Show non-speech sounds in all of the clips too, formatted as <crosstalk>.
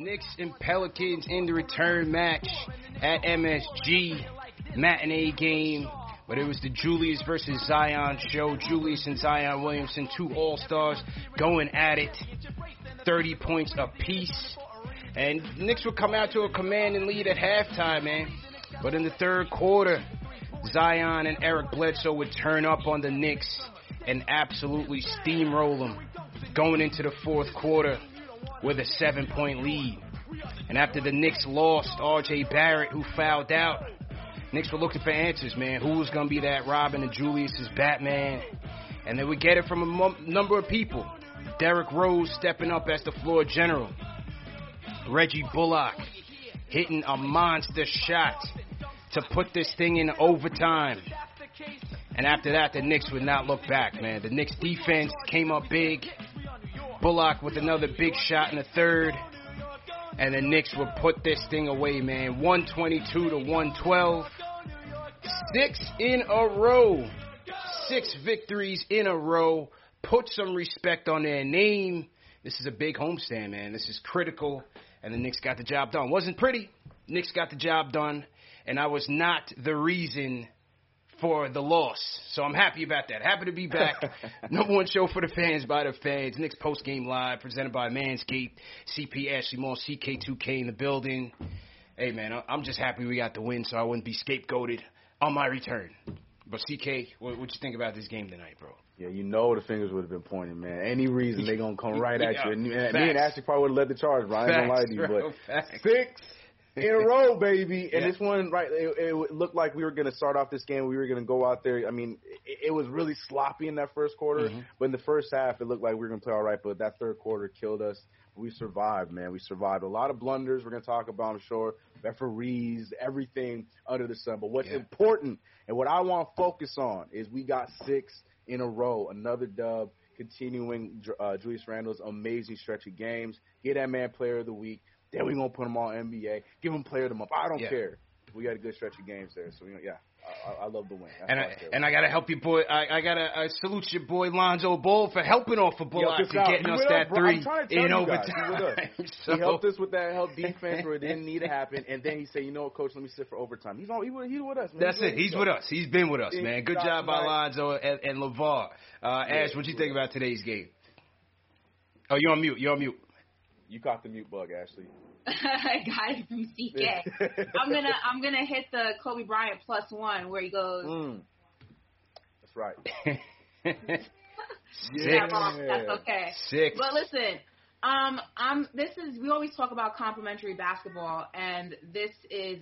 Knicks and Pelicans in the return match at MSG matinee game. But it was the Julius versus Zion show. Julius and Zion Williamson, two All Stars, going at it. 30 points apiece. And Knicks would come out to a commanding lead at halftime, man. But in the third quarter, Zion and Eric Bledsoe would turn up on the Knicks and absolutely steamroll them going into the fourth quarter with a seven point lead. And after the Knicks lost RJ Barrett, who fouled out, Knicks were looking for answers, man. Who was going to be that Robin and Julius's Batman? And they would get it from a m- number of people. Derrick Rose stepping up as the floor general. Reggie Bullock hitting a monster shot to put this thing in overtime. And after that, the Knicks would not look back, man. The Knicks defense came up big. Bullock with another big shot in the third. And the Knicks would put this thing away, man. 122 to 112. Six in a row. Six victories in a row. Put some respect on their name. This is a big homestand, man. This is critical. And the Knicks got the job done. Wasn't pretty. Knicks got the job done. And I was not the reason for the loss. So I'm happy about that. Happy to be back. <laughs> Number one show for the fans by the fans. Knicks post game live presented by Manscaped. CP Ashley Moore, CK2K in the building. Hey man, I'm just happy we got the win, so I wouldn't be scapegoated on my return. But CK, what what you think about this game tonight, bro? Yeah, you know the fingers would have been pointing, man. Any reason they gonna come right at you. <laughs> And, me and Ashley probably would have led the charge, bro. I ain't gonna lie to you, bro, but facts. six in a row, baby. And Yeah. this one, right? It, it looked like we were gonna start off this game. We were gonna go out there. I mean, it, it was really sloppy in that first quarter, Mhm. but in the first half, it looked like we were gonna play all right. But that third quarter killed us. We survived, man. We survived. A lot of blunders. We're gonna talk about, I'm sure. Referees, everything under the sun. But what's Yeah. important and what I want to focus on is we got six in a row, another dub, continuing uh, Julius Randle's amazing stretch of games. Get that man Player of the Week. Then we gonna put them on NBA. Give them Player of the Month. I don't Yeah. care. We got a good stretch of games there, so you know, yeah, I, I, I love the win. That's And all I, and I gotta help your boy. I, I gotta I salute your boy Lonzo Ball for helping off for Bullock and getting us that. I'm three trying to tell in you guys. <laughs> He with overtime. So- He helped us with that help defense where it didn't need to happen, and then he said, "You know what, coach? Let me sit for overtime." He's on. He, he's with us. Man. That's ready it. He's go. with us. He's been with us, Yeah, man. Good job by. Lonzo and, and LaVar. Uh, Ash, what you think about today's game? Oh, you're on mute. You're on mute. You caught the mute bug, Ashley. <laughs> guy from CK. I'm gonna I'm gonna hit the Kobe Bryant plus one where he goes. Mm. That's right. <laughs> "Yeah, Six. That's okay. Six. But listen, um, I'm. This is we always talk about complimentary basketball, and this is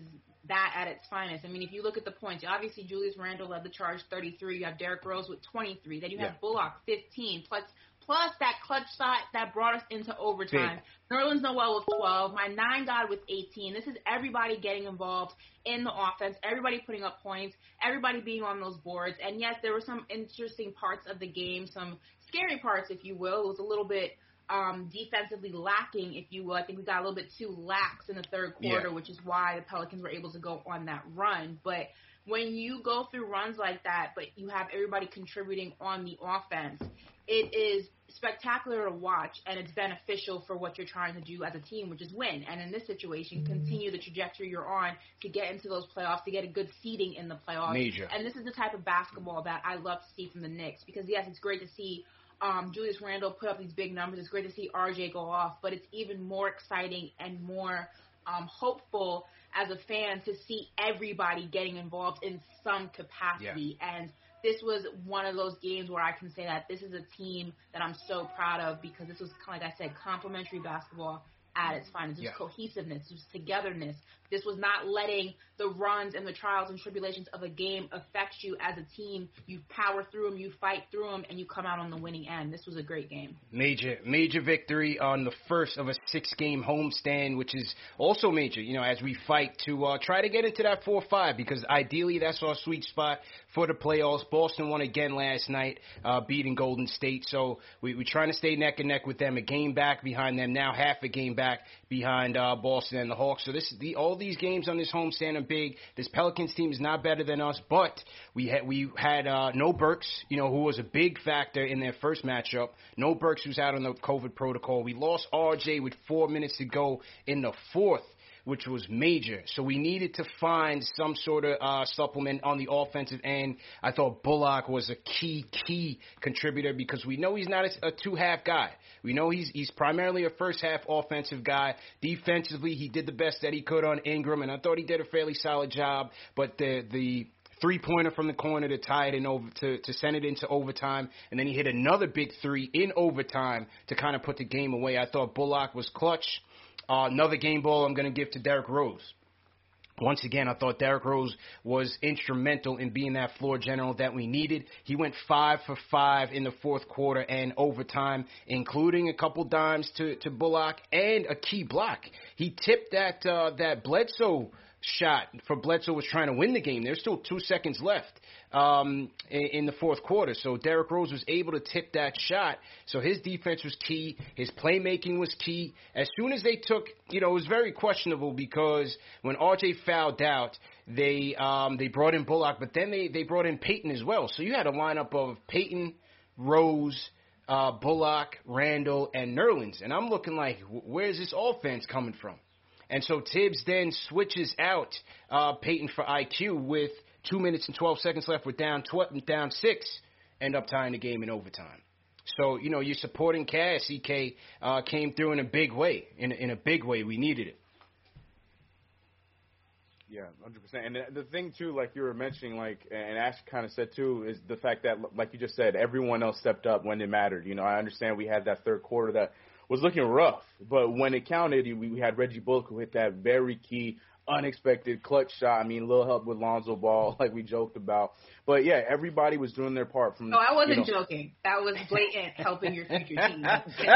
that at its finest. I mean, if you look at the points, obviously Julius Randle led the charge, 33. You have Derrick Rose with 23. Then you have Yeah. Bullock, 15. Plus plus that clutch shot that brought us into overtime. Big. Nerlens Noel with 12, my nine God with 18. This is everybody getting involved in the offense, everybody putting up points, everybody being on those boards. And yes, there were some interesting parts of the game, some scary parts, if you will. It was a little bit um, defensively lacking, if you will. I think we got a little bit too lax in the third quarter, yeah. which is why the Pelicans were able to go on that run. But when you go through runs like that, but you have everybody contributing on the offense, it is spectacular to watch and it's beneficial for what you're trying to do as a team, which is win. And in this situation, continue the trajectory you're on to get into those playoffs, to get a good seeding in the playoffs. Major. And this is the type of basketball that I love to see from the Knicks because yes, it's great to see um, Julius Randle put up these big numbers. It's great to see RJ go off, but it's even more exciting and more um, hopeful as a fan to see everybody getting involved in some capacity. Yeah. And this was one of those games where I can say that this is a team that I'm so proud of because this was, like I said, complementary basketball at its finest. This Yeah. cohesiveness, this was togetherness. This was not letting the runs and the trials and tribulations of a game affect you as a team. You power through them, you fight through them, and you come out on the winning end. This was a great game. Major, major victory on the first of a six-game homestand, which is also major. You know, as we fight to uh, try to get into that four-five, because ideally that's our sweet spot for the playoffs. Boston won again last night, uh, beating Golden State, so we, we're trying to stay neck and neck with them. A game back behind them, now half a game back behind uh, Boston and the Hawks. So this, is the, all these games on this homestand are big. This Pelicans team is not better than us, but we had we had uh, no Burks, you know, who was a big factor in their first matchup. No Burks, who's out on the COVID protocol. We lost RJ with four minutes to go in the fourth which was major. So we needed to find some sort of uh, supplement on the offensive end. I thought Bullock was a key, key contributor because we know he's not a, a two-half guy. We know he's he's primarily a first-half offensive guy. Defensively, he did the best that he could on Ingram, and I thought he did a fairly solid job. But the the three pointer from the corner to tie it in over to, to send it into overtime, and then he hit another big three in overtime to kind of put the game away. I thought Bullock was clutch. Uh, another game ball I'm going to give to Derrick Rose. Once again, I thought Derrick Rose was instrumental in being that floor general that we needed. He went five for five in the fourth quarter and overtime, including a couple dimes to, to Bullock and a key block. He tipped that uh, that Bledsoe shot for Bledsoe was trying to win the game. There's still two seconds left um, in, in the fourth quarter. So Derrick Rose was able to tip that shot. So his defense was key. His playmaking was key. As soon as they took, you know, it was very questionable because when RJ fouled out, they um, they brought in Bullock, but then they they brought in Payton as well. So you had a lineup of Payton, Rose. Uh, Bullock, Randle, and Nerlens, and I'm looking like, where's this offense coming from? And so Thibs then switches out uh, Payton for IQ with two minutes and 12 seconds left. We're down tw- down six, end up tying the game in overtime. So you know you're supporting Cass. EK uh, came through in a big way. In in a big way, we needed it. Yeah, hundred percent. And the, the thing too, like you were mentioning, like and Ash kind of said too, is the fact that, like you just said, everyone else stepped up when it mattered. You know, I understand we had that third quarter that was looking rough, but when it counted, we had Reggie Bullock who hit that very key unexpected clutch shot. I mean, a little help with Lonzo Ball, <laughs> like we joked about. But yeah, everybody was doing their part. From No, I wasn't you know, joking. That was blatant helping your future <laughs> team. <laughs>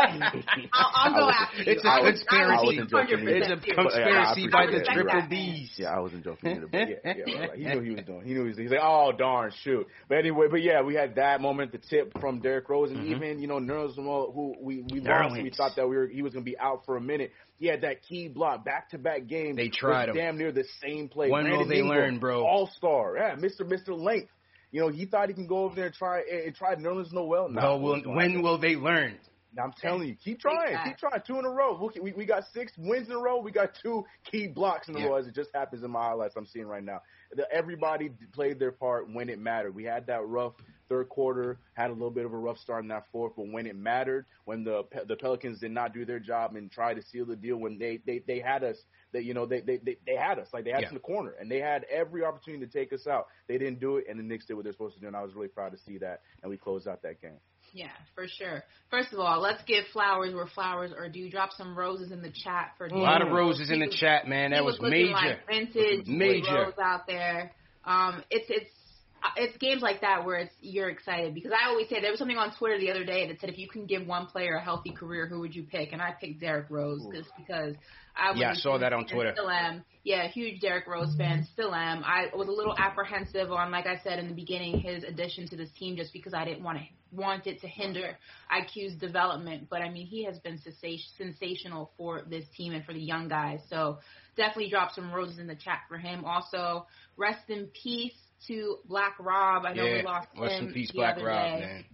I'll, I'll go after you. It's a I was, I conspiracy. was wasn't joking 100% either. It's a conspiracy yeah, by the triple that. D's. Yeah, I wasn't joking either, but yeah, yeah, right, right. he knew he was doing. He knew he was. He's like, oh darn, shoot. But anyway, but yeah, we had that moment, the tip from Derrick Rose, and Mhm. even you know Nerlens Noel, who we we lost. We thought that we were he was going to be out for a minute. He had that key block, back to back games. They tried was him. damn near the same play. When will they Ingram, learn, bro? All star, yeah, Mister Mister Length. You know, he thought he can go over there and try and try Nerlens Noel. Nah, Well, will, when will they learn? I'm telling you, keep trying, keep trying. Two in a row. Look, we we got six wins in a row. We got two key blocks in a Yeah. row, as it just happens in my highlights I'm seeing right now. The, everybody played their part when it mattered. We had that rough third quarter, had a little bit of a rough start in that fourth, but when it mattered, when the the Pelicans did not do their job and try to seal the deal, when they they, they had us, that you know they, they they they had us like they had Yeah. us in the corner, and they had every opportunity to take us out. They didn't do it, and the Knicks did what they're supposed to do, and I was really proud to see that, and we closed out that game. Yeah, for sure. First of all, let's give flowers where flowers are due. Drop some roses in the chat for A lot of roses in the chat, man. That was looking major. Like vintage Major. rose out there. Um, it's it's it's games like that where it's you're excited because I always say there was something on Twitter the other day that said if you can give one player a healthy career, who would you pick? And I picked Derrick Rose just because I yeah, I saw that on Twitter. Still am. Yeah, huge Derrick Rose fan. Still am. I was a little apprehensive on, like I said in the beginning, his addition to this team just because I didn't want to want it to hinder IQ's development. But I mean, he has been sensational for this team and for the young guys. So definitely drop some roses in the chat for him. Also, rest in peace to Black Rob. I know yeah, we lost rest him in peace, the Black Rob, day. man.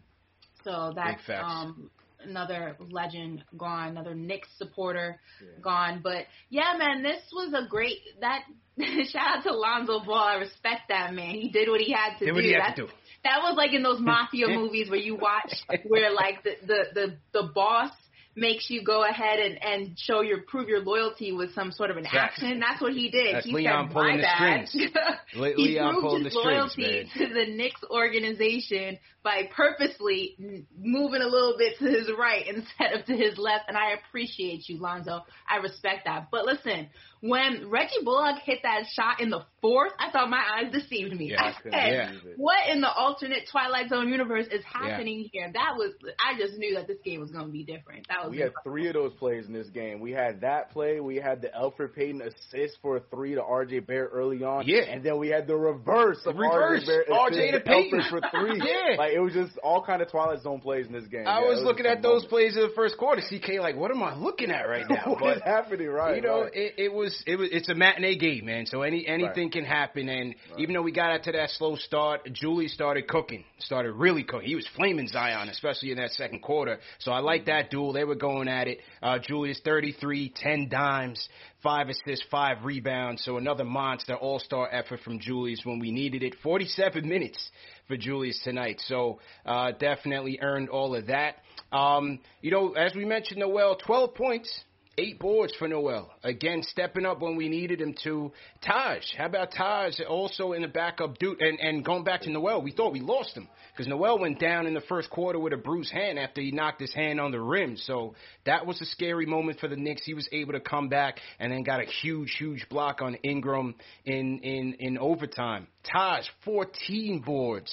So that's um another legend gone, another Knicks supporter Yeah. gone. But yeah, man, this was a great that <laughs> shout out to Lonzo Ball. I respect that man. He did what he had to Did do. he had to do. That was like in those mafia <laughs> movies where you watch where like the the the, the boss makes you go ahead and and show your prove your loyalty with some sort of an action. That's what he did. That's he Leon said, "My the bad." strings. <laughs> Le- he Leon proved his strings, loyalty man. to the Knicks organization by purposely moving a little bit to his right <laughs> instead of to his left. And I appreciate you, Lonzo. I respect that. But listen, when Reggie Bullock hit that shot in the fourth, I thought my eyes deceived me. Yeah, I I said, Yeah. what in the alternate Twilight Zone universe is happening here? That was, I just knew that this game was going to be different. That was We had three of those plays in this game. We had that play. We had the Elfrid Payton assist for a three to R.J. Barrett early on. Yeah. And then we had the reverse of Reverse, R.J. Barrett R.J. to Payton. For three. <laughs> Yeah. Like it was just all kind of Twilight Zone plays in this game. I Yeah, was it looking at those moment. plays in the first quarter. CK, like, what am I looking at right <laughs> now? what is But happening? Right. you know, right. it, it was it was it's a matinee game, man. So any anything can happen. And even though we got out to that slow start, Julie started cooking, started really cooking. He was flaming Zion, especially in that second quarter. So I like that duel. They were going at it. Uh, Julius 33, 10 dimes, five assists, five rebounds. So another monster All Star effort from Julius when we needed it. 47 minutes for Julius tonight. So uh, definitely earned all of that. Um, you know, as we mentioned, Noel, 12 points. Eight boards for Noel. Again, stepping up when we needed him to. Taj, how about Taj also in the backup dude? And, and going back to Noel, we thought we lost him because Noel went down in the first quarter with a bruised hand after he knocked his hand on the rim. So that was a scary moment for the Knicks. He was able to come back and then got a huge, huge block on Ingram in, in, in overtime. Taj, 14 boards.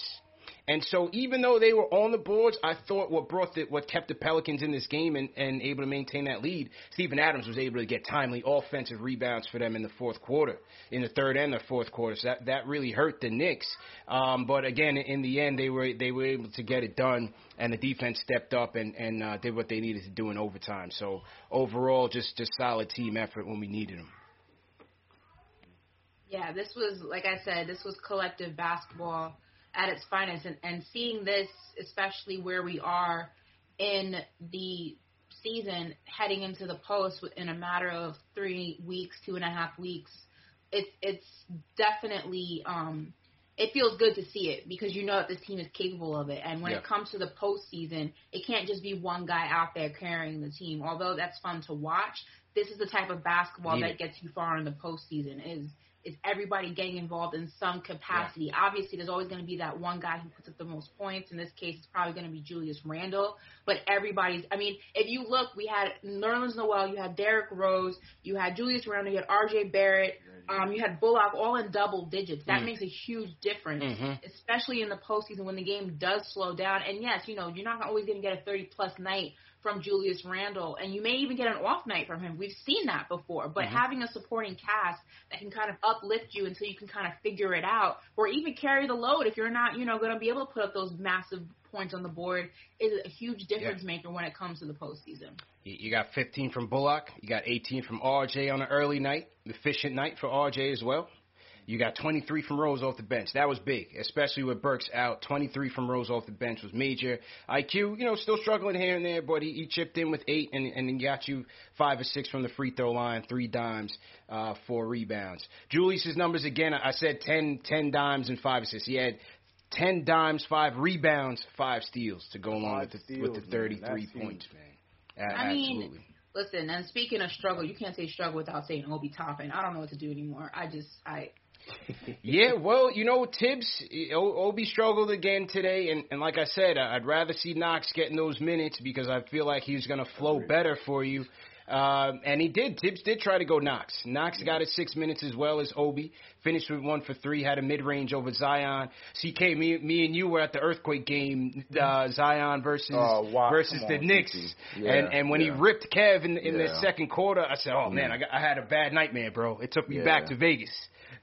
And so even though they were on the boards, I thought what brought the, what kept the Pelicans in this game and, and able to maintain that lead, Steven Adams was able to get timely offensive rebounds for them in the fourth quarter, in the third and the fourth quarter. So that, that really hurt the Knicks. Um, but again, in the end, they were they were able to get it done, and the defense stepped up and, and uh, did what they needed to do in overtime. So overall, just just solid team effort when we needed them. Yeah, this was like I said, this was collective basketball at its finest, and, and seeing this, especially where we are in the season, heading into the post in a matter of three weeks, two and a half weeks, it's it's definitely um, it feels good to see it because you know that this team is capable of it. And when Yeah. it comes to the postseason, it can't just be one guy out there carrying the team. Although that's fun to watch, this is the type of basketball Need that it. gets you far in the postseason. Is is everybody getting involved in some capacity? Obviously, there's always going to be that one guy who puts up the most points. In this case, it's probably going to be Julius Randle. But everybody's. I mean, if you look, we had Nerlens Noel, you had Derrick Rose, you had Julius Randle, you had R.J. Barrett, um, you had Bullock, all in double digits. That Mm. makes a huge difference, Mhm. especially in the postseason when the game does slow down. And yes, you know, you're not always going to get a 30 plus night from Julius Randle, and you may even get an off night from him. We've seen that before. But mm-hmm. having a supporting cast that can kind of uplift you until you can kind of figure it out, or even carry the load if you're not, you know, going to be able to put up those massive points on the board, is a huge difference maker when it comes to the postseason. You you got 15 from Bullock. You got 18 from RJ on an early night, efficient night for RJ as well. You got 23 from Rose off the bench. That was big, especially with Burks out. 23 from Rose off the bench was major. IQ, you know, still struggling here and there, but he, he chipped in with eight and and then got you five or six from the free throw line, three dimes, uh, four rebounds. Julius's numbers again. I I said 10, 10 dimes and five assists. He had 10 dimes, five rebounds, five steals to go along with the, with the steals, man. 33 points, man. A- I mean, Listen, and speaking of struggle, you can't say struggle without saying Obi Toppin. I don't know what to do anymore. I just, I, <laughs> Yeah, well, you know, Thibs, Obi struggled again today, and, and like I said, I'd rather see Knox getting those minutes because I feel like he's going to flow better for you. Um, and he did. Thibs did try to go Knox. Knox got his six minutes as well as Obi. Finished with one for three. Had a mid range over Zion. CK, me, me and you were at the earthquake game. Uh, Zion versus Oh, wow. versus Come the on, Knicks. Yeah, and and when yeah. he ripped Kev in in the second quarter, I said, "Oh man, I, got, I had a bad nightmare, bro. It took me Yeah. back to Vegas.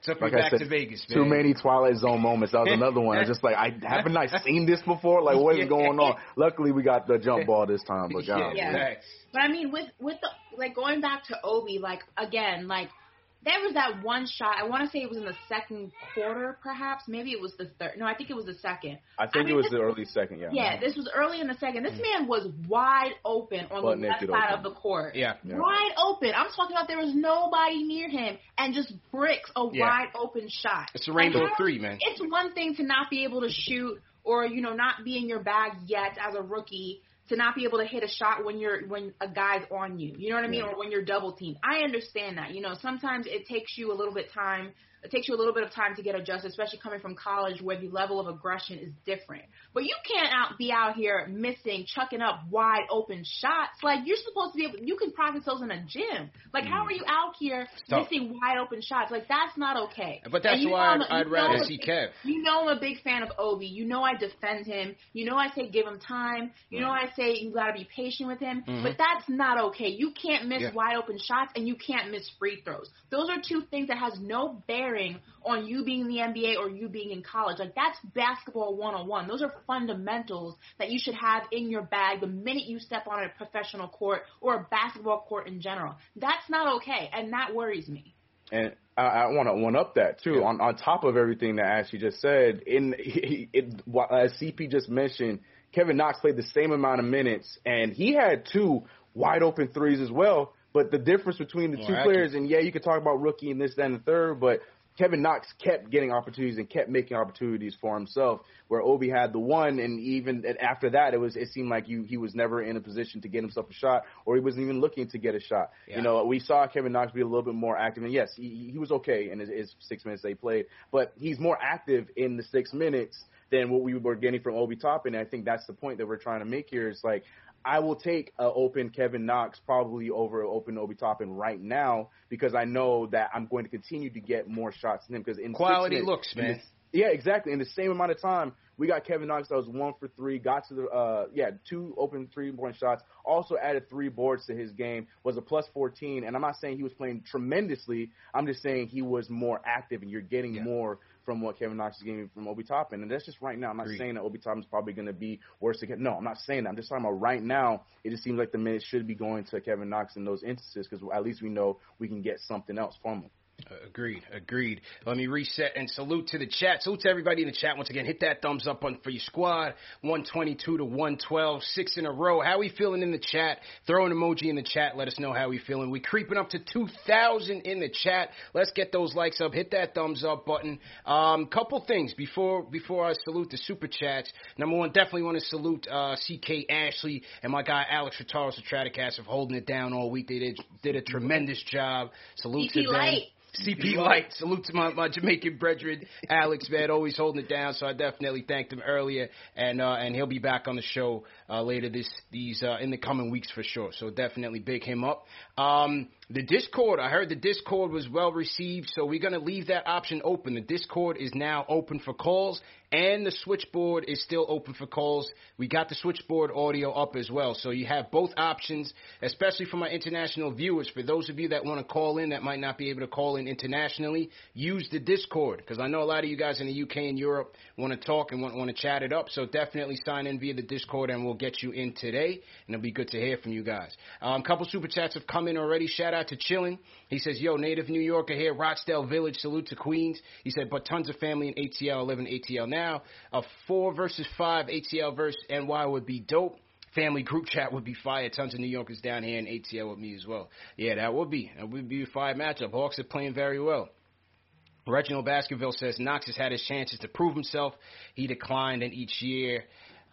It took Like me I back said, to Vegas, man. too many Twilight Zone moments. That was <laughs> another one. I just like, I haven't I seen this before. Like, what is Yeah. going on? Luckily, we got the jump ball this time. But God, <laughs> yeah, Yeah. But I mean, with with the like going back to Obi, like again, like there was that one shot. I want to say it was in the second quarter, perhaps. Maybe it was the third. No, I think it was the second. I think I mean, it was the early second. Yeah. Yeah, this was early in the second. This mm-hmm. man was wide open on Butt the left side open. of the court. Yeah. Yeah. Wide open. I'm talking about there was nobody near him and just bricks a Yeah. wide open shot. It's a rainbow And three, man. It's one thing to not be able to shoot or, you know, not be in your bag yet as a rookie to not be able to hit a shot when you're when a guy's on you. You know what I mean? Yeah. Or when you're double teamed. I understand that. You know, sometimes it takes you a little bit time it takes you a little bit of time to get adjusted, especially coming from college where the level of aggression is different. But you can't out be out here missing, chucking up wide open shots. Like you're supposed to be able you can practice those in a gym. Like how mm. are you out here tough. missing wide open shots? Like that's not okay. But that's And you know why I'd, I'd rather know- see Kev. you know I'm a big fan of Obi. You know I defend him. You know I say give him time. You know mm. I say you got to be patient with him. Mm-hmm. But that's not okay. You can't miss Yeah. wide open shots and you can't miss free throws. Those are two things that has no bearing on you being in the NBA or you being in college. Like that's basketball 101. Those are fundamentals that you should have in your bag the minute you step on a professional court or a basketball court in general. That's not okay and that worries me. And I, I want to one up that too. On on top of everything that Ashley just said, in he, <laughs> it, as CP just mentioned, Kevin Knox played the same amount of minutes, and he had two wide open threes as well. But the difference between the More two accurate. players, and yeah, you could talk about rookie and this, that, and the third, but Kevin Knox kept getting opportunities and kept making opportunities for himself. Where Obi had the one, and even after that, it was it seemed like you he was never in a position to get himself a shot, or he wasn't even looking to get a shot. Yeah. You know, we saw Kevin Knox be a little bit more active, and yes, he, he was okay in his, his six minutes they played, but he's more active in the six minutes than what we were getting from Obi Toppin. And I think that's the point that we're trying to make here. Is like I will take a open Kevin Knox probably over open Obi Toppin right now because I know that I'm going to continue to get more shots than him. Because in Quality minutes- looks, man. yeah, exactly. In the same amount of time, we got Kevin Knox that was one for three, got to the uh yeah, two open three point shots, also added three boards to his game, was a plus fourteen, and I'm not saying he was playing tremendously, I'm just saying he was more active and you're getting Yeah. more from what Kevin Knox is getting from Obi Toppin. And that's just right now. I'm not Agreed. saying that Obi Toppin's probably gonna be worse again. No, I'm not saying that. I'm just talking about right now, it just seems like the minutes should be going to Kevin Knox in those instances because at least we know we can get something else from him. Agreed, agreed. Let me reset and salute to the chat. Salute to everybody in the chat once again. Hit that thumbs up on for your squad. 122 to 112, six in a row. How we feeling in the chat? Throw an emoji in the chat. Let us know how we feeling. We creeping up to 2,000 in the chat. Let's get those likes up. Hit that thumbs up button. Um, couple things before before I salute the super chats. Number one, definitely want to salute uh, CK Ashley and my guy Alex Retaros of Stratocast of holding it down all week. They did did a tremendous job. Salute to them. Light. CP Light. Salute to my, my Jamaican brethren, Alex, man, always holding it down. So I definitely thanked him earlier, and uh, and he'll be back on the show uh, later this these uh, in the coming weeks for sure. So definitely big him up. Um, the Discord, I heard the Discord was well received, so we're gonna leave that option open. The Discord is now open for calls, and the switchboard is still open for calls. We got the switchboard audio up as well, so you have both options, especially for my international viewers. For those of you that want to call in that might not be able to call in internationally, use the Discord because I know a lot of you guys in the UK and Europe want to talk and want, want to chat it up. So definitely sign in via the Discord, and we'll get you in today, and it'll be good to hear from you guys. A um, couple super chats have come in already. Shout out to Chillin. He says, "Yo, native New Yorker here, Rochdale Village. Salute to Queens." He said, "But tons of family in ATL, live in ATL now. A four versus five ATL versus NY would be dope." family group chat would be fire. Tons of New Yorkers down here in ATL with me as well. Yeah, that would be. That would be a fire matchup. Hawks are playing very well. Reginald Baskerville says Knox has had his chances to prove himself. He declined in each year.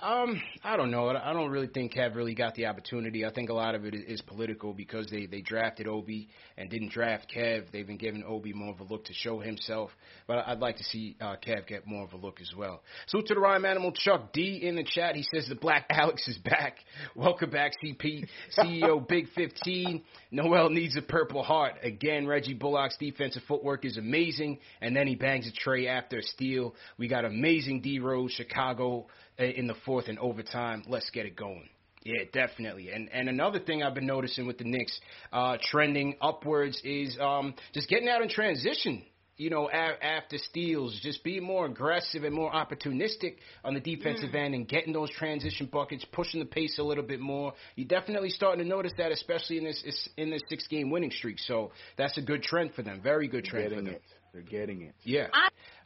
Um, I don't know. I don't really think Kev really got the opportunity. I think a lot of it is political because they they drafted Obi and didn't draft Kev. They've been giving Obi more of a look to show himself. But I'd like to see uh, Kev get more of a look as well. So to the rhyme animal Chuck D in the chat. He says the Black <laughs> Alex is back. Welcome back, CP CEO <laughs> Big 15. Noel needs a purple heart again. Reggie Bullock's defensive footwork is amazing, and then he bangs a tray after a steal. We got amazing D Rose, Chicago in the fourth and overtime. Let's get it going. Yeah, definitely. And and another thing I've been noticing with the Knicks uh, trending upwards is um, just getting out in transition. You know, a- after steals, just being more aggressive and more opportunistic on the defensive end and getting those transition buckets, pushing the pace a little bit more. You're definitely starting to notice that, especially in this in this six game winning streak. So that's a good trend for them. Very good trend for them. it. They're getting it. Yeah.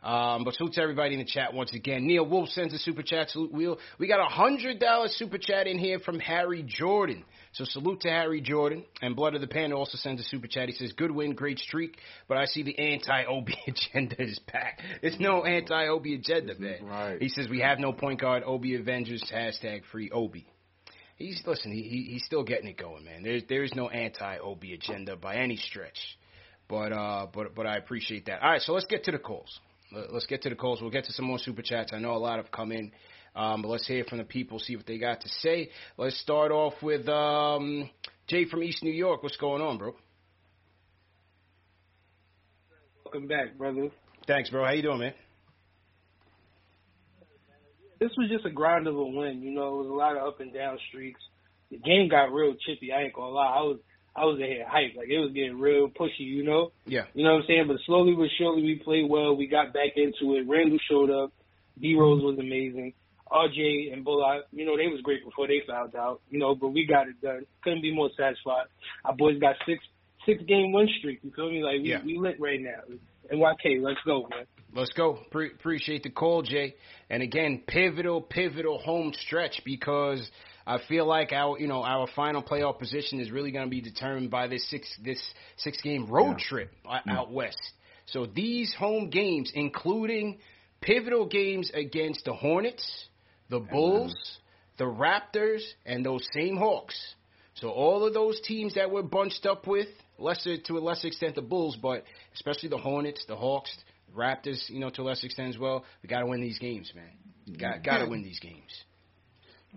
Um, but salute to everybody in the chat once again. Neil Wolf sends a super chat. Salute Wheel. We got a hundred dollar super chat in here from Harry Jordan. So salute to Harry Jordan. And Blood of the Panda also sends a super chat. He says, "Good win, great streak." But I see the anti-Obi <laughs> agenda is back. There's no anti-Obi agenda, man. Right. He says we have no point guard. Obi Avengers hashtag free Obi. He's listen. He, he he's still getting it going, man. There's there is no anti-Obi agenda by any stretch. But uh, but but I appreciate that. All right, so let's get to the calls. Let- Let's get to the calls. We'll get to some more super chats. I know a lot have come in, um, but let's hear from the people, see what they got to say. Let's start off with um, Jay from East New York. What's going on, bro? Welcome back, brother. Thanks, bro. How you doing, man? This was just a grind of a win. You know, it was a lot of up and down streaks. The game got real chippy. I ain't gonna lie. I was I was ahead hype. Like it was getting real pushy. You know. Yeah. You know what I'm saying? But slowly but surely, we played well. We got back into it. Randle showed up. D Rose was amazing. RJ and Bullock, you know, they was great before they fouled out. You know, but we got it done. Couldn't be more satisfied. Our boys got six six game win streak. You feel me? Like we, Yeah. we lit right now. NYK, let's go, man. Let's go. Pre- appreciate the call, Jay. And again, pivotal, pivotal home stretch because I feel like our, you know, our final playoff position is really going to be determined by this six, this six game road trip uh, out west. So these home games, including pivotal games against the Hornets, the Bulls, the Raptors, and those same Hawks. So all of those teams that we're bunched up with, lesser to a lesser extent the Bulls, but especially the Hornets, the Hawks, Raptors, you know, to a lesser extent as well. We got to win these games, man. Got got to win these games.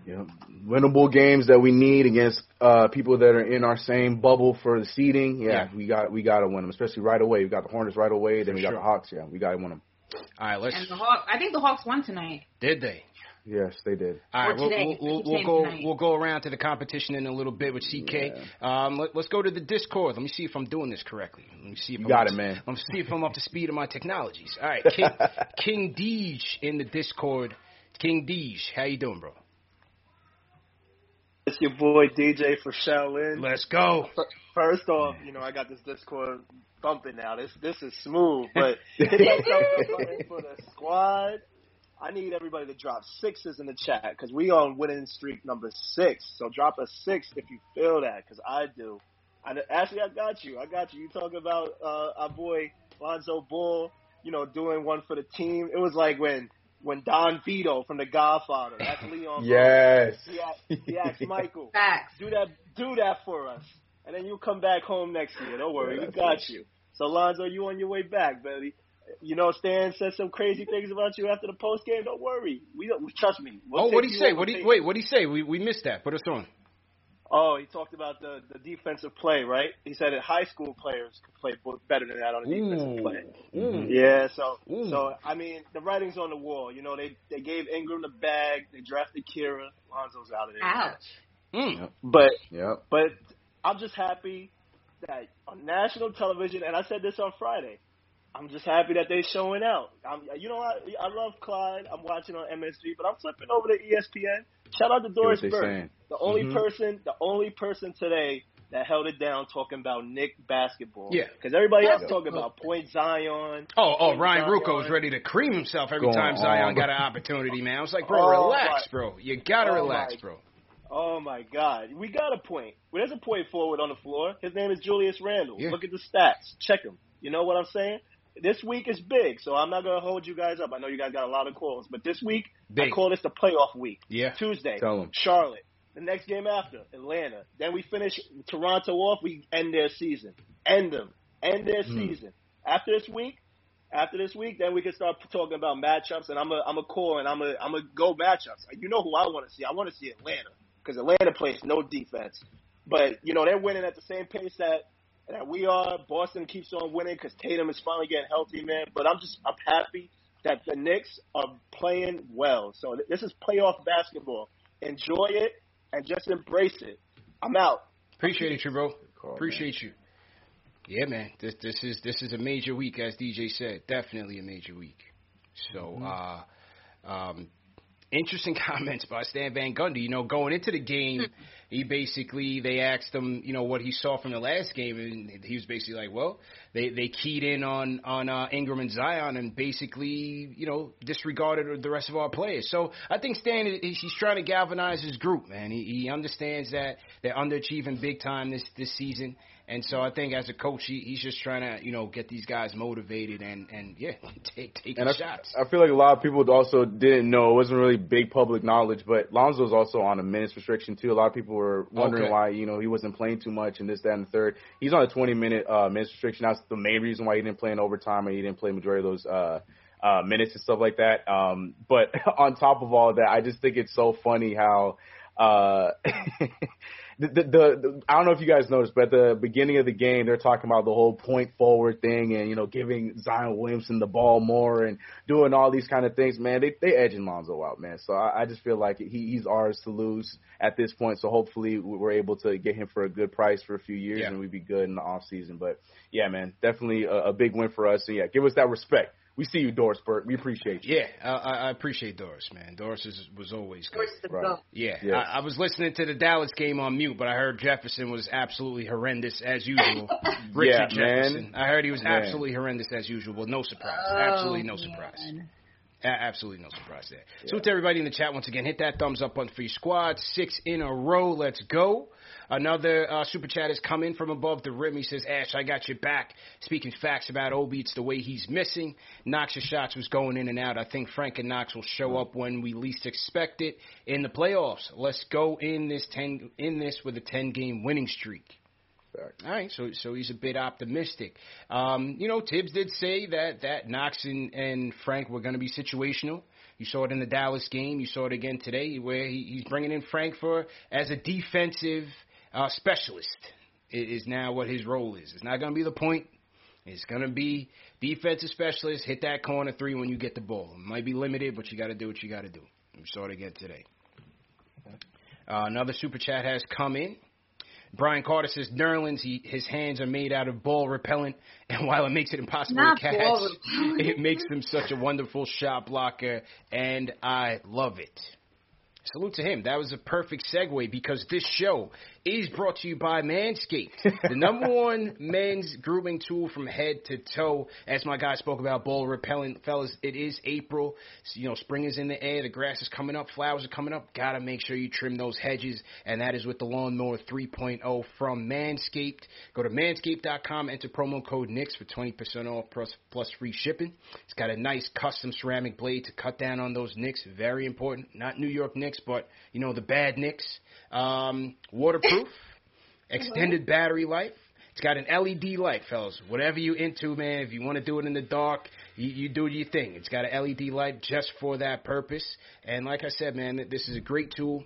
Yeah. Winnable games that we need against uh, people that are in our same bubble for the seeding. Yeah, Yeah. we got we got to win them, especially right away. We got the Hornets right away, then we got sure. the Hawks. Yeah, we got to win them. All right, let's. And the Hawks, I think the Hawks won tonight. Did they? Yes, they did. All Or right, we'll, today. we'll, we'll, we'll go tonight. we'll go around to the competition in a little bit with CK. Um, let, let's go to the Discord. Let me see if I'm doing this correctly. Let me see if You I'm got up it, to- man. Let me see if I'm up to speed of my technologies. All right, <laughs> King, King Deej in the Discord. King Deej, how you doing, bro? It's your boy DJ for Shaolin. Let's go. First off, you know I got this Discord bumping now. This this is smooth, <laughs> but hit that subscribe button for the squad. I need everybody to drop sixes in the chat because we on winning streak number six. So drop a six if you feel that, because I do. I, actually, I got you. I got you. You talk about uh, our boy Lonzo Ball, you know, doing one for the team. It was like when when Don Vito from The Godfather. That's <laughs> Leon. Yes. He asked, he asked Michael, Facts. do that, do that for us, and then you come back home next year. Don't worry, Yeah, we got it. you. So Lonzo, you on your way back, buddy. You know, Stan said some crazy things about you after the post game. Don't worry, we don't. Trust me. We'll oh, what did he say? What he, wait? What did he say? We we missed that. Put us on. Oh, he talked about the the defensive play, right? He said that high school players could play better than that on the defensive play. Ooh. Yeah, so Ooh. so I mean the writing's on the wall. You know, they they gave Ingram the bag, they drafted Kira, Lonzo's out of there. Ouch. Mm. But Yep. but I'm just happy that on national television, and I said this on Friday. I'm just happy that they're showing out. I'm, you know, I, I love Clyde. I'm watching on MSG, but I'm flipping over to ESPN. Shout out to Doris Burke, saying. the only Mhm. person, the only person today that held it down talking about Nick basketball. Yeah. because everybody else Yeah. talking about Point Zion. Oh, oh, Point Ryan Zion. Ruocco is ready to cream himself every Going time Zion on. got an opportunity, man. I was like, bro, Oh, relax, my- bro. You gotta Oh, relax, my- bro. Oh my God, we got a point. Well, there's a point forward on the floor. His name is Julius Randle. Yeah. Look at the stats. Check him. You know what I'm saying? This week is big, so I'm not gonna hold you guys up. I know you guys got a lot of calls, but this week Big. I call this the playoff week. Yeah. Tuesday. Charlotte. The next game after, Atlanta. Then we finish Toronto off. We end their season. End them. End their Hmm. season. After this week, after this week, then we can start talking about matchups. And I'm a I'm a call and I'm a I'm a go matchups. You know who I want to see? I want to see Atlanta because Atlanta plays no defense. But you know they're winning at the same pace that that we are. Boston keeps on winning because Tatum is finally getting healthy, man. But I'm just I'm happy that the Knicks are playing well. So th- this is playoff basketball. Enjoy it and just embrace it. I'm out. Appreciate it, you bro. call, Appreciate you. Yeah, man. This this is this is a major week, as DJ said. Definitely a major week. So, uh, um, interesting <laughs> comments by Stan Van Gundy. You know, going into the game, he basically they asked him, you know, what he saw from the last game, and he was basically like, well, they they keyed in on on uh, Ingram and Zion, and basically, you know, disregarded the rest of our players. So I think Stan he's trying to galvanize his group, man. He, he understands that they're underachieving big time this this season. And so I think as a coach, he, he's just trying to, you know, get these guys motivated and, and yeah, <laughs> take take And I, shots. I feel like a lot of people also didn't know. It wasn't really big public knowledge, but Lonzo's also on a minutes restriction too. A lot of people were wondering Okay. why, you know, he wasn't playing too much and this, that, and the third. He's on a 20 minute uh, minutes restriction. That's the main reason why he didn't play in overtime and he didn't play majority of those uh, uh, minutes and stuff like that. Um, but <laughs> on top of all that, I just think it's so funny how. Uh, <laughs> the, the, the I don't know if you guys noticed, but at the beginning of the game, they're talking about the whole point forward thing and you know giving Zion Williamson the ball more and doing all these kind of things. Man, they they edging Lonzo out, man. So I, I just feel like he, he's ours to lose at this point. So hopefully we're able to get him for a good price for a few years Yeah. and we'd be good in the off season. But yeah, man, definitely a, a big win for us. And yeah, give us that respect. We see you, Doris Burke. We appreciate you. Yeah, I, I I appreciate Doris, man. Doris is, was always good. Right. Yeah, Yes. I, I was listening to the Dallas game on mute, but I heard Jefferson was absolutely horrendous as usual. <laughs> Richard Yeah, man. Jefferson. I heard he was Man. absolutely horrendous as usual. Well, no surprise. Oh, absolutely no surprise. A- absolutely no surprise there. So to everybody in the chat, once again, hit that thumbs up button for your squad. Six in a row. Let's go. Another uh, super chat has come in from above the rim. He says, Ash, I got your back. Speaking facts about Obi, it's the way he's missing. Knox's shots was going in and out. I think Frank and Knox will show up when we least expect it in the playoffs. Let's go in this ten in this with a ten game winning streak. All right, so so he's a bit optimistic. Um, you know, Thibs did say that that Knox and, and Frank were going to be situational. You saw it in the Dallas game. You saw it again today, where he, he's bringing in Frank for as a defensive uh, specialist. Is now what his role is. It's not going to be the point. It's going to be defensive specialist. Hit that corner three when you get the ball. It might be limited, but you got to do what you got to do. We saw it again today. Uh, another super chat has come in. Brian Carter says Nerlens, he, his hands are made out of ball repellent, <laughs> and while it makes it impossible Not to catch, ball <laughs> it makes him such a wonderful shot blocker, and I love it. Salute to him. That was a perfect segue because this show is brought to you by Manscaped, the number <laughs> one men's grooming tool from head to toe. As my guy spoke about ball repellent, fellas, it is April. So, you know, spring is in the air. The grass is coming up. Flowers are coming up. Gotta make sure you trim those hedges, and that is with the Lawnmower 3.0 from Manscaped. Go to manscaped.com, enter promo code NIX for 20% off plus, plus free shipping. It's got a nice custom ceramic blade to cut down on those nicks. Very important. Not New York Knicks, but, you know, the bad nicks. Um, waterproof, <laughs> extended battery life. It's got an LED light, fellas. Whatever you into, man, if you want to do it in the dark, you, you do your thing. It's got an LED light just for that purpose. And like I said, man, this is a great tool.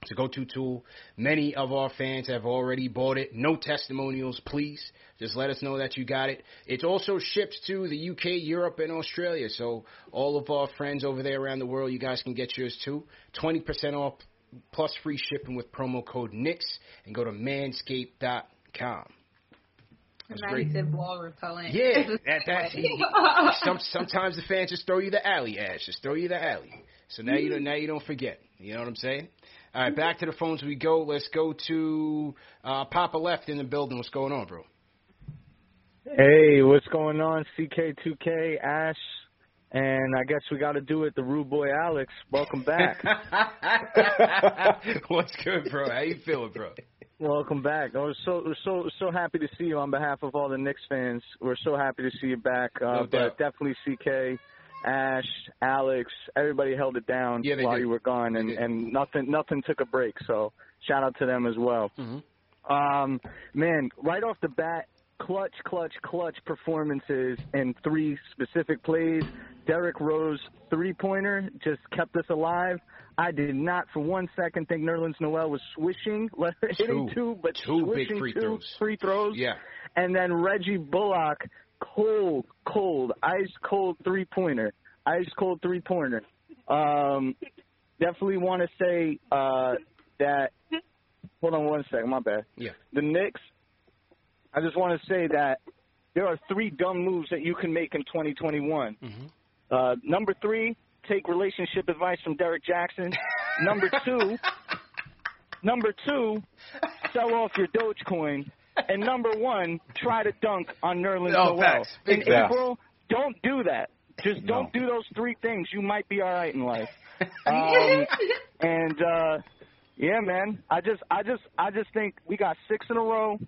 It's a go-to tool. Many of our fans have already bought it. No testimonials, please. Just let us know that you got it. It also ships to the UK, Europe, and Australia. So all of our friends over there around the world, you guys can get yours too. 20% off plus free shipping with promo code NIX and go to manscaped.com. That's Nice great. and ball repellent. Yeah, <laughs> that, that's <laughs> some, sometimes the fans just throw you the alley, Ash. Just throw you the alley. So now you don't now you don't forget. You know what I'm saying? All right, back to the phones we go. Let's go to uh, Papa Left in the building. What's going on, bro? Hey, what's going on? CK2K, Ash, and I guess we got to do it. The Rude Boy Alex, welcome back. <laughs> What's good, bro? How you feeling, bro? Welcome back. I was so so so happy to see you on behalf of all the Knicks fans. We're so happy to see you back. Uh, No but definitely CK, Ash, Alex, everybody held it down Yeah, while did. you were gone, and and nothing nothing took a break. So shout out to them as well. Mm-hmm. Um, man, right off the bat, clutch, clutch, clutch performances in three specific plays. Derrick Rose three pointer just kept us alive. I did not for one second think Nerlens Noel was swishing, <laughs> hitting Two. two, but Two big swishing free two throws. free throws. Yeah. And then Reggie Bullock, cold, cold, ice cold three pointer, ice cold three pointer. Um, definitely want to say uh, that. Hold on one second, my bad. Yeah. The Knicks. I just want to say that there are three dumb moves that you can make in 2021. Mm-hmm. Uh, number three, take relationship advice from Derrick Jaxn. <laughs> number two, number two, sell off your Dogecoin. And number one, try to dunk on Nerlens Oh, Noel. facts. In facts. April, don't do that. Just don't do those three things. You might be all right in life. <laughs> Um, and uh, yeah, man, I just, I just, I just think we got six in a row.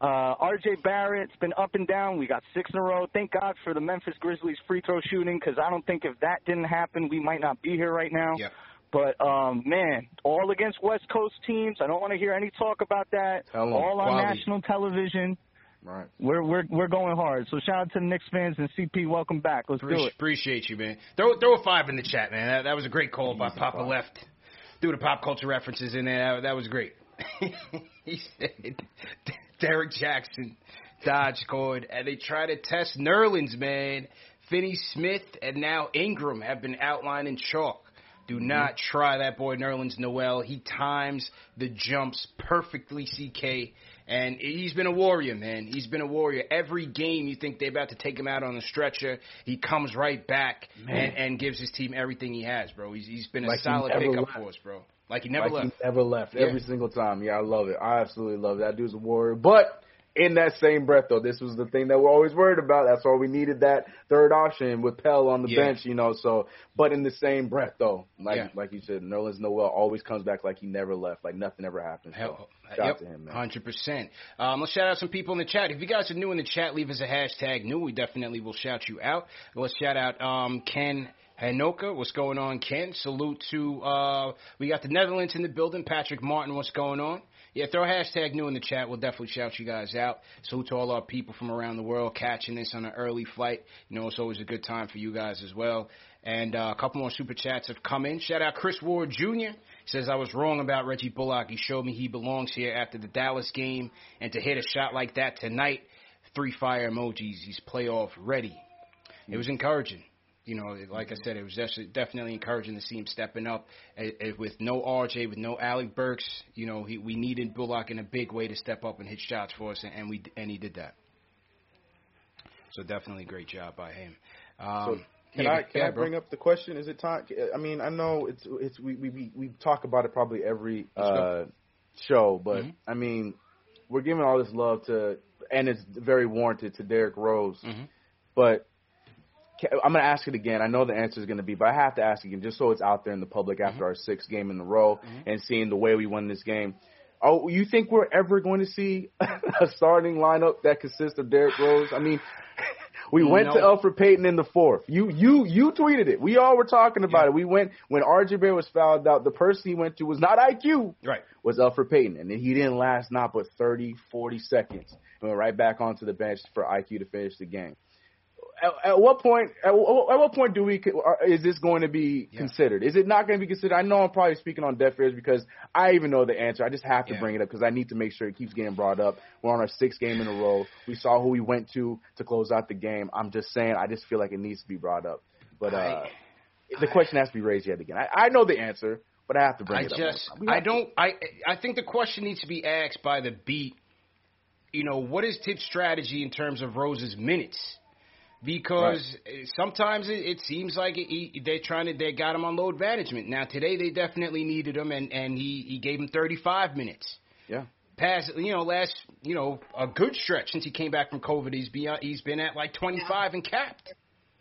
Uh, R.J. Barrett's been up and down. We got six in a row. Thank God for the Memphis Grizzlies free throw shooting because I don't think if that didn't happen, we might not be here right now. Yep. But um, man, all against West Coast teams. I don't want to hear any talk about that. All on Quality. national television. Right. We're we're we're going hard. So shout out to the Knicks fans and CP. Welcome back. Let's do Appreciate, it. appreciate you, man. Throw throw a five in the chat, man. That, that was a great call by Papa Left. Threw the pop culture references in there. That, that was great. <laughs> he said Derrick Jaxn dodge cord, and they try to test Nerlens, man. Finney Smith and now Ingram have been outlined in chalk. Do not try that boy Nerlens Noel. He times the jumps perfectly, CK. And he's been a warrior, man. He's been a warrior. Every game you think they're about to take him out on the stretcher, he comes right back and, and gives his team everything he has, bro. He's, he's been a Like solid pickup for us, bro. Like he never like left. He never left. Yeah. Every single time. Yeah, I love it. I absolutely love it. That dude's a warrior. But in that same breath, though, this was the thing that we're always worried about. That's why we needed that third option with Pell on the Yeah. bench, you know. So, but in the same breath, though, like Yeah. like you said, Nerlens Noel always comes back like he never left, like nothing ever happened. So, Hell, shout yep, out to him, man. Hundred percent. Um, let's shout out some people in the chat. If you guys are new in the chat, leave us a hashtag new. We definitely will shout you out. Let's shout out um, Ken Hanoka. What's going on, Ken? Salute to uh, we got the Netherlands in the building. Patrick Martin. What's going on? Yeah, throw hashtag new in the chat. We'll definitely shout you guys out. Salute to all our people from around the world catching this on an early flight. You know, it's always a good time for you guys as well. And uh, a couple more super chats have come in. Shout out Chris Ward Jr. Says, I was wrong about Reggie Bullock. He showed me he belongs here after the Dallas game. And to hit a shot like that tonight, three fire emojis. He's playoff ready. It was encouraging. You know, like I said, it was def- definitely encouraging to see him stepping up eh, eh, with no RJ, with no Alec Burks. You know, he, we needed Bullock in a big way to step up and hit shots for us, and, and we and he did that. So definitely great job by him. Um, Can yeah, I can yeah, I bro. bring up the question? Is it time? I mean, I know it's it's we we we, talk about it probably every uh, show, but Mhm. I mean, we're giving all this love to, and it's very warranted to Derrick Rose. Mhm. But I'm going to ask it again. I know the answer is going to be, but I have to ask again, just so it's out there in the public Mm-hmm. after our sixth game in a row and seeing the way we won this game. Oh, you think we're ever going to see <laughs> a starting lineup that consists of Derrick Rose? I mean, <laughs> we went to No. Elfrid Payton in the fourth. You you you tweeted it. We all were talking about Yeah. it. We went when RJ Barrett was fouled out. The person he went to was not IQ Right. was Elfrid Payton, and then he didn't last not but 30, 40 seconds. And went right back onto the bench for IQ to finish the game. At, at what point? At, what- at what point do we? are- Is this going to be Yeah. considered? Is it not going to be considered? I know I'm probably speaking on deaf ears because I even know the answer. I just have to Yeah. bring it up because I need to make sure it keeps getting brought up. We're on our sixth game in a row. We saw who we went to to close out the game. I'm just saying. I just feel like it needs to be brought up. But uh, the question has to be raised yet again. I, I know the answer, but I have to bring I it up. just, We I don't, I, I think the question needs to be asked by the beat. You know, what is Thibs' strategy in terms of Rose's minutes? Because eh, sometimes it, it seems like he, they're trying to, they got him on load management. Now today they definitely needed him, and and he he gave him 35 minutes. Yeah. Past, you know, last, you know, a good stretch since he came back from COVID. He's been he's been at like 25 and capped.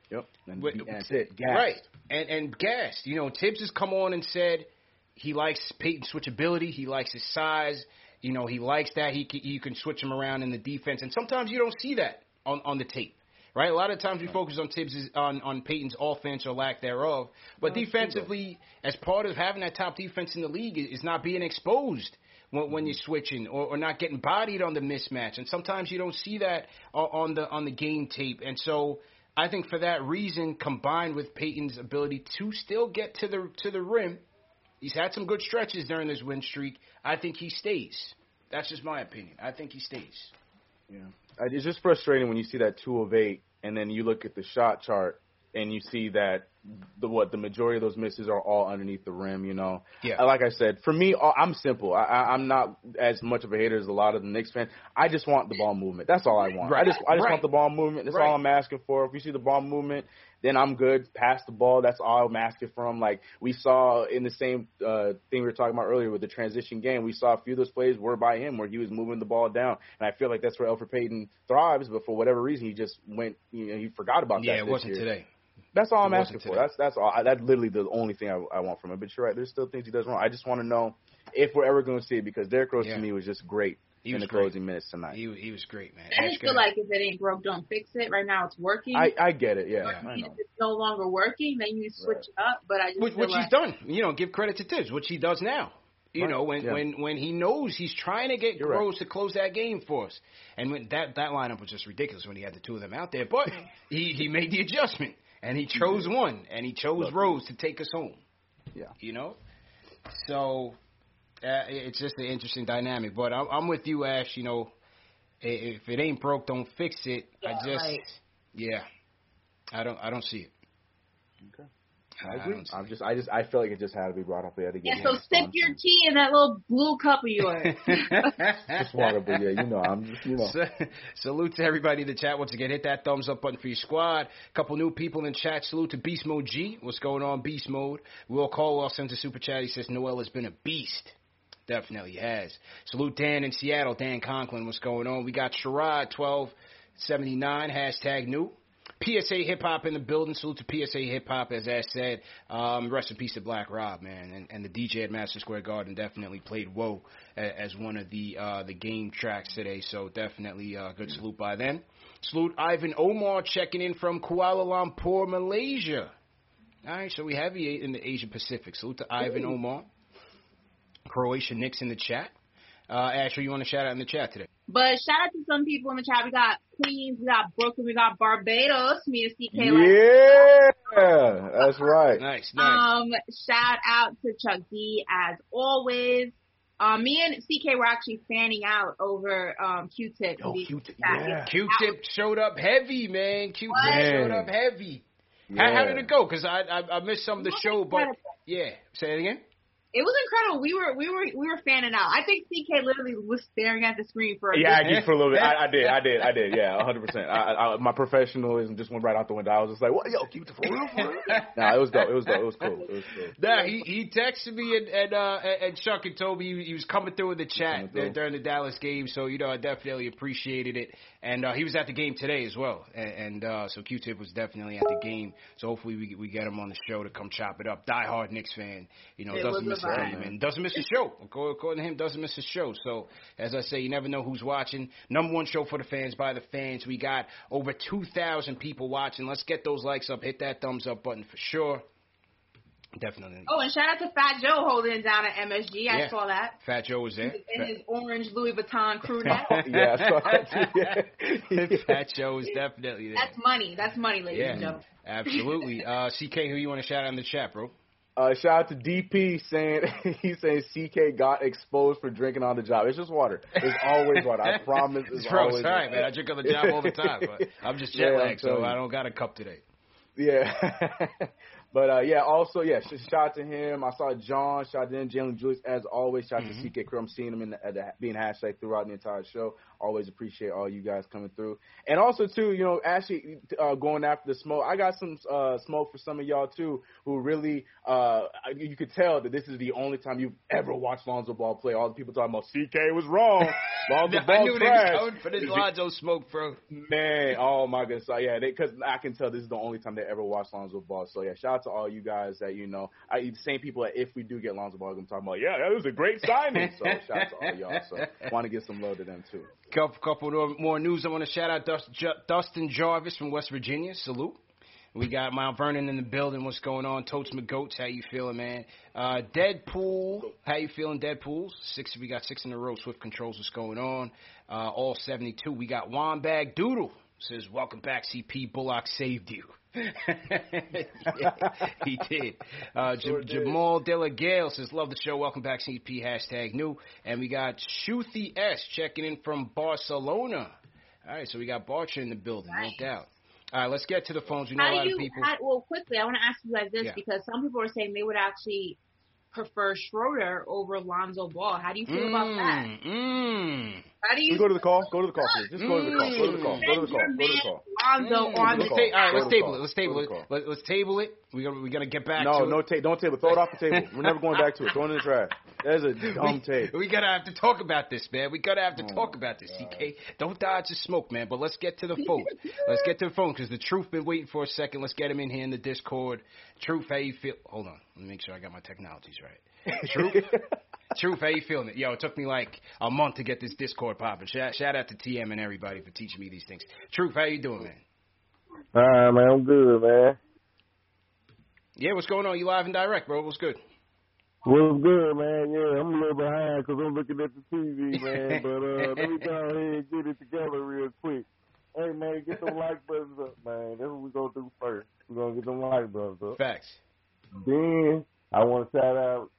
Yep. And, But- that's it. Gas. Right. And and gassed. You know, Thibs has come on and said he likes Payton's switchability. He likes his size. You know, he likes that. He you can switch him around in the defense, and sometimes you don't see that on on the tape. Right, a lot of times we focus on Thibs on on Payton's offense or lack thereof, but defensively, as part of having that top defense in the league, is not being exposed when, when you're mm-hmm. switching or, or not getting bodied on the mismatch. And sometimes you don't see that on the on the game tape. And so I think for that reason, combined with Payton's ability to still get to the to the rim, he's had some good stretches during this win streak. I think he stays. That's just my opinion. I think he stays. Yeah, it's just frustrating when you see that two of eight, and then you look at the shot chart and you see that the what the majority of those misses are all underneath the rim. You know, yeah. Like I said, for me, uh, I'm simple. I, I'm not as much of a hater as a lot of the Knicks fans. I just want the ball movement. That's all I want. Right. I just I just right. want the ball movement. That's right. all I'm asking for. If we see the ball movement, then I'm good. Pass the ball. That's all I'm asking from. Like we saw in the same uh, thing we were talking about earlier with the transition game, we saw a few of those plays were by him where he was moving the ball down, and I feel like that's where Elfrid Payton thrives. But for whatever reason, he just went. You know, he forgot about yeah, that. Yeah, it wasn't year. today. That's all I'm asking wasn't for. That's that's all. I, that's literally the only thing I, I want from him. But you're right. There's still things he does wrong. I just want to know if we're ever going to see it because Derrick Rose Yeah. to me was just great He in was the great. closing minutes tonight. He he was great, man. I just feel like if it ain't broke, don't fix it. Right now, it's working. I I get it. Yeah, But I if it's no longer working, then you switch it up. But I just which, which like he's done. You know, give credit to Thibs, which he does now. You Right, know, when yeah. when when he knows he's trying to get You're right. Rose to close that game for us, and when that that lineup was just ridiculous when he had the two of them out there. But he he made the adjustment and he chose one, and he chose Look. Rose to take us home. Yeah. You know, so uh, it's just an interesting dynamic. But I'm, I'm with you, Ash. You know, if it ain't broke, don't fix it. I just right. yeah, I don't I don't see it. Okay. I, I I agree. don't see I'm it. just I just I feel like it just had to be brought up there to get. Yeah, so sip response. your tea in that little blue cup of yours. <laughs> Just water, but yeah, you know, I'm just you know. Salute to everybody in the chat. Once again, hit that thumbs up button for your squad. couple new people in chat. Salute to Beast Mode G. What's going on, Beast Mode? Will Caldwell sends a super chat. He says Noel has been a beast. Definitely has. Salute Dan in Seattle. Dan Conklin, what's going on? We got Sherrod twelve seventy nine hashtag new. PSA Hip Hop in the building. Salute to PSA Hip Hop, as I said. Um, rest in peace to Black Rob, man. And, and the DJ at Madison Square Garden definitely played Whoa a- as one of the uh, the game tracks today. So definitely uh, good salute by them. Salute Ivan Omar checking in from Kuala Lumpur, Malaysia. All right, so we have you in the Asia Pacific. Salute to Ivan Omar. Croatia Knicks in the chat. Uh, Asher, you want to shout out in the chat today? but shout out to some people in the chat. We got Queens, we got Brooklyn, we got Barbados. Me and CK like Yeah, that's right. <laughs> Nice, nice. Um, shout out to Chuck D as always. Um, me and CK were actually fanning out over um Q-Tip. Yo, The- Q-Tip, yeah. Q-Tip showed up heavy, man. Q-Tip What? showed up heavy. How, how did it go? Because I, I I missed some of the It show, but yeah. Say it again. It was incredible. We were we were we were fanning out. I think CK literally was staring at the screen for a Yeah, I good did for a little bit. I, I did, I did, I did. Yeah, 100. percent I, I, My professionalism just went right out the window. I was just like, "What? Yo, keep it for real, for real." nah, it was dope. It was dope. It was cool. It was cool. Nah, he he texted me and and uh and and Chuck and told me he, he was coming through in the chat Coming during the Dallas game. So you know I definitely appreciated it. And uh, he was at the game today as well. And, and uh, so Q-Tip was definitely at the game. So hopefully we we get him on the show to come chop it up. Die hard Knicks fan, you know, It doesn't miss a a vibe. game and doesn't miss a show. According according to him, doesn't miss a show. So as I say, you never know who's watching. Number one show for the fans by the fans. We got over two thousand people watching. Let's get those likes up. Hit that thumbs up button for sure. Definitely. Oh, and shout out to Fat Joe holding it down at MSG. I Yeah. saw that. Fat Joe was there. In his orange Louis Vuitton crew <laughs> neck. yeah, I saw that too. <laughs> Yeah. Fat Joe was definitely there. That's money. That's money, ladies and gentlemen. absolutely. Uh, CK, who you want to shout out in the chat, bro? Uh, shout out to DP saying <laughs> he's saying CK got exposed for drinking on the job. It's just water. It's always water. I <laughs> promise. It's Bro, always all right, man. I drink on the job all the time, but <laughs> I'm just jet Yeah, lagged, so you. I don't got a cup today. Yeah. but uh yeah, also yeah, shout out to him. I saw John, shout out to him, Jalen Julius as always. Shout out Mm-hmm. to CK Crew. I'm seeing him in the, at the being hashtag throughout the entire show. Always appreciate all you guys coming through. And also too, you know, actually uh, going after the smoke. I got some uh, smoke for some of y'all too, who really uh, you could tell that this is the only time you've ever watched Lonzo Ball play. All the people talking about CK was wrong. <laughs> Lonzo I Ball knew trash. they was coming for this Lonzo smoke, bro. Man, oh my goodness. So yeah, because I can tell this is the only time they ever watched Lonzo Ball. So yeah, shout out to all you guys that you know. I the same people that if we do get Lonzo Ball, I'm talking about. Yeah, that was a great signing. so <laughs> shout out to all y'all. So want to give some love to them too. Couple, couple more- news. I want to shout out Dustin Jarvis from West Virginia. Salute. We got Mount Vernon in the building. What's going on? Totes McGoats, how you feeling, man? Uh, Deadpool, how you feeling, Deadpool? Six, we got six in a row. Swift controls, what's going on? Uh, all 72. We got Wambag Doodle says, "Welcome back, CP. Bullock saved you." <laughs> yeah, he did. Uh, J- Sure did. Jamal De La Gale says, "Love the show. Welcome back, CP. Hashtag new." And we got Shuthi S checking in from Barcelona. All right, so we got Barcher in the building, Nice. no doubt. All right, let's get to the phones. We know a lot do you? of people. How, well, quickly, I want to ask you guys this Yeah. because some people are saying they would actually prefer Schroeder over Lonzo Ball. How do you feel about that? Mm, mm. How do we you? go to the call? Go to the call, please. Just go to the call. Go to the call. Go to the call. Go to the call. Lonzo on the all right, let's Go to the table it. Let's table it. Let, let's table it. We got we got to get back No, to no tape. Don't table. Throw it off the table. We're never going back to it. Throw it in the trash. That is a <laughs> dumb tape. We gotta have to talk about this, man. We gotta have to Oh, talk about this, CK. Don't dodge the smoke, man. But let's get to the phone. let's get to the phone because the truth been waiting for a second. Let's get him in here in the Discord. Truth, how you feel? Hold on, let me make sure I got my technologies right. Truth, <laughs> truth, how you feeling? It? Yo, it took me like a month to get this Discord popping. Shout, shout out to TM and everybody for teaching me these things. Truth, how you doing, man? All right, man. I'm good, man. Yeah, what's going on? You live and direct, bro. What's good? What's good, man? Yeah, I'm a little behind because I'm looking at the TV, man. <laughs> But uh, let me go ahead and get it together real quick. Hey, man, get them like buttons up, man. That's what we gonna do first. We're gonna get them like buttons up. Facts. Then I want to shout out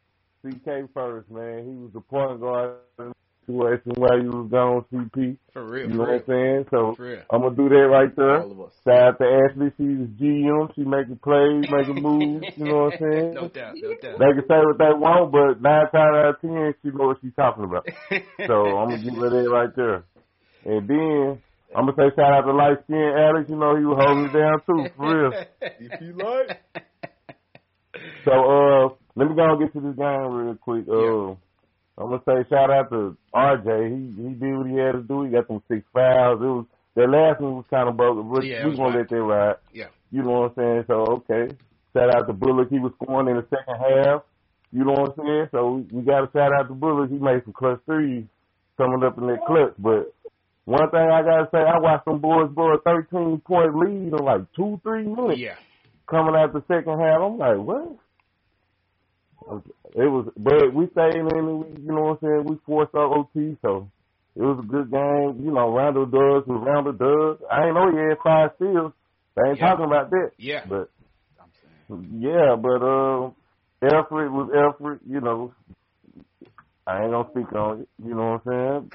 CK first, man. He was the point guard in situation while you was gone, CP. For real. You know what I'm saying? So. I'm gonna do that right there. All of us. Shout out to Ashley. She's GM. She making plays, making <laughs> moves. You know what I'm saying? no doubt, no doubt. They can say what they want, but nine times out of ten, she know what she's talking about. So I'm gonna give her that right there. And then I'm gonna say shout out to light skin Alex. You know he was holding it down too, for real. If <laughs> you like. So uh, let me go and get to this game real quick. Uh, I'm gonna say shout out to RJ. He he did what he had to do. He got them six fouls. It was the last one was kind of broken, but Yeah, we was gonna whack. let that ride. Yeah. You know what I'm saying? So okay. Shout out to Bullock. He was scoring in the second half. You know what I'm saying? So we, we got to shout out to Bullock. He made some clutch threes coming up in that clutch. But one thing I gotta say, I watched some boys blow a 13 point lead in like two, three minutes Yeah. coming out the second half. I'm like, what? It was, but we stayed in and we, you know what I'm saying? We forced our OT, so it was a good game. You know, Randle does what Randle does. I ain't know he had five steals. They ain't Yeah. talking about that. Yeah. But yeah, but uh, effort was effort. You know, I ain't gonna speak on it. You know what I'm saying?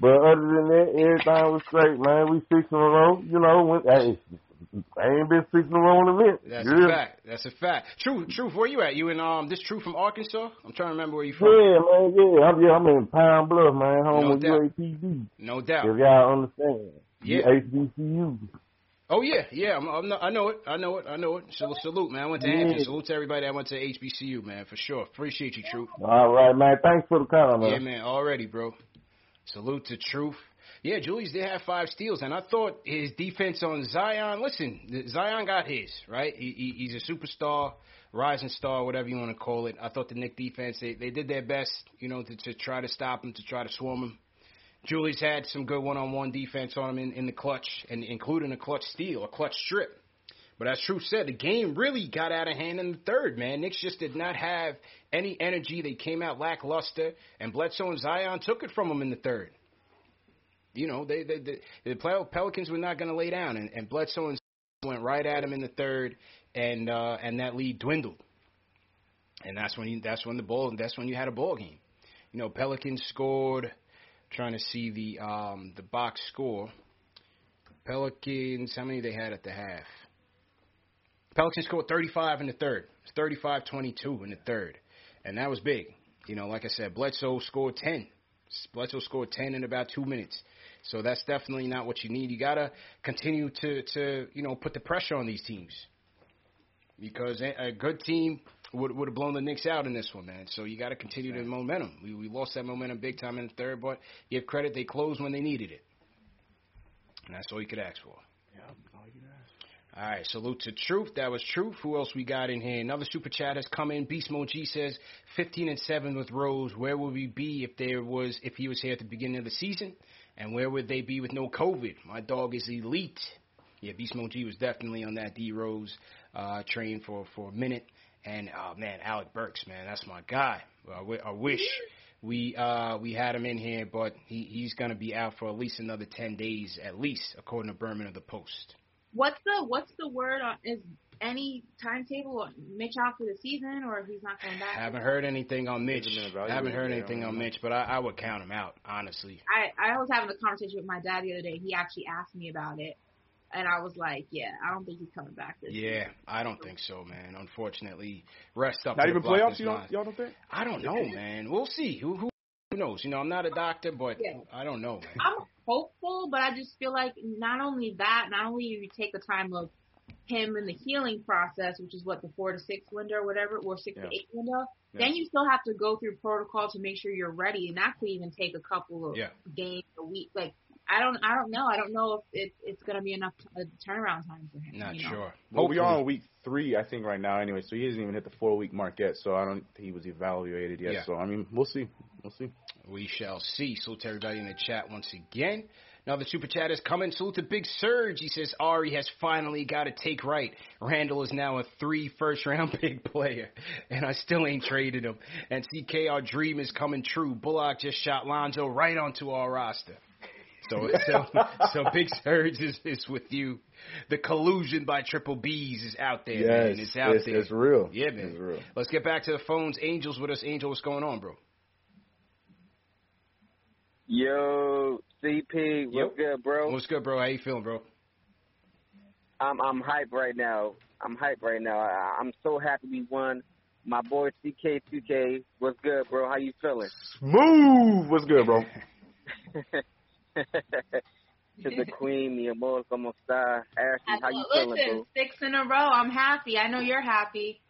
But other than that, everything was straight, man. We six in a row. You know, when, hey, I ain't been six in a row in a minute. That's You a fact. That's a fact. Truth, truth. Where you at? You in um this truth from Arkansas? I'm trying to remember where you from. Yeah, man, yeah. I'm, yeah, I'm in Pine Bluff, man, home No doubt. UAPB. No doubt. If y'all understand. Yeah. HBCU. Oh yeah, yeah. I'm, I'm not, I know it. I know it. I know it. Salute, salute, man. I went to Yeah. Hampton. Salute to everybody that went to HBCU, man, for sure. Appreciate you, Truth. All right, man. Thanks for the call, man. Yeah, man. Already, bro. Salute to Truth. Yeah, Julius did have five steals, and I thought his defense on Zion. Listen, Zion got his right. He, he, he's a superstar, rising star, whatever you want to call it. I thought the Knick defense they, they did their best, you know, to, to try to stop him, to try to swarm him. Julius had some good one-on-one defense on him in, in the clutch, and including a clutch steal, a clutch strip. But as Truth said, the game really got out of hand in the third, man. Knicks just did not have any energy. They came out lackluster, and Bledsoe and Zion took it from them in the third. You know, they, they, they the Pel- Pelicans were not going to lay down, and, and Bledsoe and went right at him in the third, and uh, and that lead dwindled. And that's when you, that's when the ball that's when you had a ball game. You know, Pelicans scored. Trying to see the um, the box score. Pelicans, how many they had at the half? Pelicans scored 35 in the third. It's 35-22 in the third, and that was big. You know, like I said, Bledsoe scored 10. Bledsoe scored 10 in about two minutes. So that's definitely not what you need. You gotta continue to to you know put the pressure on these teams because a, good team would would have blown the Knicks out in this one, man. So you got to continue the momentum. We we lost that momentum big time in the third, but give credit they closed when they needed it, and that's all you could ask for. Yeah, all you can ask. All right, salute to Truth. That was Truth. Who else we got in here? Another super chat has come in. Beast Mode G says, 15 and 7 with Rose. Where would we be if there was if he was here at the beginning of the season? And where would they be with no COVID? My dog is elite. Yeah, Beast Mode G was definitely on that D Rose uh, train for for a minute. And oh man, Alec Burks, man, that's my guy. I, w- I wish we uh, we had him in here, but he, he's gonna be out for at least another 10 days, at least, according to Berman of the Post. What's the what's the word on is any timetable on Mitch out for the season or if he's not coming back? Haven't heard anything on Mitch. Hasn't been evaluated Haven't heard anything on. Mitch, but I, I would count him out, honestly. I I was having a conversation with my dad the other day. He actually asked me about it, and I was like, yeah, I don't think he's coming back this year. Yeah, I don't think so, man. Unfortunately, rest up. Not even playoffs. you don't, y'all don't think? I don't know, man. We'll see. Who who who knows? You know, I'm not a doctor, but Yeah. I don't know, man. I'm hopeful, but I just feel like not only that, not only you take the time of him in the healing process, which is what the four to six window or whatever, or six Yeah. to eight window, Yeah. then you still have to go through protocol to make sure you're ready, and that could even take a couple of Yeah. games a week. Like I don't, I don't know. I don't know if it, it's going to be enough t- uh, turnaround time for him. Not you know? sure. Well, we are Hopefully. on week three, I think, right now. Anyway, so he hasn't even hit the four week mark yet. So I don't think he was evaluated yet. Yeah. So I mean, we'll see. We'll see. We shall see. So to everybody in the chat once again. Now the super chat is coming. Salute to Big Surge. He says Ari has finally got it take right. Randle is now a three first round <laughs> pick player, and I still ain't traded him. And CK, our dream is coming true. Bullock just shot Lonzo right onto our roster. So, so, <laughs> so Big Surge is, is with you. The collusion by Triple B's is out there, man. It's out it's, there. it's real. Yeah, man. It's real. Let's get back to the phones. Angel's with us. Angel, what's going on, bro? Yo, CP, what's Yo. good, bro? What's good, bro? How you feeling, bro? I'm I'm hype right now. I'm hype right now. I, I'm so happy we won. My boy CK2K, what's good, bro? How you feeling? Smooth. What's good, bro? <laughs> to the queen, mi amor, como está? Ashley, how you Listen, feeling, bro? six in a row. I'm happy. I know you're happy.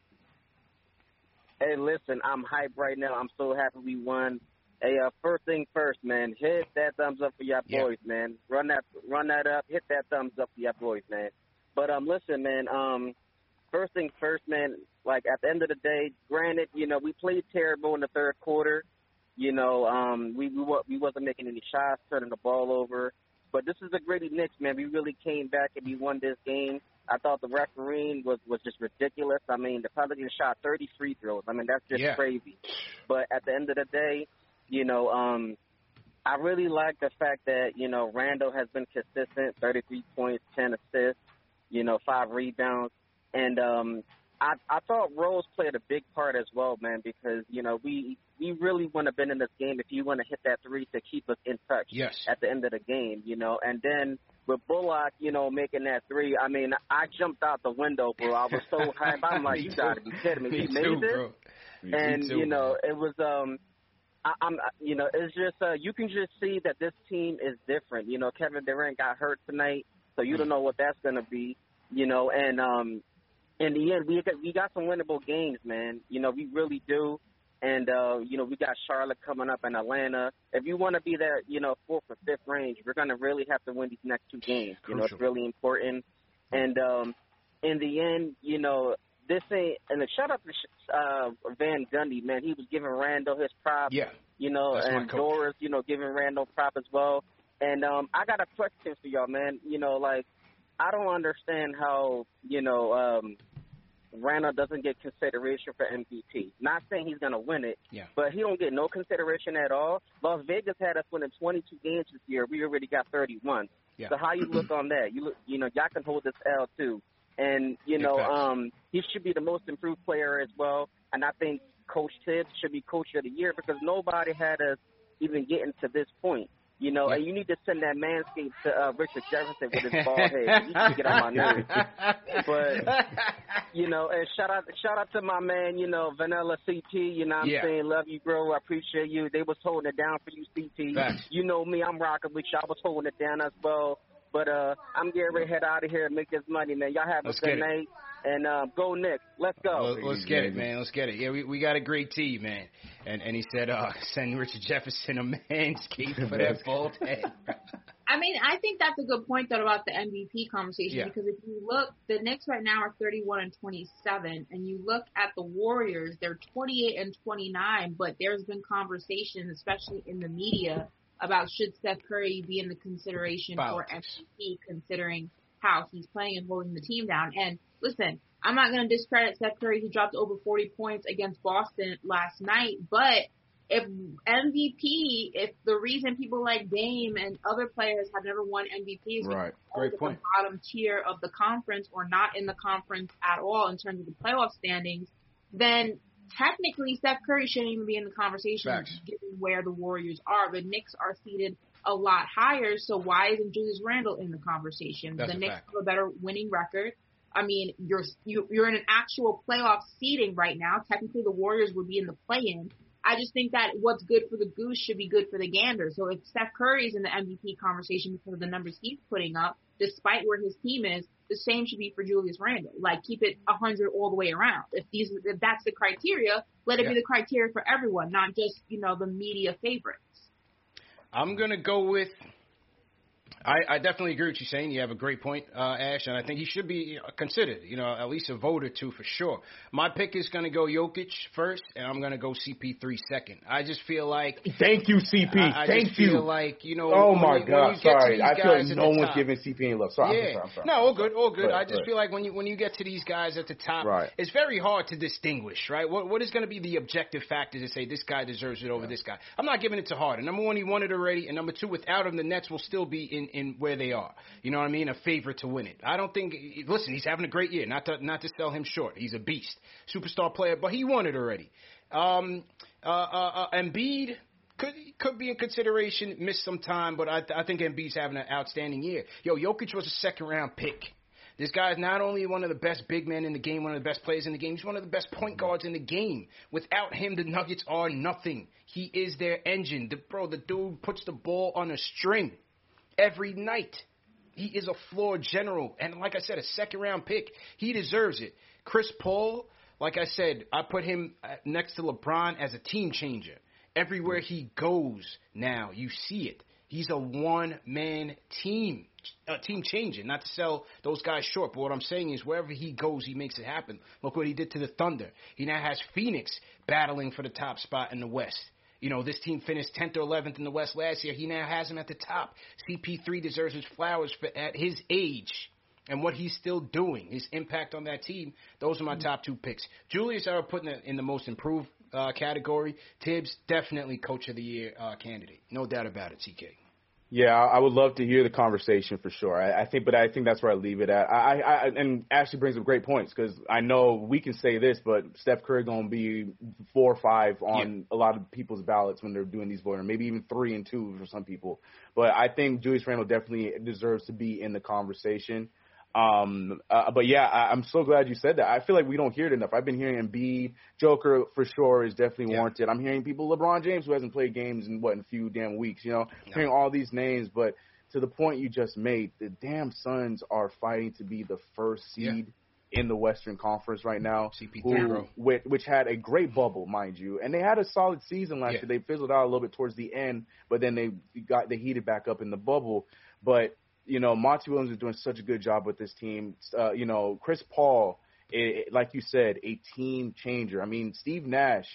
Hey, listen, I'm hype right now. I'm so happy we won. Hey, uh, first thing first, man, hit that thumbs up for your Yeah. boys, man. Run that, run that up. Hit that thumbs up for your boys, man. But um, listen, man. Um, first thing first, man. Like at the end of the day, granted, you know we played terrible in the third quarter. You know, um, we we we wasn't making any shots, turning the ball over. But this is the gritty Knicks, man. We really came back and we won this game. I thought the refereeing was was just ridiculous. I mean, the Pelicans shot 30 free throws. I mean, that's just Yeah. crazy. But at the end of the day, you know, um, I really like the fact that you know Randle has been consistent, 33 points, 10 assists, you know, five rebounds, and um, I I thought Rose played a big part as well, man, because you know we we really wouldn't have been in this game if you want to hit that three to keep us in touch Yes. at the end of the game, you know. And then with Bullock, you know, making that three, I mean, I jumped out the window, bro. I was so hyped. I'm like, <laughs> you too. gotta be kidding me. Me he made too, bro. and too, you know, it was um. I, I'm, you know, it's just uh, you can just see that this team is different. You know, Kevin Durant got hurt tonight, so you don't know what that's gonna be. You know, and um, in the end, we got we got some winnable games, man. You know, we really do. And uh, you know, we got Charlotte coming up in Atlanta. If you want to be there, you know, fourth or fifth range, we're gonna really have to win these next two games. You know, it's really important. And um, in the end, you know, this ain't. And a shout out to uh, Van Gundy, man. He was giving Randle his props Yeah. you know, That's and. Doris, you know, giving Randle prop as well. And um, I got a question for y'all, man. You know, like I don't understand how you know um, Randle doesn't get consideration for MVP. Not saying he's gonna win it, Yeah. but he don't get no consideration at all. Las Vegas had us winning 22 games this year. We already got 31. Yeah. So how you look on that? You look, you know, y'all can hold this L too. And you know, um, he should be the most improved player as well. And I think Coach Thibs should be Coach of the Year because nobody had us even getting to this point. You know, Yeah. and you need to send that manscape to uh, Richard Jefferson with his bald head. He can get on my nerves. But You know, and shout out shout out to my man, you know, Vanilla CT, you know what I'm saying? Love you, bro. I appreciate you. They was holding it down for you, CT. Facts. You know me, I'm rocking with you. I was holding it down as well. But uh I'm getting ready to head out of here and make this money, man. Y'all have Let's a good get it. night. And uh, go Nick. Let's go. Let's, let's get it, man. Let's get it. Yeah, we, we got a great team, man. And and he said, uh, <laughs> send Richard Jefferson a manscape for that <laughs> bald head. I mean, I think that's a good point though about the MVP conversation Yeah. because if you look, the Knicks right now are 31 and 27, and you look at the Warriors, they're 28 and 29. But there's been conversation, especially in the media, about should Steph Curry be in the consideration for MVP, considering how he's playing and holding the team down. And listen, I'm not going to discredit Steph Curry. He dropped over 40 points against Boston last night, but if MVP, if the reason people like Dame and other players have never won MVP is Right. because Great point. the bottom tier of the conference or not in the conference at all in terms of the playoff standings, then technically Steph Curry shouldn't even be in the conversation Facts. given where the Warriors are. The Knicks are seated a lot higher, so why isn't Julius Randle in the conversation? That's the Knicks fact. have a better winning record. I mean, you're you, you're in an actual playoff seeding right now. Technically, the Warriors would be in the play-in. I just think that what's good for the goose should be good for the gander. So if Steph Curry's in the MVP conversation because of the numbers he's putting up, despite where his team is, the same should be for Julius Randle. Like keep it a hundred all the way around. If these if that's the criteria, let it Yeah. be the criteria for everyone, not just you know the media favorites. I'm gonna go with. I, I definitely agree with you saying. You have a great point, uh, Ash, and I think he should be considered. You know, at least a vote or two for sure. My pick is gonna go Jokic first, and I'm gonna go CP3 second. I just feel like Thank you, CP. I, I Thank just feel you. like you know. oh my you, God, sorry. I feel like no one's top- giving CP any love. Sorry, yeah. I'm sorry, I'm sorry. No, all good, all good. Right, I just right. feel like when you when you get to these guys at the top, Right. it's very hard to distinguish, right? What what is going to be the objective factor to say this guy deserves it over this guy? I'm not giving it to Harden. Number one, he won it already, and number two, without him, the Nets will still be in in where they are. You know what I mean? A favorite to win it. I don't think. Listen, he's having a great year. Not to not to sell him short. He's a beast, superstar player, but he won it already. Um, uh, uh, uh, Embiid could could be in consideration. Missed some time, but I I think Embiid's having an outstanding year. Yo, Jokic was a second round pick. This guy is not only one of the best big men in the game, one of the best players in the game, he's one of the best point guards in the game. Without him, the Nuggets are nothing. He is their engine. The, bro, the dude puts the ball on a string every night. He is a floor general. And like I said, a second round pick. He deserves it. Chris Paul, like I said, I put him uh, next to LeBron as a team changer. Everywhere he goes now, you see it. He's a one man team, a team changer. Not to sell those guys short, but what I'm saying is wherever he goes, he makes it happen. Look what he did to the Thunder. He now has Phoenix battling for the top spot in the West. You know, this team finished 10th or 11th in the West last year. He now has him at the top. CP3 deserves his flowers for, at his age and what he's still doing, his impact on that team. Those are my top two picks. Julius, I would put in the, in the most improved uh, category. Thibs, definitely coach of the year uh, candidate. No doubt about it, TK. Yeah, I I would love to hear the conversation for sure. I, I think, but I think that's where I leave it at. I, I, I and Ashley brings up great points because I know we can say this, but Steph Curry gonna be four or five on a lot of people's ballots when they're doing these voting, maybe even three and two for some people. But I think Julius Randle definitely deserves to be in the conversation. Um, uh, but yeah, I, I'm so glad you said that. I feel like we don't hear it enough. I've been hearing Embiid, Joker for sure is definitely Yeah. warranted. I'm hearing people, LeBron James, who hasn't played games in what in a few damn weeks. You know, hearing all these names, but to the point you just made, the damn Suns are fighting to be the first Yeah. seed in the Western Conference right now. CP3, who- which, which had a great bubble, mind you, and they had a solid season last Yeah. year. They fizzled out a little bit towards the end, but then they got they heated back up in the bubble. But you know, Monty Williams is doing such a good job with this team. Uh, you know, Chris Paul, i like you said, a team changer. I mean, Steve Nash.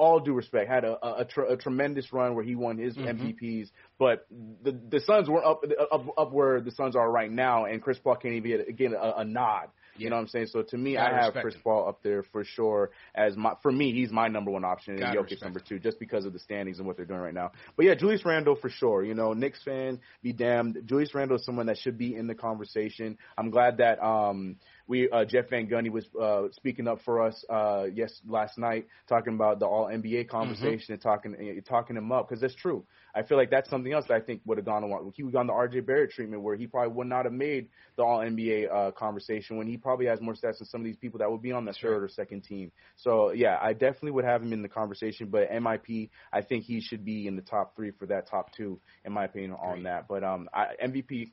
All due respect, had a a, a, tr- a tremendous run where he won his Mhm. MVPs, but the the Suns weren't up, up up where the Suns are right now, and Chris Paul can't even get, get a, a nod. You know what I'm saying? So to me, Gotta I have Chris him. Paul up there for sure as my for me, he's my number one option and Gotta Jokic number two, just because of the standings and what they're doing right now. But yeah, Julius Randle for sure. You know, Knicks fan, be damned. Julius Randle is someone that should be in the conversation. I'm glad that um we uh, Jeff Van Gundy was uh, speaking up for us uh, yes last night, talking about the All NBA conversation mm-hmm. and talking and talking him up because that's true. I feel like that's something else that I think would have gone on. He would gone the RJ Barrett treatment where he probably would not have made the All NBA uh, conversation when he probably has more stats than some of these people that would be on the third or second team. So yeah, I definitely would have him in the conversation. But MIP, I think he should be in the top three for that top two, in my opinion, on that. But um, I, MVP,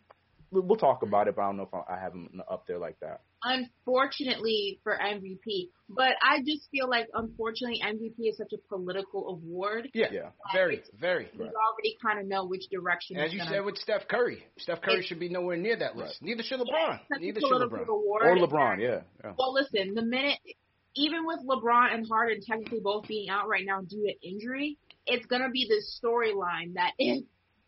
we'll talk about it. But I don't know if I have him up there like that unfortunately for MVP. But I just feel like unfortunately MVP is such a political award. Yeah, yeah. very, very. You right. already kind of know which direction. As you said with Steph Curry, Steph Curry should be nowhere near that list. Right. Neither should LeBron. Yeah, Neither should LeBron. Award. Or LeBron, yeah, yeah. Well, listen, the minute, even with LeBron and Harden technically both being out right now due to injury, it's gonna be this storyline that mm. if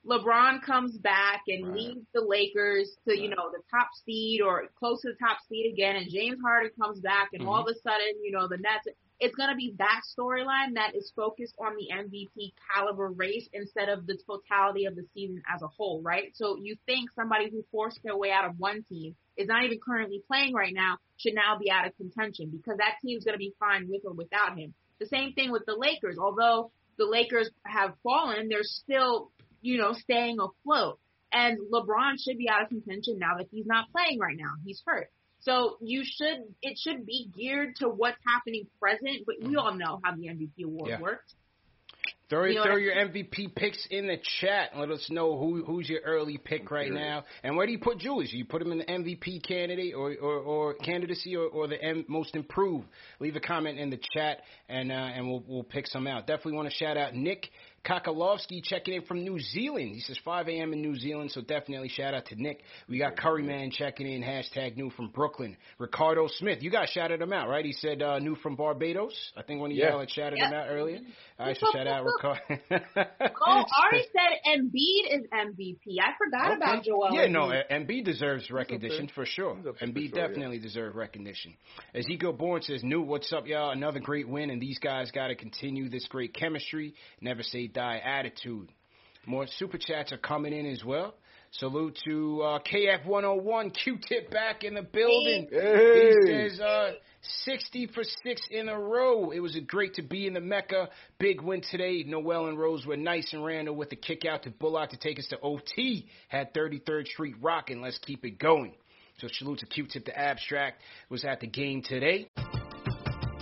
LeBron comes back and right. leads the Lakers to, right. you know, the top seed or close to the top seed again, and James Harden comes back, and mm-hmm. all of a sudden, you know, the Nets, it's going to be that storyline that is focused on the MVP caliber race instead of the totality of the season as a whole, right? So you think somebody who forced their way out of one team is not even currently playing right now should now be out of contention because that team's going to be fine with or without him. The same thing with the Lakers. Although the Lakers have fallen, they're still you know, staying afloat. And LeBron should be out of contention now that he's not playing right now. He's hurt. So you should it should be geared to what's happening present, but we all know how the MVP award yeah. works. Throw, you know throw your MVP picks in the chat and let us know who who's your early pick right now. And where do you put Julius? You put him in the MVP candidate or or, or candidacy or, or the M, most improved? Leave a comment in the chat and uh, and we'll we'll pick some out. Definitely want to shout out Nick Kakalovsky checking in from New Zealand. He says 5 a.m. in New Zealand, so definitely shout out to Nick. We got Curryman checking in, hashtag new from Brooklyn. Ricardo Smith, you guys shouted him out, right? He said uh, new from Barbados. I think one of y'all had shouted him out earlier. All right, so shout out Ricardo. <laughs> oh, Ari said Embiid is MVP. I forgot okay. about Joel. Yeah, no, Embiid deserves recognition for sure. Embiid sure, definitely yeah. deserves recognition. Ezekiel Bourne says, new, what's up, y'all? Another great win, and these guys got to continue this great chemistry. Never say die attitude. More super chats are coming in as well. Salute to uh, KF101, Q-Tip back in the building. Hey. He says uh, 60 for 6 in a row. It was great to be in the Mecca. Big win today. Noel and Rose were nice and Randle with the kick out to Bullock to take us to OT. Had 33rd Street rocking. Let's keep it going. So salute to Q-Tip the Abstract. Was at the game today.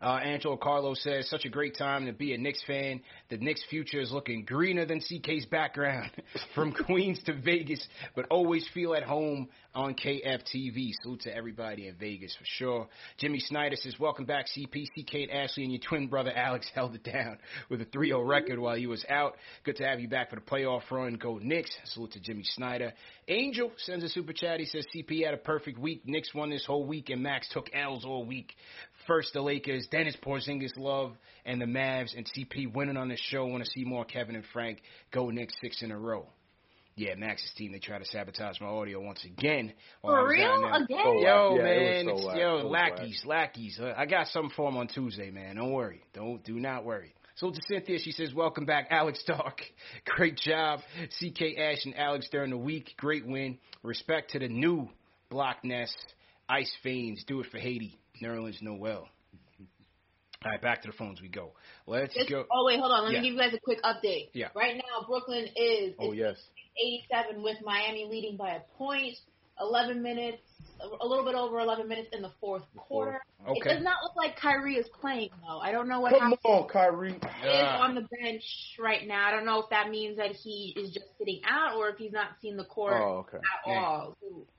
Uh, Angelo Carlos says, such a great time to be a Knicks fan. The Knicks future is looking greener than CK's background <laughs> from Queens to Vegas, but always feel at home on KFTV. Salute to everybody in Vegas for sure. Jimmy Snyder says, welcome back, CP. CK and Ashley and your twin brother Alex <laughs> held it down with a 3-0 record while he was out. Good to have you back for the playoff run. Go Knicks. Salute to Jimmy Snyder. Angel sends a super chat. He says, CP had a perfect week. Knicks won this whole week, and Max took L's all week. First the Lakers, Dennis Porzingis love, and the Mavs, and CP winning on this show. Want to see more Kevin and Frank go Knicks six in a row. Yeah, Max's team, they try to sabotage my audio once again. For real? Again? So yo, yeah, man. So yo, lackeys, lackeys. Uh, I got something for them on Tuesday, man. Don't worry. Don't, do not worry. So to Cynthia, she says, Welcome back, <laughs> Alex Dark. Great job. CK Ash and Alex during the week. Great win. Respect to the new Block Ness. Ice Veins. Do it for Haiti. Nerlens Noel. <laughs> All right, back to the phones we go. Let's Just, go. oh wait, hold on. Let Yeah. me give you guys a quick update. Yeah. Right now, Brooklyn is Oh yes. 87 with Miami leading by a point. 11 minutes, a little bit over 11 minutes in the fourth quarter. It does not look like Kyrie is playing though. I don't know what Come happened. on, Kyrie. He is on the bench right now. I don't know if that means that he is just sitting out or if he's not seen the court Oh, okay. at Yeah. all.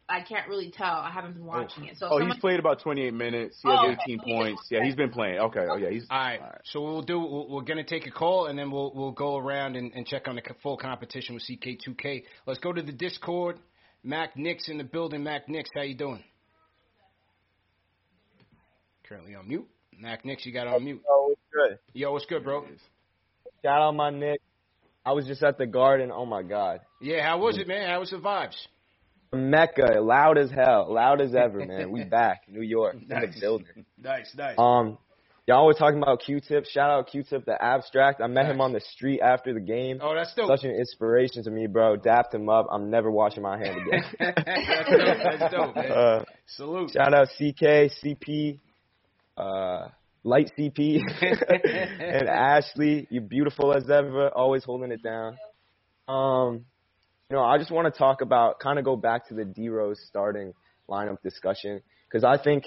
I can't really tell. I haven't been oh. watching it. So Oh, someone- he's played about 28 minutes. He has Oh, okay. 18 points. Yeah, he's been playing. Okay. Oh yeah, he's All right. So we'll do, we'll, we're gonna take a call, and then we'll we'll go around and, and check on the full competition with CK2K. Let's go to the Discord. Mac Nix in the building. Mac Nix, how you doing? Currently on mute. Mac Nix, you got on mute. Oh, it's good. Yo, what's good, bro? Shout out my Nick. I was just at the garden. Oh my God. Yeah, how was mm-hmm. it, man? How was the vibes? Mecca, loud as hell, loud as ever, man. We <laughs> back, New York, in Nice. the building. Nice, nice. Um, y'all were talking about Q-Tip. Shout out Q-Tip, the abstract. I met him on the street after the game. Oh, that's dope. Such an inspiration to me, bro. Dapped him up. I'm never washing my hand again. <laughs> that's dope. That's dope, man. Uh, Salute. Shout out CK, CP, uh, Light CP, <laughs> and Ashley. You beautiful as ever, always holding it down. Um, know, I just want to talk about, kind of go back to the D Rose starting lineup discussion because I think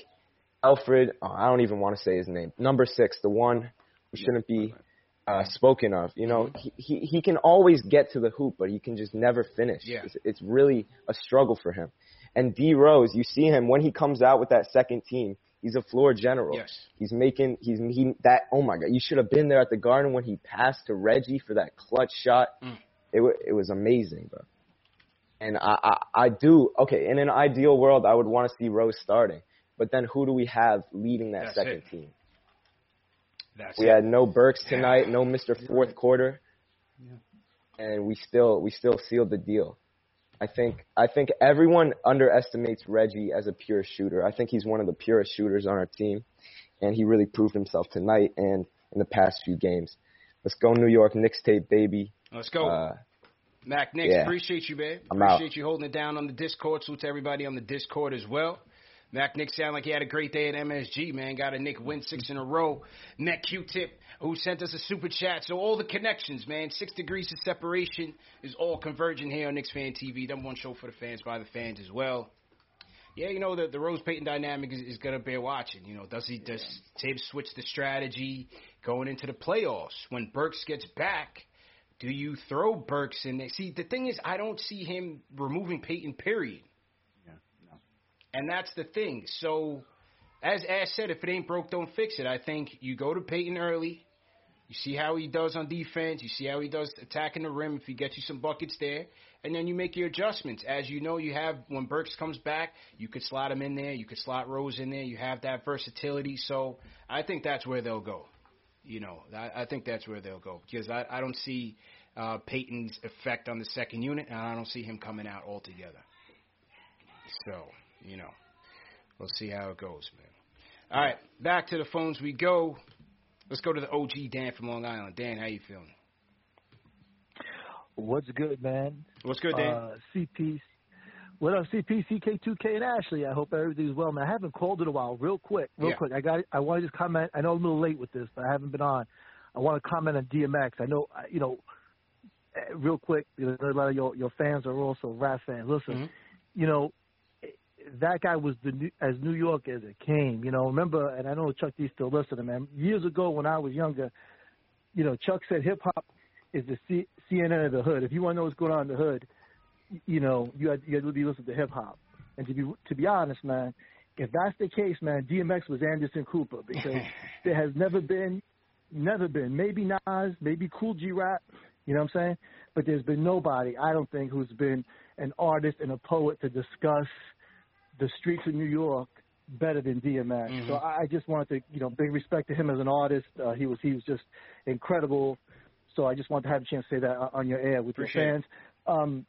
Elfrid, oh, I don't even want to say his name, number six, the one who shouldn't be uh, spoken of. You know, he, he he can always get to the hoop, but he can just never finish. Yeah. It's, it's really a struggle for him. And D Rose, you see him when he comes out with that second team. He's a floor general. Yes. He's making he's he that. Oh my God! You should have been there at the Garden when he passed to Reggie for that clutch shot. Mm. It it was amazing, bro. And I, I I do okay. In an ideal world, I would want to see Rose starting. But then who do we have leading that That's second it. team? That's We it. had no Burks tonight, no Mr. Fourth Quarter, and we still we still sealed the deal. I think I think everyone underestimates Reggie as a pure shooter. I think he's one of the purest shooters on our team, and he really proved himself tonight and in the past few games. Let's go New York Knicks tape, baby. Let's go. Uh, Mac Nix, yeah. appreciate you, man. I'm out. appreciate you holding it down on the Discord. Salute to everybody on the Discord as well. Mac Knick sound like he had a great day at MSG, man. Got a Nick win six in a row. Met Q-Tip, who sent us a super chat. So all the connections, man. Six degrees of separation is all converging here on Knicks Fan TV. Number one show for the fans by the fans as well. Yeah, you know the the Rose Payton dynamic is, is gonna bear watching. You know, does he does Thibs switch the strategy going into the playoffs when Burks gets back? Do you throw Burks in there? See, the thing is, I don't see him removing Payton. Period. Yeah. And that's the thing. So, as Ash said, if it ain't broke, don't fix it. I think you go to Payton early. You see how he does on defense. You see how he does attacking the rim. If he gets you some buckets there, and then you make your adjustments. As you know, you have when Burks comes back, you could slot him in there. You could slot Rose in there. You have that versatility. So I think that's where they'll go. You know, I, I think that's where they'll go because I, I don't see uh, Payton's effect on the second unit, and I don't see him coming out altogether. So, you know, we'll see how it goes, man. All right, back to the phones we go. Let's go to the OG Dan from Long Island. Dan, how you feeling? What's good, man? What's good, Dan? Uh, CP. What up, CP, CK2K, and Ashley? I hope everything's well, man. I haven't called in a while. Real quick, real Yeah. quick. I got. I want to just comment. I know I'm a little late with this, but I haven't been on. I want to comment on DMX. I know, you know, eh, real quick. You know, a lot of your your fans are also rap fans. Listen, Mm-hmm. you know, that guy was the New- as New York as it came. You know, remember, and I know Chuck D still listening, man. Years ago, when I was younger, you know, Chuck said hip hop is the C- CNN of the hood. If you want to know what's going on in the hood, you know, you had, you had to be listening to hip hop. And to be to be honest, man, if that's the case, man, DMX was Anderson Cooper because <laughs> there has never been, never been, maybe Nas, maybe Kool G Rap, you know what I'm saying? But there's been nobody, I don't think, who's been an artist and a poet to discuss the streets of New York better than DMX. So I I just wanted to, you know, big respect to him as an artist. Uh, he was he was just incredible. So I just wanted to have a chance to say that on- on your air with Appreciate your fans. Um,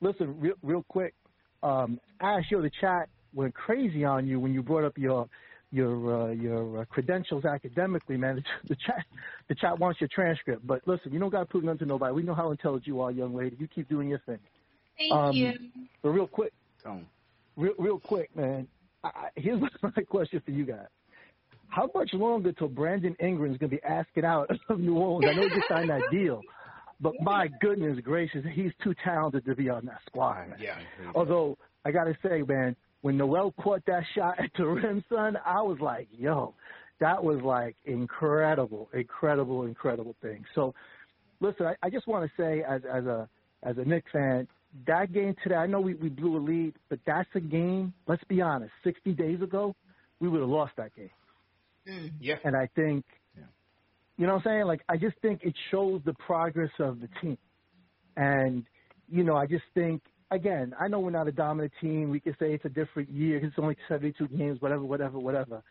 listen, real, real quick, um, Ash, yo, the chat went crazy on you when you brought up your your uh, your uh, credentials academically, man. <laughs> The chat the chat wants your transcript, but listen, you don't got to prove nothing to nobody. We know how intelligent you are, young lady. You keep doing your thing. Thank Um, you. But real quick, Tone. real, real quick, man. I, I- here's <laughs> my question for you guys. how much longer till Brandon Ingram is going to be asking out <laughs> of New Orleans? I know you just signed that deal, but my goodness gracious, he's too talented to be on that squad. Man. Yeah. Although I got to say, man, when Noel caught that shot at the <laughs> rim, son, I was like, yo, that was like incredible, incredible, incredible thing. So, listen, I, I just want to say, as as a as a Knicks fan, that game today, I know we, we blew a lead, but that's a game. Let's be honest. Sixty days ago, we would have lost that game. Yeah. And I think, you know what I'm saying? Like, I just think it shows the progress of the team. And, you know, I just think, again, I know we're not a dominant team. We can say it's a different year. It's only 72 games, whatever, whatever, whatever.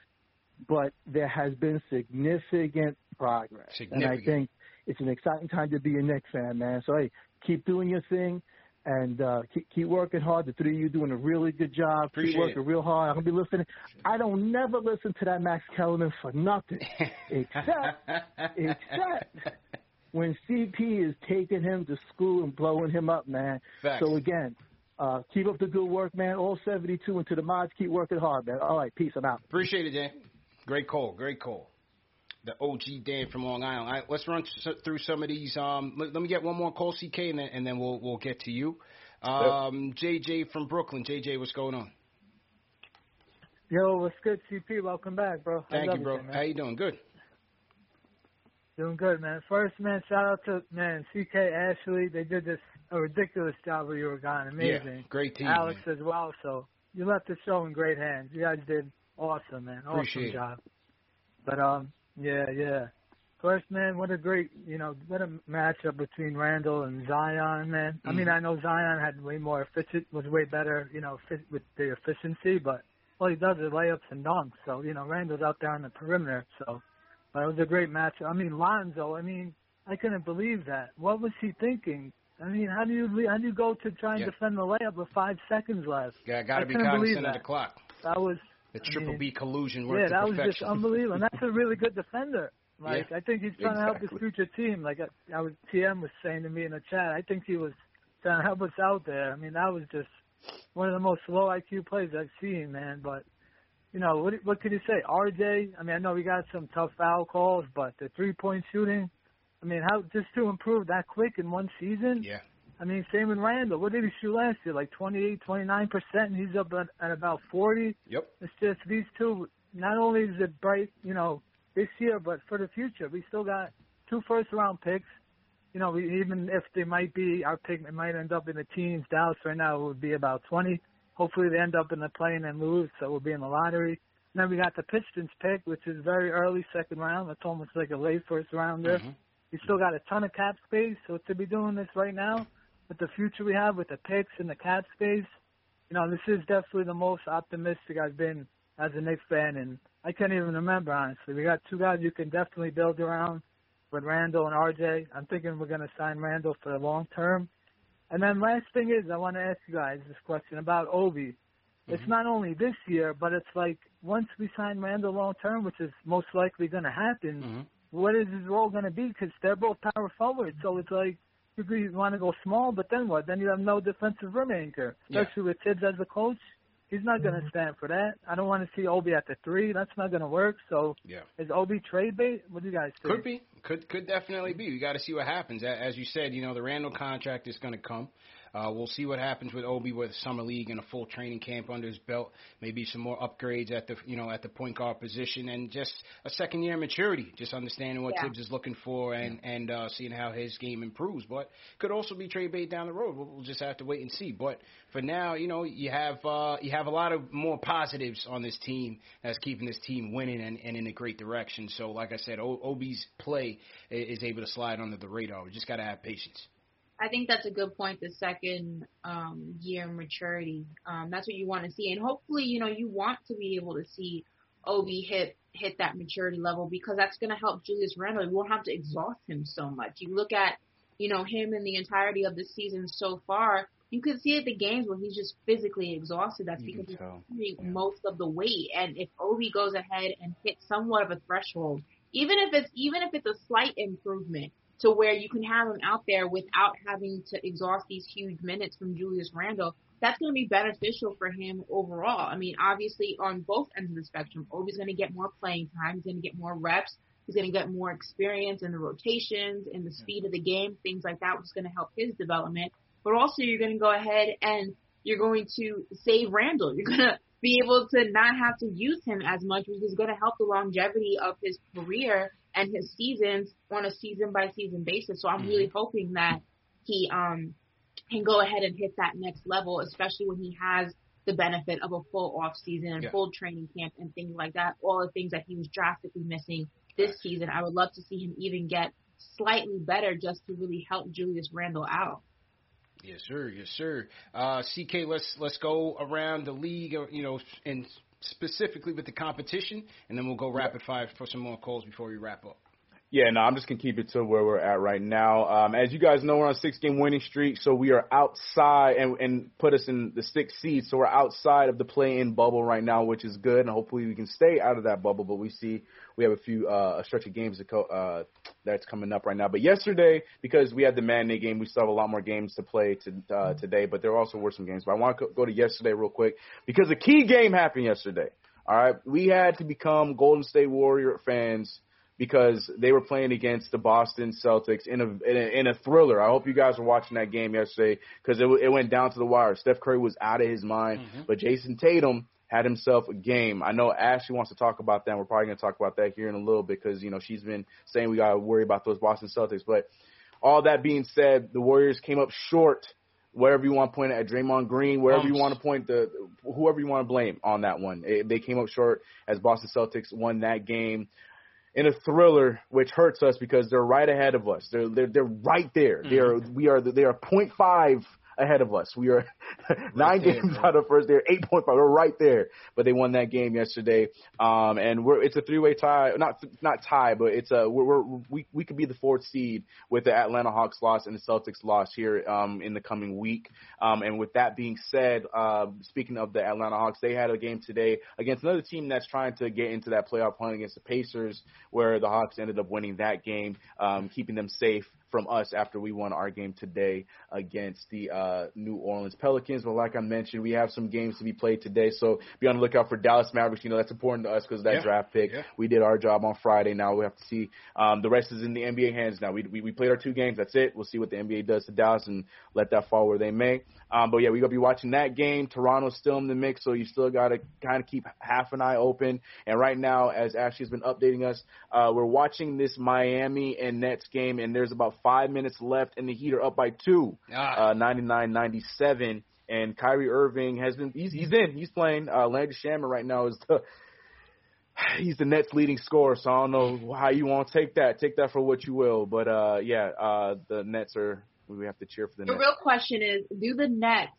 But there has been significant progress. And I think it's an exciting time to be a Knicks fan, man. So, hey, keep doing your thing. And uh, keep, keep working hard. The three of you doing a really good job. Appreciate keep working it. real hard. I'm gonna be listening. I don't never listen to that Max Kellerman for nothing, <laughs> except except when CP is taking him to school and blowing him up, man. Facts. So again, uh, keep up the good work, man. All 72 and to the mods, keep working hard, man. All right, peace. I'm out. Appreciate it, Dan. Great call. Great call. The OG Dan from Long Island. All right, let's run through some of these. Um, let, let me get one more call, CK, and then, and then we'll we'll get to you. Um, JJ from Brooklyn. JJ, what's going on? Yo, what's good, CP? Welcome back, bro. How's Thank you, bro. everything. How you doing? Good. Doing good, man. First, man, shout out to man CK Ashley. They did this a ridiculous job while you were gone. Amazing. Yeah, great team. Alex man. as well. So you left the show in great hands. You guys did awesome, man. Awesome Appreciate it. job. But um, yeah, yeah. First, man, what a great, you know, what a matchup between Randle and Zion, man. I mean, Mhm. I know Zion had way more efficient, was way better, you know, fit with the efficiency, but all he does is layups and dunks. So, you know, Randle's out there on the perimeter. So, but it was a great match. I mean, Lonzo, I mean, I couldn't believe that. What was he thinking? I mean, how do you how do you go to try and Yeah. defend the layup with five seconds left? Yeah, got to be cognizant of the clock. That was The I triple mean, B collusion worked yeah, that was just unbelievable. And that's a really good defender. <laughs> Like Yeah, I think he's trying to help his future team. Like I, I was TM was saying to me in the chat, I think he was trying to help us out there. I mean, that was just one of the most low IQ plays I've seen, man. But you know, what what could you say? RJ, I mean, I know we got some tough foul calls, but the three point shooting, I mean, how just to improve that quick in one season? Yeah. I mean, same with Randle. What did he shoot last year? Like 28, 29 percent, and he's up at, at about 40. Yep. It's just these two. Not only is it bright, you know, this year, but for the future, we still got two first round picks. You know, we, even if they might be our pick, it might end up in the teens. Dallas right now would be about 20. Hopefully, they end up in the plane and lose, so we'll be in the lottery. And then we got the Pistons pick, which is very early second round. It's almost like a late first rounder. Mhm. We still got a ton of cap space, so to be doing this right now, with the future we have with the picks and the cap space, you know, this is definitely the most optimistic I've been as a Knicks fan, and I can't even remember honestly. We got two guys you can definitely build around with Randle and RJ. I'm thinking we're going to sign Randle for the long term. And then last thing is, I want to ask you guys this question about Obi. It's not only this year, but it's like once we sign Randle long term, which is most likely going to happen. Mm-hmm. What is his role going to be? Because they're both power forwards, so it's like you want to go small, but then what? Then you have no defensive rim anchor, Yeah. especially with Thibs as a coach. He's not going to mm-hmm. stand for that. I don't want to see Obi at the three. That's not going to work. So Yeah. is Obi trade bait? What do you guys think? Could be. Could could definitely be. We got to see what happens. As you said, you know, the Randle contract is going to come. Uh, we'll see what happens with Obi with summer league and a full training camp under his belt. Maybe some more upgrades at the you know at the point guard position and just a second year maturity. Just understanding what Yeah. Thibs is looking for and and uh, seeing how his game improves. But could also be trade bait down the road. We'll, we'll just have to wait and see. But for now, you know, you have uh, you have a lot of more positives on this team that's keeping this team winning and, and in a great direction. So, like I said, o- Obi's play is able to slide under the radar. We just got to have patience. I think that's a good point. The second um, year maturity, um, that's what you want to see, and hopefully, you know, you want to be able to see Obi hit hit that maturity level because that's going to help Julius Randle. You won't have to exhaust him so much. You look at, you know, him in the entirety of the season so far. You can see at the games where he's just physically exhausted. That's You because he's carrying most of the weight. And if Obi goes ahead and hits somewhat of a threshold, even if it's even if it's a slight improvement to where you can have him out there without having to exhaust these huge minutes from Julius Randle, that's going to be beneficial for him overall. I mean, obviously on both ends of the spectrum, Obi's going to get more playing time. He's going to get more reps. He's going to get more experience in the rotations, in the speed of the game, things like that, which is going to help his development. But also, you're going to go ahead and you're going to save Randle. You're going to be able to not have to use him as much, which is going to help the longevity of his career and his seasons on a season by season basis. So I'm mm-hmm. really hoping that he um can go ahead and hit that next level, especially when he has the benefit of a full off season and yeah. full training camp and things like that. All the things that he was drastically missing this season. I would love to see him even get slightly better just to really help Julius Randle out. Yes, sir. Yes, sir. Uh, CK, let's let's go around the league, uh, you know, and specifically with the competition, and then we'll go rapid fire for some more calls before we wrap up. Yeah, no, I'm just gonna keep it to where we're at right now. Um, as you guys know, we're on a six game winning streak, so we are outside and and put us in the sixth seed. So we're outside of the play in bubble right now, which is good, and hopefully we can stay out of that bubble. But we see we have a few uh, a stretch of games to co- uh, that's coming up right now. But yesterday, because we had the matinee game, we still have a lot more games to play to, uh, today. But there also were some games. But I want to go to yesterday real quick because the key game happened yesterday. All right, we had to become Golden State Warrior fans because they were playing against the Boston Celtics in a in a, in a thriller. I hope you guys were watching that game yesterday because it it went down to the wire. Steph Curry was out of his mind, mm-hmm. but Jayson Tatum had himself a game. I know Ashley wants to talk about that. We're probably going to talk about that here in a little bit because you know she's been saying we got to worry about those Boston Celtics. But all that being said, the Warriors came up short. Wherever you want to point it at Draymond Green, wherever you want to point the whoever you want to blame on that one, it, they came up short as Boston Celtics won that game in a thriller, which hurts us because they're right ahead of us. They're they're, they're right there. Mm-hmm. They're we are they are point five ahead of us. We are <laughs> nine games out of first. They're eight point five. We're right there. But they won that game yesterday. Um, and we're it's a three way tie. Not not tie, but it's a we're, we're we we could be the fourth seed with the Atlanta Hawks loss and the Celtics loss here um, in the coming week. Um, and with that being said, uh, speaking of the Atlanta Hawks, they had a game today against another team that's trying to get into that playoff hunt against the Pacers, where the Hawks ended up winning that game, um, keeping them safe from us after we won our game today against the uh, New Orleans Pelicans. But like I mentioned, we have some games to be played today, so be on the lookout for Dallas Mavericks. You know that's important to us because that yeah. draft pick. Yeah. We did our job on Friday. Now we have to see um, the rest is in the NBA hands. Now we, we we played our two games. That's it. We'll see what the NBA does to Dallas and let that fall where they may. Um, but yeah, we're gonna be watching that game. Toronto's still in the mix, so you still gotta kind of keep half an eye open. And right now, as Ashley's been updating us, uh, we're watching this Miami and Nets game, and there's about five minutes left, and the Heat are up by two, ah. uh, 99-97. And Kyrie Irving has been he's he's in he's playing. Uh, Landry Shamet right now is the <sighs> he's the Nets leading scorer, so I don't know how you want to take that. Take that for what you will, but uh, yeah, uh, the Nets are we have to cheer for the. The Nets. real question is, do the Nets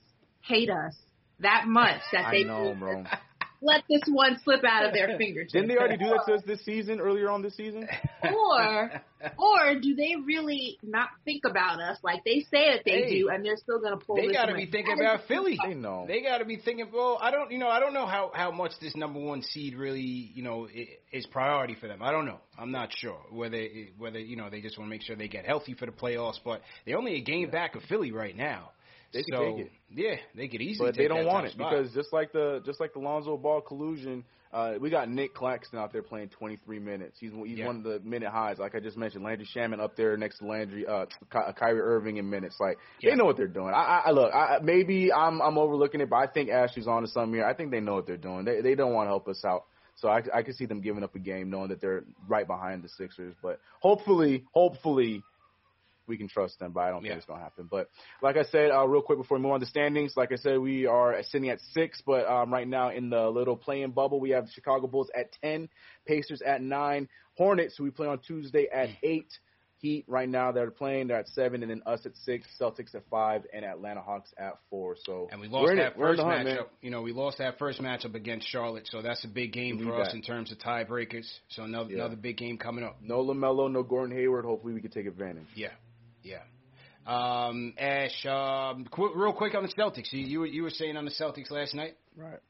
hate us that much <sighs> that they know, bro <laughs> let this one slip out of their fingertips. Didn't they already do that to us this season, earlier on this season? Or, <laughs> or do they really not think about us like they say that they hey, do, and they're still going to pull? They got to be thinking about Philly. They know. They got to be thinking. Well, I don't, you know, I don't know how how much this number one seed really, you know, is priority for them. I don't know. I'm not sure whether whether you know they just want to make sure they get healthy for the playoffs, but they're only a game back of Philly right now. They so, can take it. Yeah, they could easily. But they don't want it spot. because just like the just like the Lonzo Ball collusion, uh, we got Nic Claxton out there playing 23 minutes. He's he's yeah. one of the minute highs, like I just mentioned. Landry Shamet up there next to Landry, uh, Ky- Kyrie Irving in minutes. Like yeah. they know what they're doing. I, I look, I, maybe I'm I'm overlooking it, but I think Ashley's on to something here. I think they know what they're doing. They they don't want to help us out. So I, I can see them giving up a game, knowing that they're right behind the Sixers. But hopefully, hopefully, we can trust them, but I don't yeah. think it's going to happen. But like I said, uh, real quick before we move on to standings, like I said, we are sitting at six, but um, right now in the little play in bubble, we have the Chicago Bulls at 10, Pacers at nine, Hornets, who we play on Tuesday at eight. Heat right now they're playing they're at seven and then us at six, Celtics at five, and Atlanta Hawks at four. So and we lost that it. first matchup. You know we lost that first matchup against Charlotte, so that's a big game for us that. in terms of tiebreakers. So another yeah. another big game coming up. No LaMelo, no Gordon Hayward. Hopefully we can take advantage. Yeah, yeah. Um, Ash, um, qu- real quick on the Celtics. You, you were you were saying on the Celtics last night, right?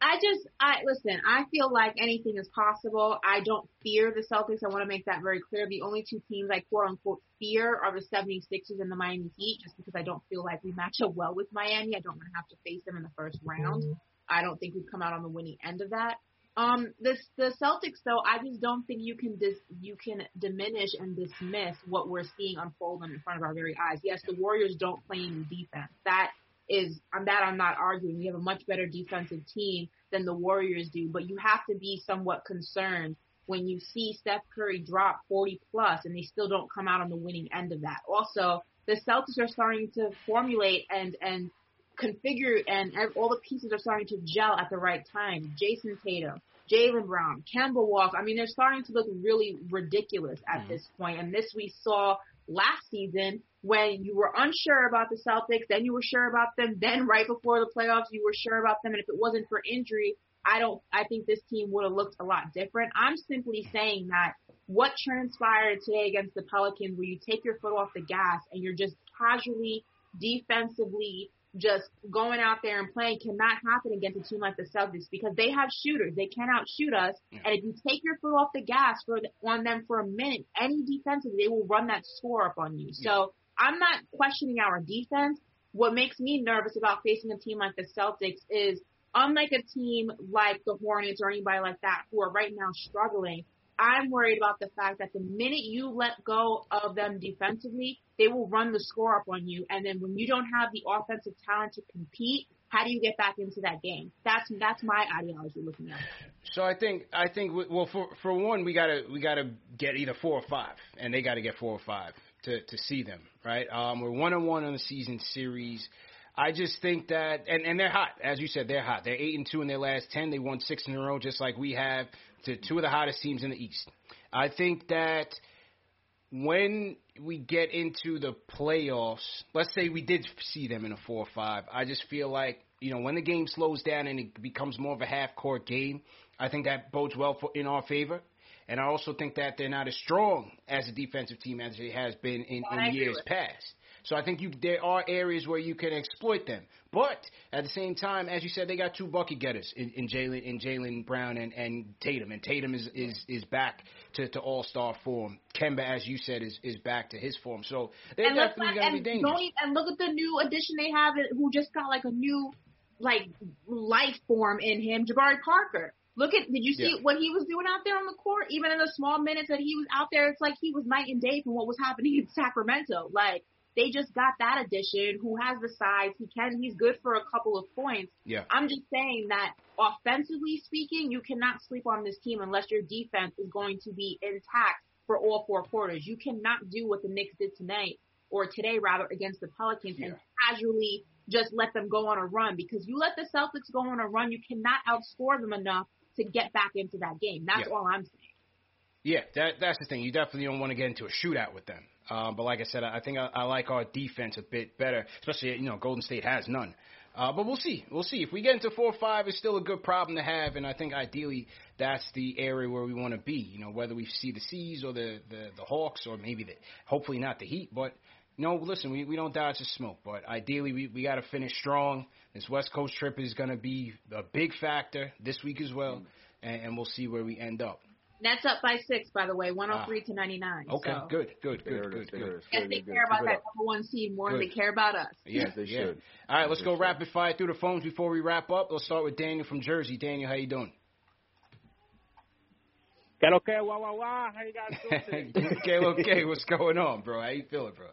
I just, I listen. I feel like anything is possible. I don't fear the Celtics. I want to make that very clear. The only two teams I quote unquote fear of the 76ers and the Miami Heat just because I don't feel like we match up well with Miami. I don't want to have to face them in the first round. I don't think we've come out on the winning end of that. Um, this the Celtics though, I just don't think you can dis you can diminish and dismiss what we're seeing unfold in front of our very eyes. Yes, the Warriors don't play any defense. That is on that I'm not arguing. We have a much better defensive team than the Warriors do, but you have to be somewhat concerned when you see Steph Curry drop 40 plus and they still don't come out on the winning end of that. Also, the Celtics are starting to formulate and and configure and all the pieces are starting to gel at the right time. Jayson Tatum, Jaylen Brown, Kemba Walker. I mean, they're starting to look really ridiculous at mm-hmm. this point. And this we saw last season when you were unsure about the Celtics, then you were sure about them, then right before the playoffs you were sure about them, and if it wasn't for injury, I don't. I think this team would have looked a lot different. I'm simply saying that what transpired today against the Pelicans, where you take your foot off the gas and you're just casually, defensively, just going out there and playing, cannot happen against a team like the Celtics because they have shooters. They can outshoot us, and if you take your foot off the gas for on them for a minute, any defensive, they will run that score up on you. So I'm not questioning our defense. What makes me nervous about facing a team like the Celtics is unlike a team like the Hornets or anybody like that who are right now struggling, I'm worried about the fact that the minute you let go of them defensively, they will run the score up on you. And then when you don't have the offensive talent to compete, how do you get back into that game? That's that's my ideology looking at it. So I think I think well for for one we gotta we gotta get either four or five, and they gotta get four or five to to see them right. Um, we're one on one on the season series. I just think that, and, and they're hot, as you said, they're hot. They're eight and two in their last ten. They won six in a row, just like we have to two of the hottest teams in the East. I think that when we get into the playoffs, let's say we did see them in a four or five, I just feel like you know when the game slows down and it becomes more of a half court game, I think that bodes well for in our favor. And I also think that they're not as strong as a defensive team as it has been in, in years past. So I think you there are areas where you can exploit them. But at the same time, as you said, they got two bucket getters in, in Jaylen in Jaylen Brown and, and Tatum. And Tatum is is, is back to, to all star form. Kemba, as you said, is, is back to his form. So they're and definitely gonna be dangerous. and look at the new addition they have who just got like a new like life form in him, Jabari Parker. Look at did you see yeah. what he was doing out there on the court? Even in the small minutes that he was out there, it's like he was night and day from what was happening in <laughs> Sacramento. Like they just got that addition who has the size. He can he's good for a couple of points. Yeah. I'm just saying that offensively speaking, you cannot sleep on this team unless your defense is going to be intact for all four quarters. You cannot do what the Knicks did tonight or today rather against the Pelicans yeah. and casually just let them go on a run because you let the Celtics go on a run, you cannot outscore them enough to get back into that game. That's yeah. all I'm saying. Yeah, that that's the thing. You definitely don't want to get into a shootout with them. Um, but like I said, I think I, I like our defense a bit better, especially you know Golden State has none. Uh, but we'll see. We'll see. If we get into four or five, it's still a good problem to have, and I think ideally that's the area where we want to be. You know, whether we see the Seas or the, the the Hawks or maybe the hopefully not the Heat, but no, listen, we, we don't dodge the smoke, but ideally we, we got to finish strong. This West Coast trip is going to be a big factor this week as well, and, and we'll see where we end up. Nets up by six, by the way, 103 ah. to 99. Okay, so. good, good, good, good, good. Yes, they care about that number one seed more good. than they care about us. Yes, they yeah. should. All right, let's go rapid fire through the phones before we wrap up. Let's start with Daniel from Jersey. Daniel, how you doing? Que okay, wah, wah, wah. How you guys doing? okay, <laughs> okay. What's going on, bro? How you feeling, bro?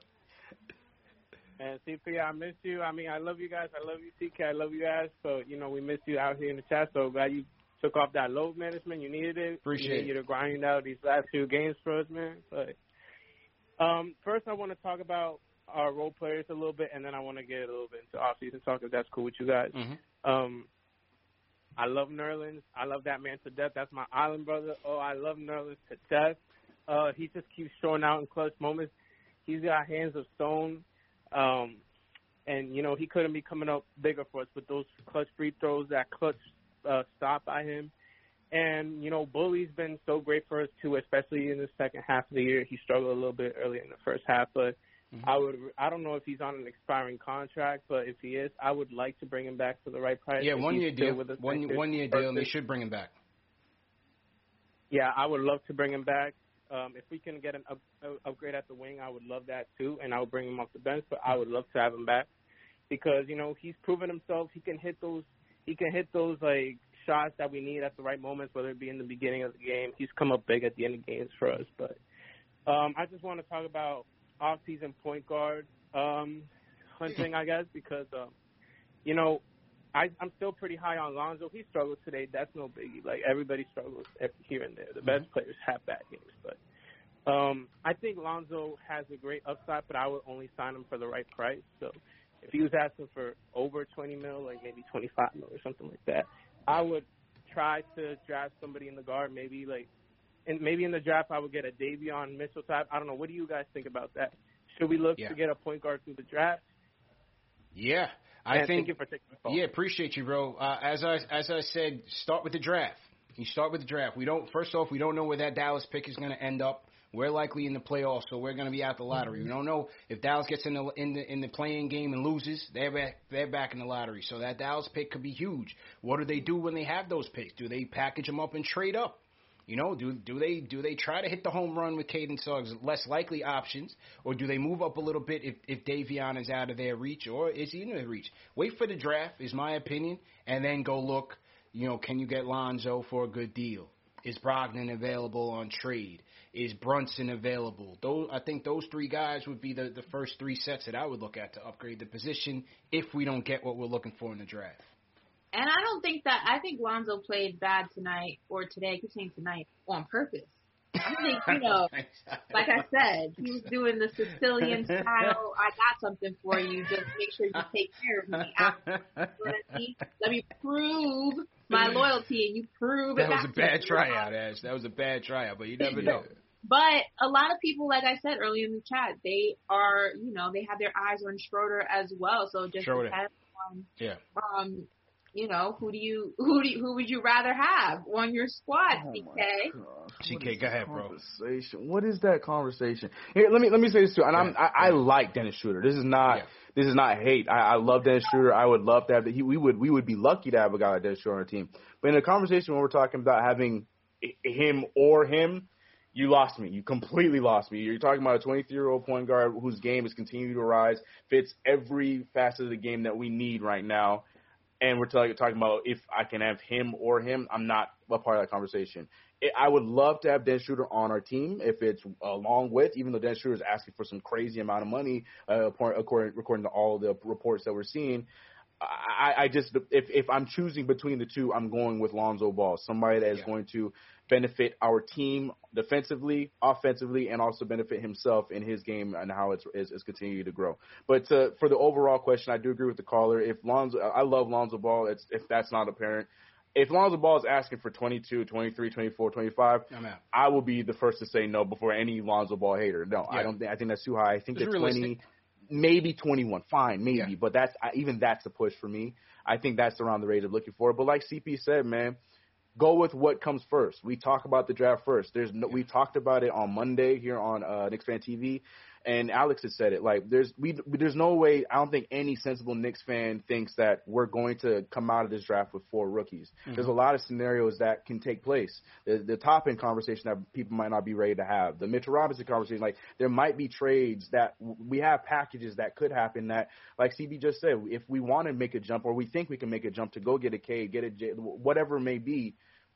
And CP, I miss you. I mean, I love you guys. I love you, TK. I love you guys. So, you know, we miss you out here in the chat. So glad you took off that load management. You needed it. Appreciate you you to grind out these last few games for us, man. But um, first, I want to talk about our role players a little bit, and then I want to get a little bit into off-season talk if that's cool with you guys. Mm-hmm. Um, I love Nerlens. I love that man to death. That's my island brother. Oh, I love Nerlens to death. Uh, he just keeps showing out in clutch moments. He's got hands of stone. Um, and, you know, he couldn't be coming up bigger for us, but those clutch free throws, that clutch uh, stopped by him. And, you know, Bully's been so great for us, too, especially in the second half of the year. He struggled a little bit early in the first half, but mm-hmm. I would I don't know if he's on an expiring contract, but if he is, I would like to bring him back for the right price. Yeah, one year deal. With one one year deal, and they should bring him back. Yeah, I would love to bring him back. Um, if we can get an up, uh, upgrade at the wing, I would love that too, and I would bring him off the bench. But I would love to have him back because you know he's proven himself. He can hit those. He can hit those like shots that we need at the right moments, whether it be in the beginning of the game. He's come up big at the end of games for us. But um, I just want to talk about off-season point guard um, hunting, I guess, because um, you know I, I'm still pretty high on Lonzo. He struggled today. That's no biggie. Like everybody struggles here and there. The best Mm-hmm. players have bad games, but um, I think Lonzo has a great upside. But I would only sign him for the right price. So if he was asking for over 20 mil, like maybe 25 mil or something like that, I would try to draft somebody in the guard. Maybe like, and maybe in the draft I would get a Davion Mitchell type. I don't know. What do you guys think about that? Should we look Yeah. to get a point guard through the draft? Yeah, I And think. thank you for taking. Yeah, appreciate you, bro. Uh, as I as I said, start with the draft. You start with the draft. We don't. First off, we don't know where that Dallas pick is going to end up. We're likely in the playoffs, so we're going to be out the lottery. Mm-hmm. We don't know if Dallas gets in the in the in the play in game and loses. They're back. They're back in the lottery. So that Dallas pick could be huge. What do they do when they have those picks? Do they package them up and trade up? You know, do do they do they try to hit the home run with Caden Suggs? Less likely options, or do they move up a little bit if if Davion is out of their reach, or is he in their reach? Wait for the draft, is my opinion, and then go look. You know, can you get Lonzo for a good deal? Is Brogdon available on trade? Is Brunson available? Those I think those three guys would be the the first three sets that I would look at to upgrade the position if we don't get what we're looking for in the draft. And I don't think that I think Lonzo played bad tonight or today. I keep saying tonight on purpose. I think you know, <laughs> like I said, he was doing the Sicilian style. I got something for you. Just make sure you take care of me. <laughs> I, let, me, let me prove my loyalty, and you prove it. That was a bad tryout, Ash. That was a bad tryout, but you never <laughs> know. But a lot of people, like I said earlier in the chat, they are, you know, they have their eyes on Schroeder as well. So just Schroeder. depends on, Yeah. um, you know, who do you, <laughs> who do you, who would you rather have on your squad, Oh CK? CK, go ahead, bro. Conversation. What is that conversation? Here, let me let me say this too. And I'm I, I like Dennis Schroeder. This is not this is not hate. I, I love Dennis Schroeder. I would love to have that. He, we would we would be lucky to have a guy like Dennis Schroeder on our team. But in a conversation when we're talking about having him or him, you lost me. You completely lost me. You're talking about a 23 year old point guard whose game is continuing to rise, fits every facet of the game that we need right now. And we're talking talking about if I can have him or him. I'm not a part of that conversation. I would love to have Dennis Schroeder on our team if it's along with, even though Dennis Schroeder is asking for some crazy amount of money, uh, according, according to all the reports that we're seeing. I, I just if if I'm choosing between the two, I'm going with Lonzo Ball, somebody that is going to benefit our team defensively, offensively, and also benefit himself in his game and how it's is, is continuing to grow. But to, for the overall question, I do agree with the caller. If Lonzo, I love Lonzo Ball. It's, if that's not apparent, if Lonzo Ball is asking for 22, 23, 24, 25, I'm out. I will be the first to say no before any Lonzo Ball hater. No, I don't think I think that's too high. I think It's 20 maybe 21, fine, maybe, but that's even that's a push for me. I think that's around the rate of looking for. But like CP said, man, go with what comes first. We talk about the draft first. There's no, we talked about it on Monday here on uh, Knicks Fan TV, and Alex has said it. Like there's we there's no way. I don't think any sensible Knicks fan thinks that we're going to come out of this draft with four rookies. Mhm. There's a lot of scenarios that can take place. The, the top end conversation that people might not be ready to have. The Mitchell Robinson conversation, like there might be trades that we have packages that could happen that, like CB just said, if we want to make a jump or we think we can make a jump to go get a K, get a J, whatever it may be,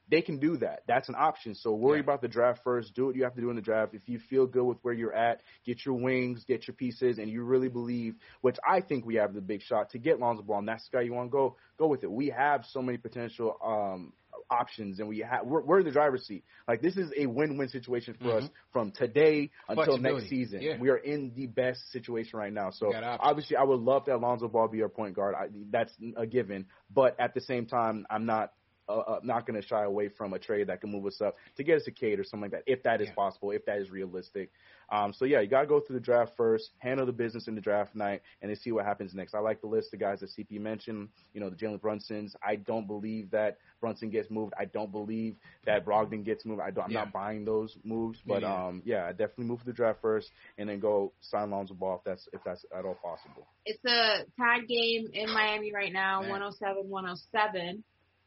they can do that. That's an option. So worry about the draft first. Do what you have to do in the draft. If you feel good with where you're at, get your wings, get your pieces, and you really believe, which I think we have the big shot to get Lonzo Ball, and that's the guy you want to go, go with it. We have so many potential um, options, and we have we're, we're in the driver's seat. Like this is a win-win situation for us Mhm. from today until next season. Yeah. We are in the best situation right now. So obviously, I would love that Lonzo Ball be our point guard. I, that's a given. But at the same time, I'm not uh, uh, not going to shy away from a trade that can move us up to get us a Cade or something like that, if that is possible, if that is realistic. Um, so yeah, you got to go through the draft first, handle the business in the draft night, and then see what happens next. I like the list of guys that CP mentioned. You know, the Jalen Brunsons. I don't believe that Brunson gets moved. I don't believe that Brogdon gets moved. I don't, I'm Yeah. not buying those moves. Me But neither. um, yeah, I definitely move to the draft first, and then go sign Lonzo Ball if that's if that's at all possible. It's a tied game in Miami right now, Man. 107 107.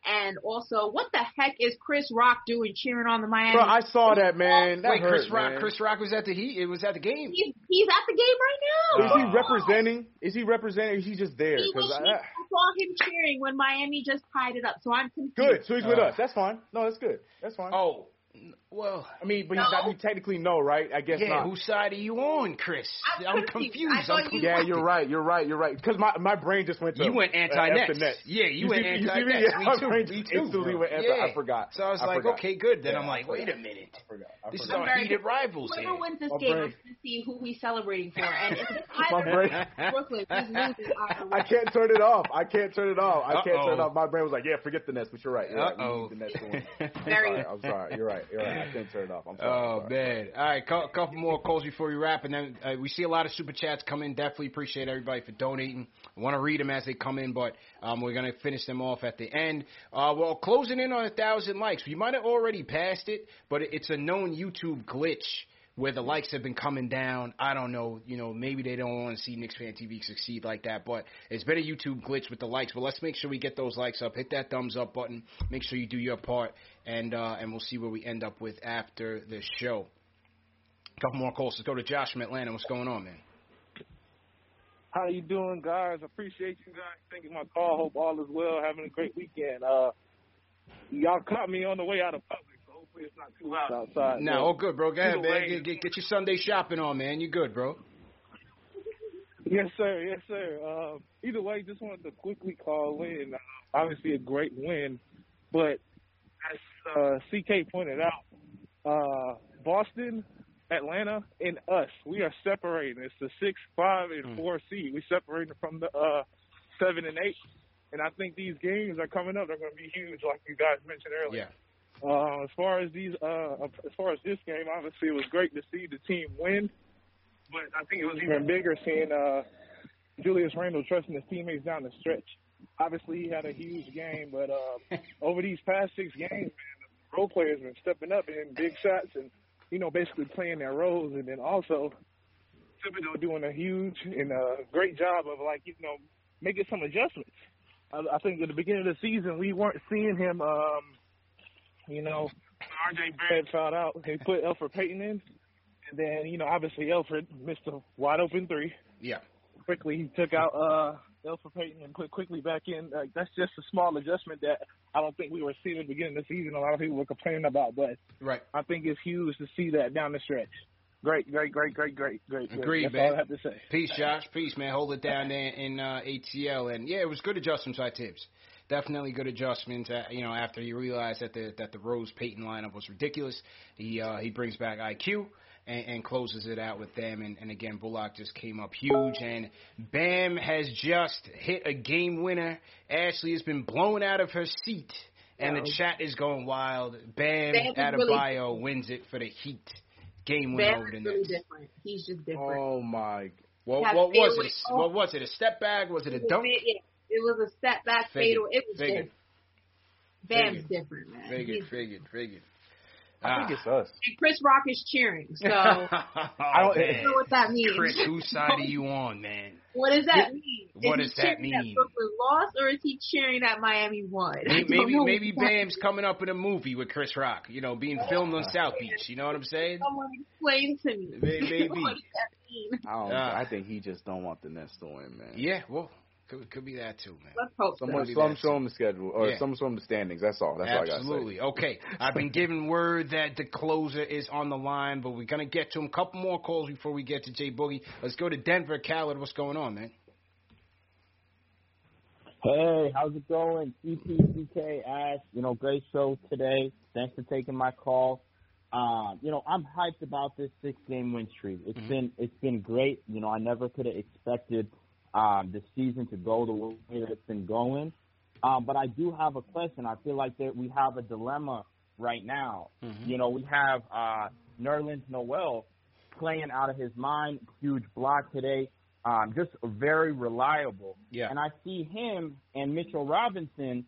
And also, what the heck is Chris Rock doing cheering on the Miami? Bro, I saw that, man. That Wait, hurt, Chris Rock. man. Chris Rock was at the Heat. It was at the game. He's, he's at the game right now. Is he representing? Is he representing? Or is he just there? He 'Cause was, I, I saw him cheering when Miami just tied it up. So I'm confused. good. So he's with Uh, us. That's fine. No, that's good. That's fine. Oh, well. I mean, but he's not, No. he technically no, right? I guess Yeah, not. whose side are you on, Chris? I'm I'm confused. confused. I thought I'm you- Yeah, you're right. You're right. You're right. Because my my brain just went to You went uh, anti-Nets. F the Nets. Yeah, you, went see, you see me? anti-Nets. Yeah, Me <laughs> my too. brain Me just too, instantly bro. went anti. Yeah. I forgot. So I was I like, forgot. okay, good. Then Yeah, I'm like, I wait a minute. I forgot. I This is our heated rivals Whoever here. wins this My game, brain- I'm to see who he's celebrating for. And if it's <laughs> My either Brooklyn, he's losing. <laughs> I can't turn it off. I can't turn it off. I can't turn it off. My brain was like, yeah, forget the Nets. But you're right. You're right. We Uh-oh. need the Nets to win. Sorry. I'm sorry. You're right. You're right. I can't turn it off. I'm sorry. Oh I'm sorry. man! All right, a couple more calls before we wrap, and then uh, we see a lot of super chats come in. Definitely appreciate everybody for donating. I want to read them as they come in, but um, we're gonna finish them off at the end. Uh, well, closing in on a thousand likes. We might have already passed it, but it's a known YouTube glitch where the likes have been coming down. I don't know. You know, maybe they don't want to see Knicks Fan TV succeed like that, but it's been a YouTube glitch with the likes. But let's make sure we get those likes up. Hit that thumbs up button. Make sure you do your part, and uh, and we'll see where we end up with after the show. A couple more calls. Let's go to Josh from Atlanta. What's going on, man? How you doing, guys? Appreciate you guys taking my call. Hope all is well. Having a great weekend. Uh, y'all caught me on the way out of hopefully it's not too hot outside. No, But all good, bro. Go ahead, man. Get, get, get your Sunday shopping on, man. You good, bro? Yes, sir. Yes, sir. Uh, either way, just wanted to quickly call in. Uh, obviously, a great win, but as uh, CK pointed out, uh, Boston, Atlanta, and us, we are separating. It's the six, five, and four seed. We're separating from the uh, seven and eight, and I think these games are coming up. They're going to be huge, like you guys mentioned earlier. Yeah. Uh, as far as these, uh, as far as this game, obviously it was great to see the team win, but I think it was even bigger seeing uh, Julius Randle trusting his teammates down the stretch. Obviously, he had a huge game, but uh, <laughs> over these past six games, man, the role players have been stepping up and big shots, and you know, basically playing their roles, and then also Thibodeau doing a huge and a great job of like you know making some adjustments. I, I think at the beginning of the season we weren't seeing him. um you know, RJ Barrett found out he put Elfrid Payton in, and then you know obviously Elfrid missed a wide open three. Yeah. Quickly he took out uh Elfrid Payton and put quickly back in. Like that's just a small adjustment that I don't think we were seeing at the beginning of the season. A lot of people were complaining about, but Right. I think it's huge to see that down the stretch. Great, great, great, great, great, great. great. Agreed, That's man. all I have to say. Peace, Josh. Peace, man. Hold it down there in uh, ATL, and yeah, it was good adjustments by Thibs. Definitely good adjustments. Uh, you know, after he realized that the that the Rose Payton lineup was ridiculous, he uh, he brings back IQ and, and closes it out with them. And, and again, Bullock just came up huge, and Bam has just hit a game winner. Ashley has been blown out of her seat, and the chat is going wild. Bam, Bam is really- wins it for the Heat. Game winner Bam over the really Nets. different. He's just different. Oh my. What, Have what was it? What was it? A step back? Was it a dunk? Yeah, it was a setback, back Figured, fadeaway. It was figured, different. Bam's figured. different, man. Figured, He's- figured, figured. I think it's us. and Chris Rock is cheering. So I <laughs> I don't know what that means. Chris, whose <laughs> side are you on, man? What does that mean? What is does he that cheering mean? Brooklyn lost, or is he cheering that Miami won? Maybe <laughs> don't maybe, know maybe what that Bam's coming up in a movie with Chris Rock. You know, being filmed on South Beach. You know what I'm saying? Someone explain to me. May- maybe. what does that mean? I don't. Ah. I think he just don't want the Nets to win, man. Yeah, well, could could be that too, man. Let's hope Someone, Maybe some show him the schedule, or Yeah. some show him the standings. That's all. That's all I got. Absolutely. Okay. I've been given word that the closer is on the line, but we're gonna get to him. A couple more calls before we get to Jay Boogie. Let's go to Denver. Khaled, what's going on, man? Hey, how's it going? CPCK Ash, you know, great show today. Thanks for taking my call. Um, you know, I'm hyped about this six game win streak. It's Mhm. been it's been great. You know, I never could have expected um the season to go the way that it's been going. Um, but I do have a question. I feel like that we have a dilemma right now. Mhm. You know, we have uh Nerlens Noel playing out of his mind, huge block today. Um, just very reliable. Yeah. And I see him and Mitchell Robinson.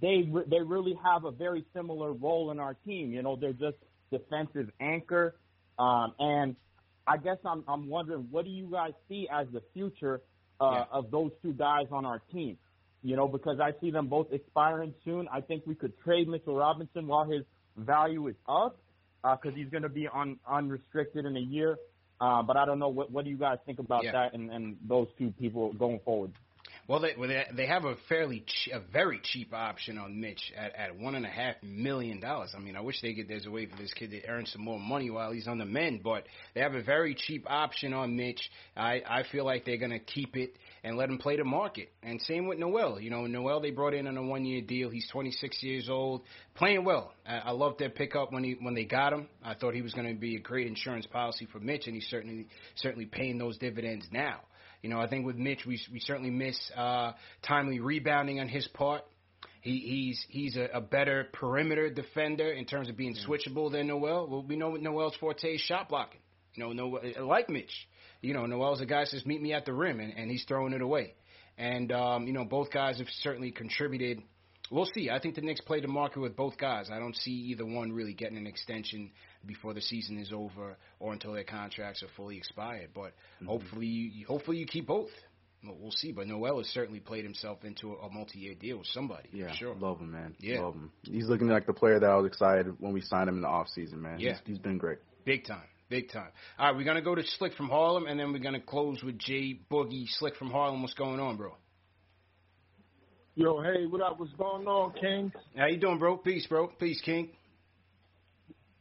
They re- they really have a very similar role in our team. You know, they're just defensive anchor. Um, and I guess I'm I'm wondering what do you guys see as the future uh, Yeah. of those two guys on our team? you know, because I see them both expiring soon. I think we could trade Mitchell Robinson while his value is up because he's going to be on unrestricted in a year. Uh, but I don't know what what do you guys think about Yeah. that and, and those two people going forward. Well, they well, they, have a fairly ch- a very cheap option on Mitch at at one and a half million dollars. I mean, I wish they could. There's a way for this kid to earn some more money while he's on the men, but they have a very cheap option on Mitch. I I feel like they're gonna keep it and let him play the market. And same with Noel. You know, Noel they brought in on a one year deal. He's 26 years old, playing well. I, I loved their pickup when he when they got him. I thought he was going to be a great insurance policy for Mitch, and he's certainly certainly paying those dividends now. You know, I think with Mitch, we we certainly miss uh, timely rebounding on his part. He, he's he's a, a better perimeter defender in terms of being switchable than Noel. Well, we know Noel's forte is shot blocking. You know, Noel, like Mitch. You know, Noel's a guy that says meet me at the rim, and, and he's throwing it away. And um, you know, both guys have certainly contributed. We'll see. I think the Knicks play the market with both guys. I don't see either one really getting an extension before the season is over or until their contracts are fully expired. But mm-hmm. hopefully, you, hopefully you keep both. Well, We'll see. But Noel has certainly played himself into a, a multi-year deal with somebody. Yeah, for sure. love him, man. Yeah. love him. He's looking like the player that I was excited when we signed him in the off season, man. Yeah. he's, he's been great. Big time. Big time. All right, we're gonna go to Slick from Harlem, and then we're gonna close with Jay Boogie. Slick from Harlem, what's going on, bro? Yo, hey, what up? What's going on, King? How you doing, bro? Peace, bro. Peace, King.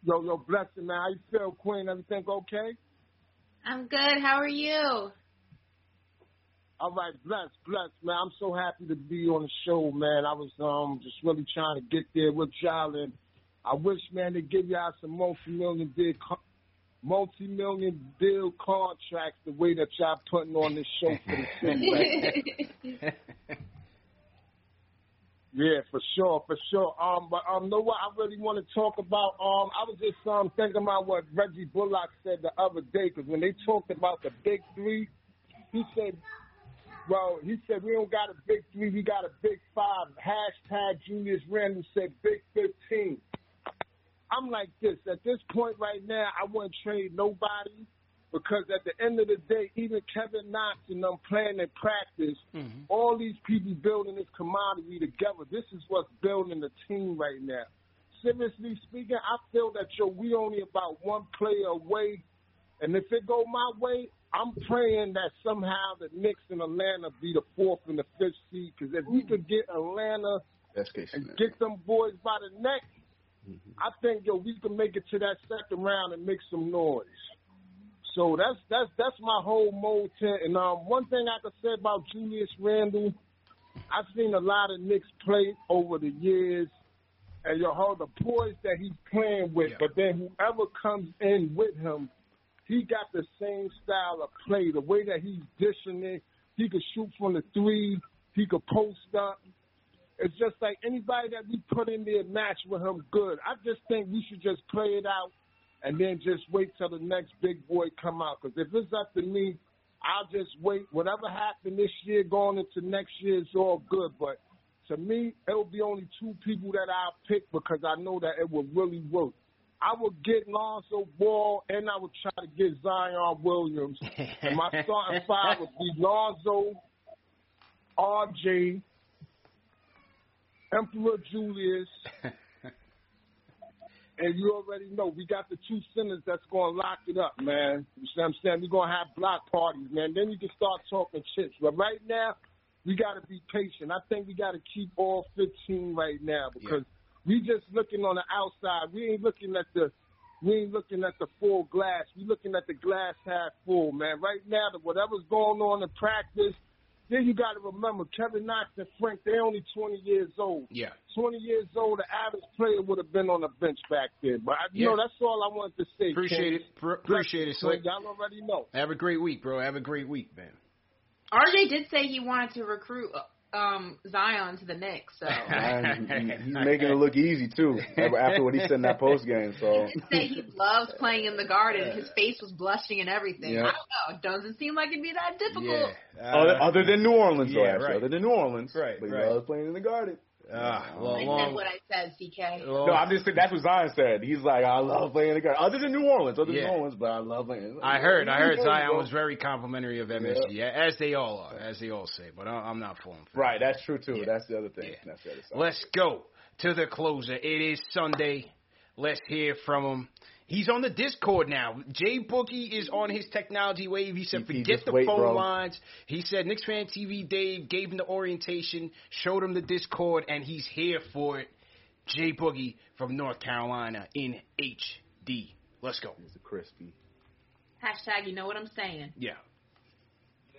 Yo, yo, blessing, man. How you feel, Queen? Everything okay? I'm good. How are you? All right, bless, bless, man. I'm so happy to be on the show, man. I was um just really trying to get there with y'all, and I wish, man, they give y'all some multi-million deal, co- multi-million deal contracts the way that y'all putting on this show for the <laughs> city. right <laughs> now. Yeah, for sure, for sure. Um, but um, know what I really want to talk about? Um, I was just um thinking about what Reggie Bullock said the other day because when they talked about the big three, he said, well, he said we don't got a big three, we got a big five. Hashtag Julius Randle said big fifteen. I'm like this at this point right now. I wouldn't trade nobody because at the end of the day, even Kevin Knox and them playing in practice, mm-hmm. all these people building this commodity together. This is what's building the team right now. Seriously speaking, I feel that yo, we only about one player away, and if it go my way, I'm praying that somehow the Knicks and Atlanta be the fourth and the fifth seed. Because if we could get Atlanta and get them boys by the neck, I think yo we can make it to that second round and make some noise. So that's that's that's my whole motive. And um, one thing I could say about Julius Randle, I've seen a lot of Knicks play over the years, and you heard the boys that he's playing with. But then whoever comes in with him, he got the same style of play. The way that he's dishing it, he could shoot from the three, he could post up. It's just like anybody that we put in there match with him good. I just think we should just play it out and then just wait till the next big boy come out. Because if it's up to me, I'll just wait. Whatever happened this year going into next year is all good. But to me, it'll be only two people that I'll pick because I know that it will really work. I would get Lonzo Ball and I would try to get Zion Williams. and my <laughs> starting five would be Lonzo, RJ, Emperor Julius, <laughs> and you already know we got the two centers that's going to lock it up, man. You see what I'm saying? We're going to have block parties, man. Then you can start talking chips. But right now, we got to be patient. I think we got to keep all 15 right now because we just looking on the outside. We ain't looking at the we ain't looking at the full glass. We looking at the glass half full, man. Right now, whatever's going on in practice, then you got to remember Kevin Knox and Frank. They're only 20 years old. Yeah. 20 years old, the average player would have been on the bench back then. But I, you Yeah. know, that's all I wanted to say. Appreciate King. it. Pr- appreciate it, Slick. Y'all already know. Have a great week, bro. Have a great week, man. RJ did say he wanted to recruit um, Zion to the Knicks. So <laughs> Man, he's making it look easy too. After what he said in that post game, so he did say he loves playing in the garden. His face was blushing and everything. Yeah. I don't know. It doesn't seem like it'd be that difficult. other, other than New Orleans, though, Uh, yeah, actually, right. other than New Orleans, Right, But he right. loves playing in the Garden. Ah, I well, said what I said, CK. No, I'm just saying that's what Zion said. He's like, I love playing against other than New Orleans, other than Yeah. New Orleans, but I love playing. I heard, I heard Zion was very complimentary of MSG, yeah, as they all are, as they all say. But I, I'm not falling for Right, that's true too. That's the other thing. That's the other side. Let's go to the closer. It is Sunday. Let's hear from him. He's on the Discord now. Jay Boogie is on his technology wave. He said, He- he forget just the wait, phone bro. lines. He said, Knicks fan TV Dave gave him the orientation, showed him the Discord, and he's here for it. Jay Boogie from North Carolina in HD. Let's go. It's a crispy. Hashtag, you know what I'm saying. Yeah.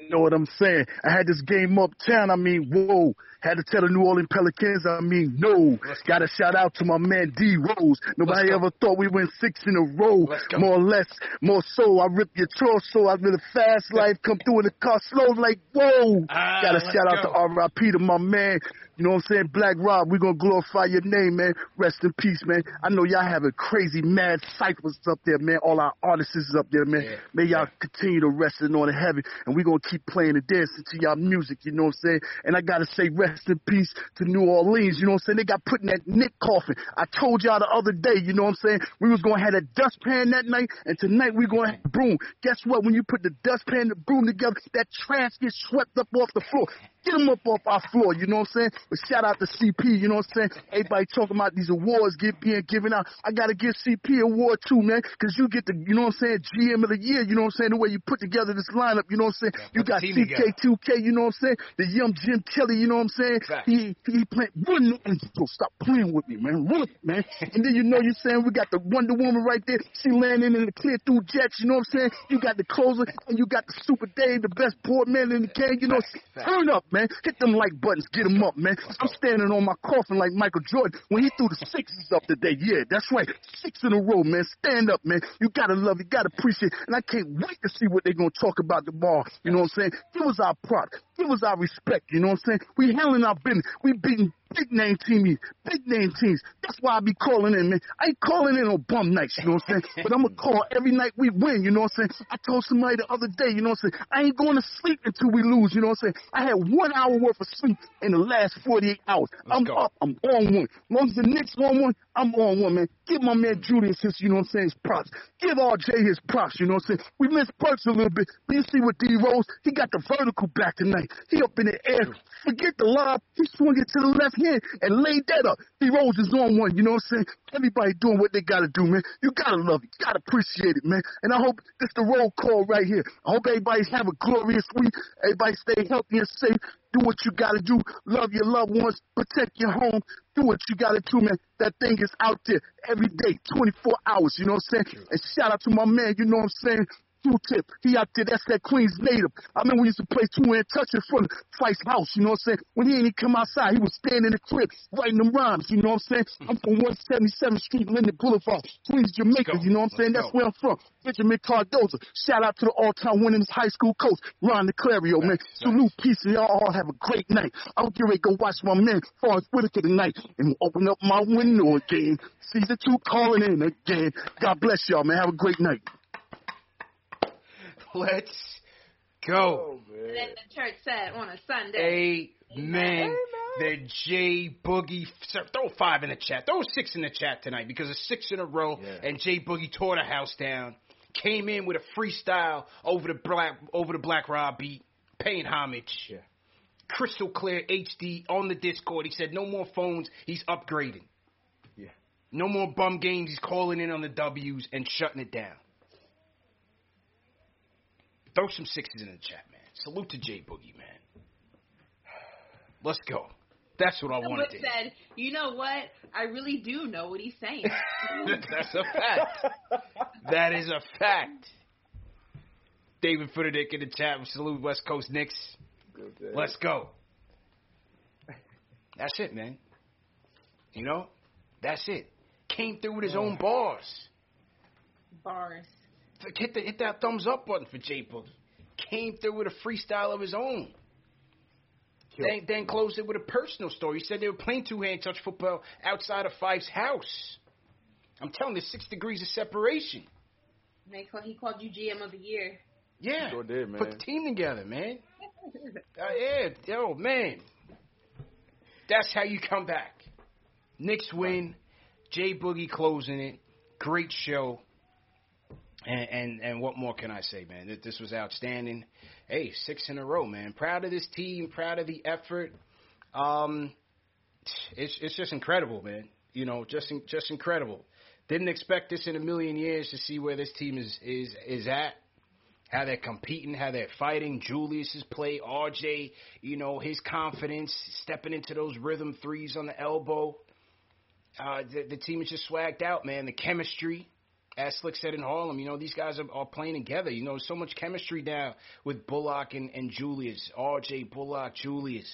You know what I'm saying? I had this game uptown. I mean, whoa. Had to tell the New Orleans Pelicans. I mean, no. Got to shout out to my man D Rose. Nobody ever thought we went six in a row. More or less, more so. I rip your torso. I live a fast life. Come through in the car slow, like whoa. Ah, Got to shout out to R.I.P. to my man. You know what I'm saying? Black Rob, we're going to glorify your name, man. Rest in peace, man. I know y'all having crazy mad cyphers up there, man. All our artists is up there, man. May y'all continue to rest in on heaven, and we're going to keep playing and dancing to y'all music, you know what I'm saying? And I got to say rest in peace to New Orleans, you know what I'm saying? They got put in that Knick coffin. I told y'all the other day, you know what I'm saying? We was going to have that dustpan that night, and tonight we're going to have broom. Guess what? When you put the dustpan and the broom together, that trash gets swept up off the floor. Get them up off our floor, you know what I'm saying? But shout out to CP, you know what I'm saying? Everybody talking about these awards get, being given out. I got to give CP an award too, man, because you get the, you know what I'm saying, GM of the year, you know what I'm saying? The way you put together this lineup, you know what I'm saying? You got. CK2K, you know what I'm saying? The young Jim Kelly, you know what I'm saying? He he playing and bro, stop playing with me, man. Run it, man. And then you know you're saying we got the Wonder Woman right there. She landing in the clear through jets, you know what I'm saying? You got the closer and you got the Super Dave, the best board man in the game. You know, turn up, man. Hit them like buttons, get them up, man. I'm standing on my coffin like Michael Jordan when he threw the sixes up today. Yeah, that's right, six in a row, man. Stand up, man. You gotta love, you gotta appreciate, and I can't wait to see what they're gonna talk about tomorrow. You know what I'm saying? Give was our product, give us our respect. You know what I'm saying? We handling our business. We beating big name teams, big name teams. That's why I be calling in, man. I ain't calling in on bum nights, you know what I'm saying? But I'm gonna call every night we win, you know what I'm saying? I told somebody the other day, you know what I'm saying? I ain't going to sleep until we lose, you know what I'm saying? I had one hour worth of sleep in the last 48 hours. I'm up, I'm on one. As long as the Knicks on one, I'm on one, man. Give my man Julius his, you know what I'm saying, his props. Give RJ his props, you know what I'm saying? We missed Burks a little bit, but you see what D Rose, he got the vertical back tonight. He up in the air. Forget the lob. He swung it to the left hand and laid that up. D Rose is on one, you know what I'm saying? Everybody doing what they gotta do, man. You gotta love it. You gotta appreciate it, man. And I hope this the roll call right here. I hope everybody's have a glorious week. Everybody stay healthy and safe. Do what you gotta do. Love your loved ones. Protect your home. Do what you gotta do, man. That thing is out there every day, 24 hours, you know what I'm saying? And shout out to my man, you know what I'm saying? Q-tip. He out there, that's that Queens native. I remember we used to play two and touch in front of Phife's house, you know what I'm saying? When he ain't even come outside, he was standing in the crib writing them rhymes, you know what I'm saying? I'm from 177th Street, Linden Boulevard, Queens, Jamaica, you know what I'm saying? That's where I'm from. Benjamin Cardozo. Shout out to the all-time winningest high school coach, Ron DeClario, man. Salute, peace, and y'all all have a great night. I'll get ready to go watch my man, Forest Whitaker tonight, and open up my window again. Season two calling in again. God bless y'all, man. Have a great night. Let's go. And then the church said on a Sunday. Amen. The J Boogie. Sir, throw five in the chat. Throw six in the chat tonight because it's six in a row. And J Boogie tore the house down. Came in with a freestyle over the black over the Black Rob beat, paying homage. Crystal clear HD on the Discord. He said no more phones. He's upgrading. Yeah. No more bum games. He's calling in on the W's and shutting it down. Throw some sixes in the chat, man. Salute to J Boogie, man. Let's go. That's what I Someone wanted to said, "You know what? I really do know what he's saying." <laughs> <laughs> That's a fact. that is a fact. David Futterdick in the chat. Salute West Coast Knicks. Let's go. That's it, man. You know, that's it. Came through with his own bars. Bars. Hit, the, hit that thumbs up button for J Boogie. Came through with a freestyle of his own. Then, then closed it with a personal story. He said they were playing two hand touch football outside of Phife's house. I'm telling you, six degrees of separation. They call, he called you GM of the year. Yeah. Sure did, man. Put the team together, man. <laughs> Uh, yeah, yo, man. That's how you come back. Knicks win. Jay Boogie closing it. Great show. And, and and what more can I say, man? That This was outstanding. Hey, six in a row, man. Proud of this team. Proud of the effort. Um, it's it's just incredible, man. You know, just just incredible. Didn't expect this in a million years to see where this team is is is at. How they're competing, how they're fighting. Julius's play, RJ, you know, his confidence, stepping into those rhythm threes on the elbow. Uh, the, the team is just swagged out, man. The chemistry, as Slick said in Harlem, you know, these guys are, are playing together. You know, so much chemistry now with Bullock and, and Julius, RJ, Bullock, Julius.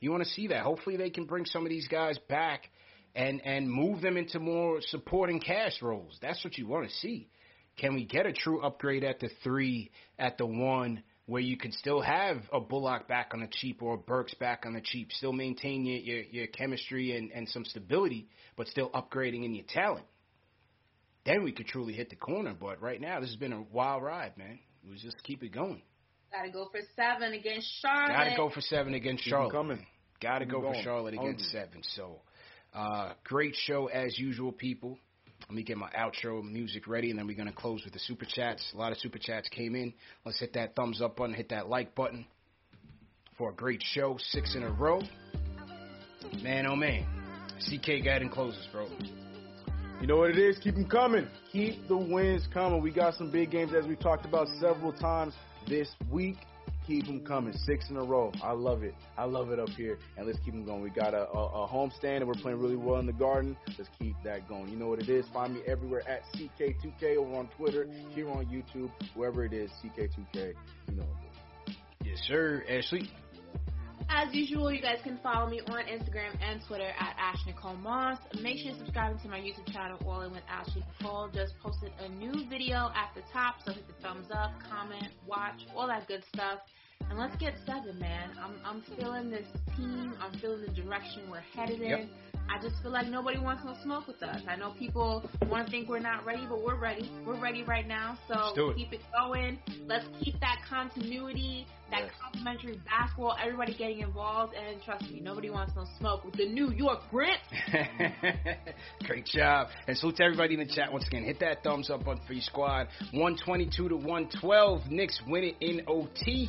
You want to see that. Hopefully they can bring some of these guys back and, and move them into more supporting cast roles. That's what you want to see. Can we get a true upgrade at the three, at the one, where you can still have a Bullock back on the cheap or a Burks back on the cheap, still maintain your, your, your chemistry and, and some stability, but still upgrading in your talent? Then we could truly hit the corner. But right now, this has been a wild ride, man. We just keep it going. Gotta go for seven against Charlotte. Gotta go for seven against Keep 'em Charlotte. coming. Gotta Keep go 'em for going. Charlotte against Hungry. seven. So, uh, great show as usual, people. Let me get my outro music ready, and then we're gonna close with the super chats. A lot of super chats came in. Let's hit that thumbs up button, hit that like button for a great show, six in a row. Man, oh man, CK got and closes, bro. You know what it is? Keep them coming. Keep the wins coming. We got some big games as we talked about several times this week. Keep them coming. Six in a row. I love it. I love it up here. And let's keep them going. We got a, a, a home stand and we're playing really well in the garden. Let's keep that going. You know what it is? Find me everywhere at CK2K over on Twitter, here on YouTube, wherever it is, CK2K. You know what it is. Yes, sir. Ashley. As usual, you guys can follow me on Instagram and Twitter at Ash Nicole Moss. Make sure you're subscribing to my YouTube channel, All In with Ashley Nicole. Just posted a new video at the top, so hit the thumbs up, comment, watch, all that good stuff. And let's get seven, man. I'm I'm feeling this team. I'm feeling the direction we're headed in. Yep. I just feel like nobody wants no smoke with us. I know people want to think we're not ready, but we're ready. We're ready right now. So it. keep it going. Let's keep that continuity, that complimentary basketball, everybody getting involved. And trust me, nobody wants no smoke with the New York Grits. <laughs> Great job. And salute to everybody in the chat once again. Hit that thumbs up button for your squad. 122 to 112. Knicks win it in OT.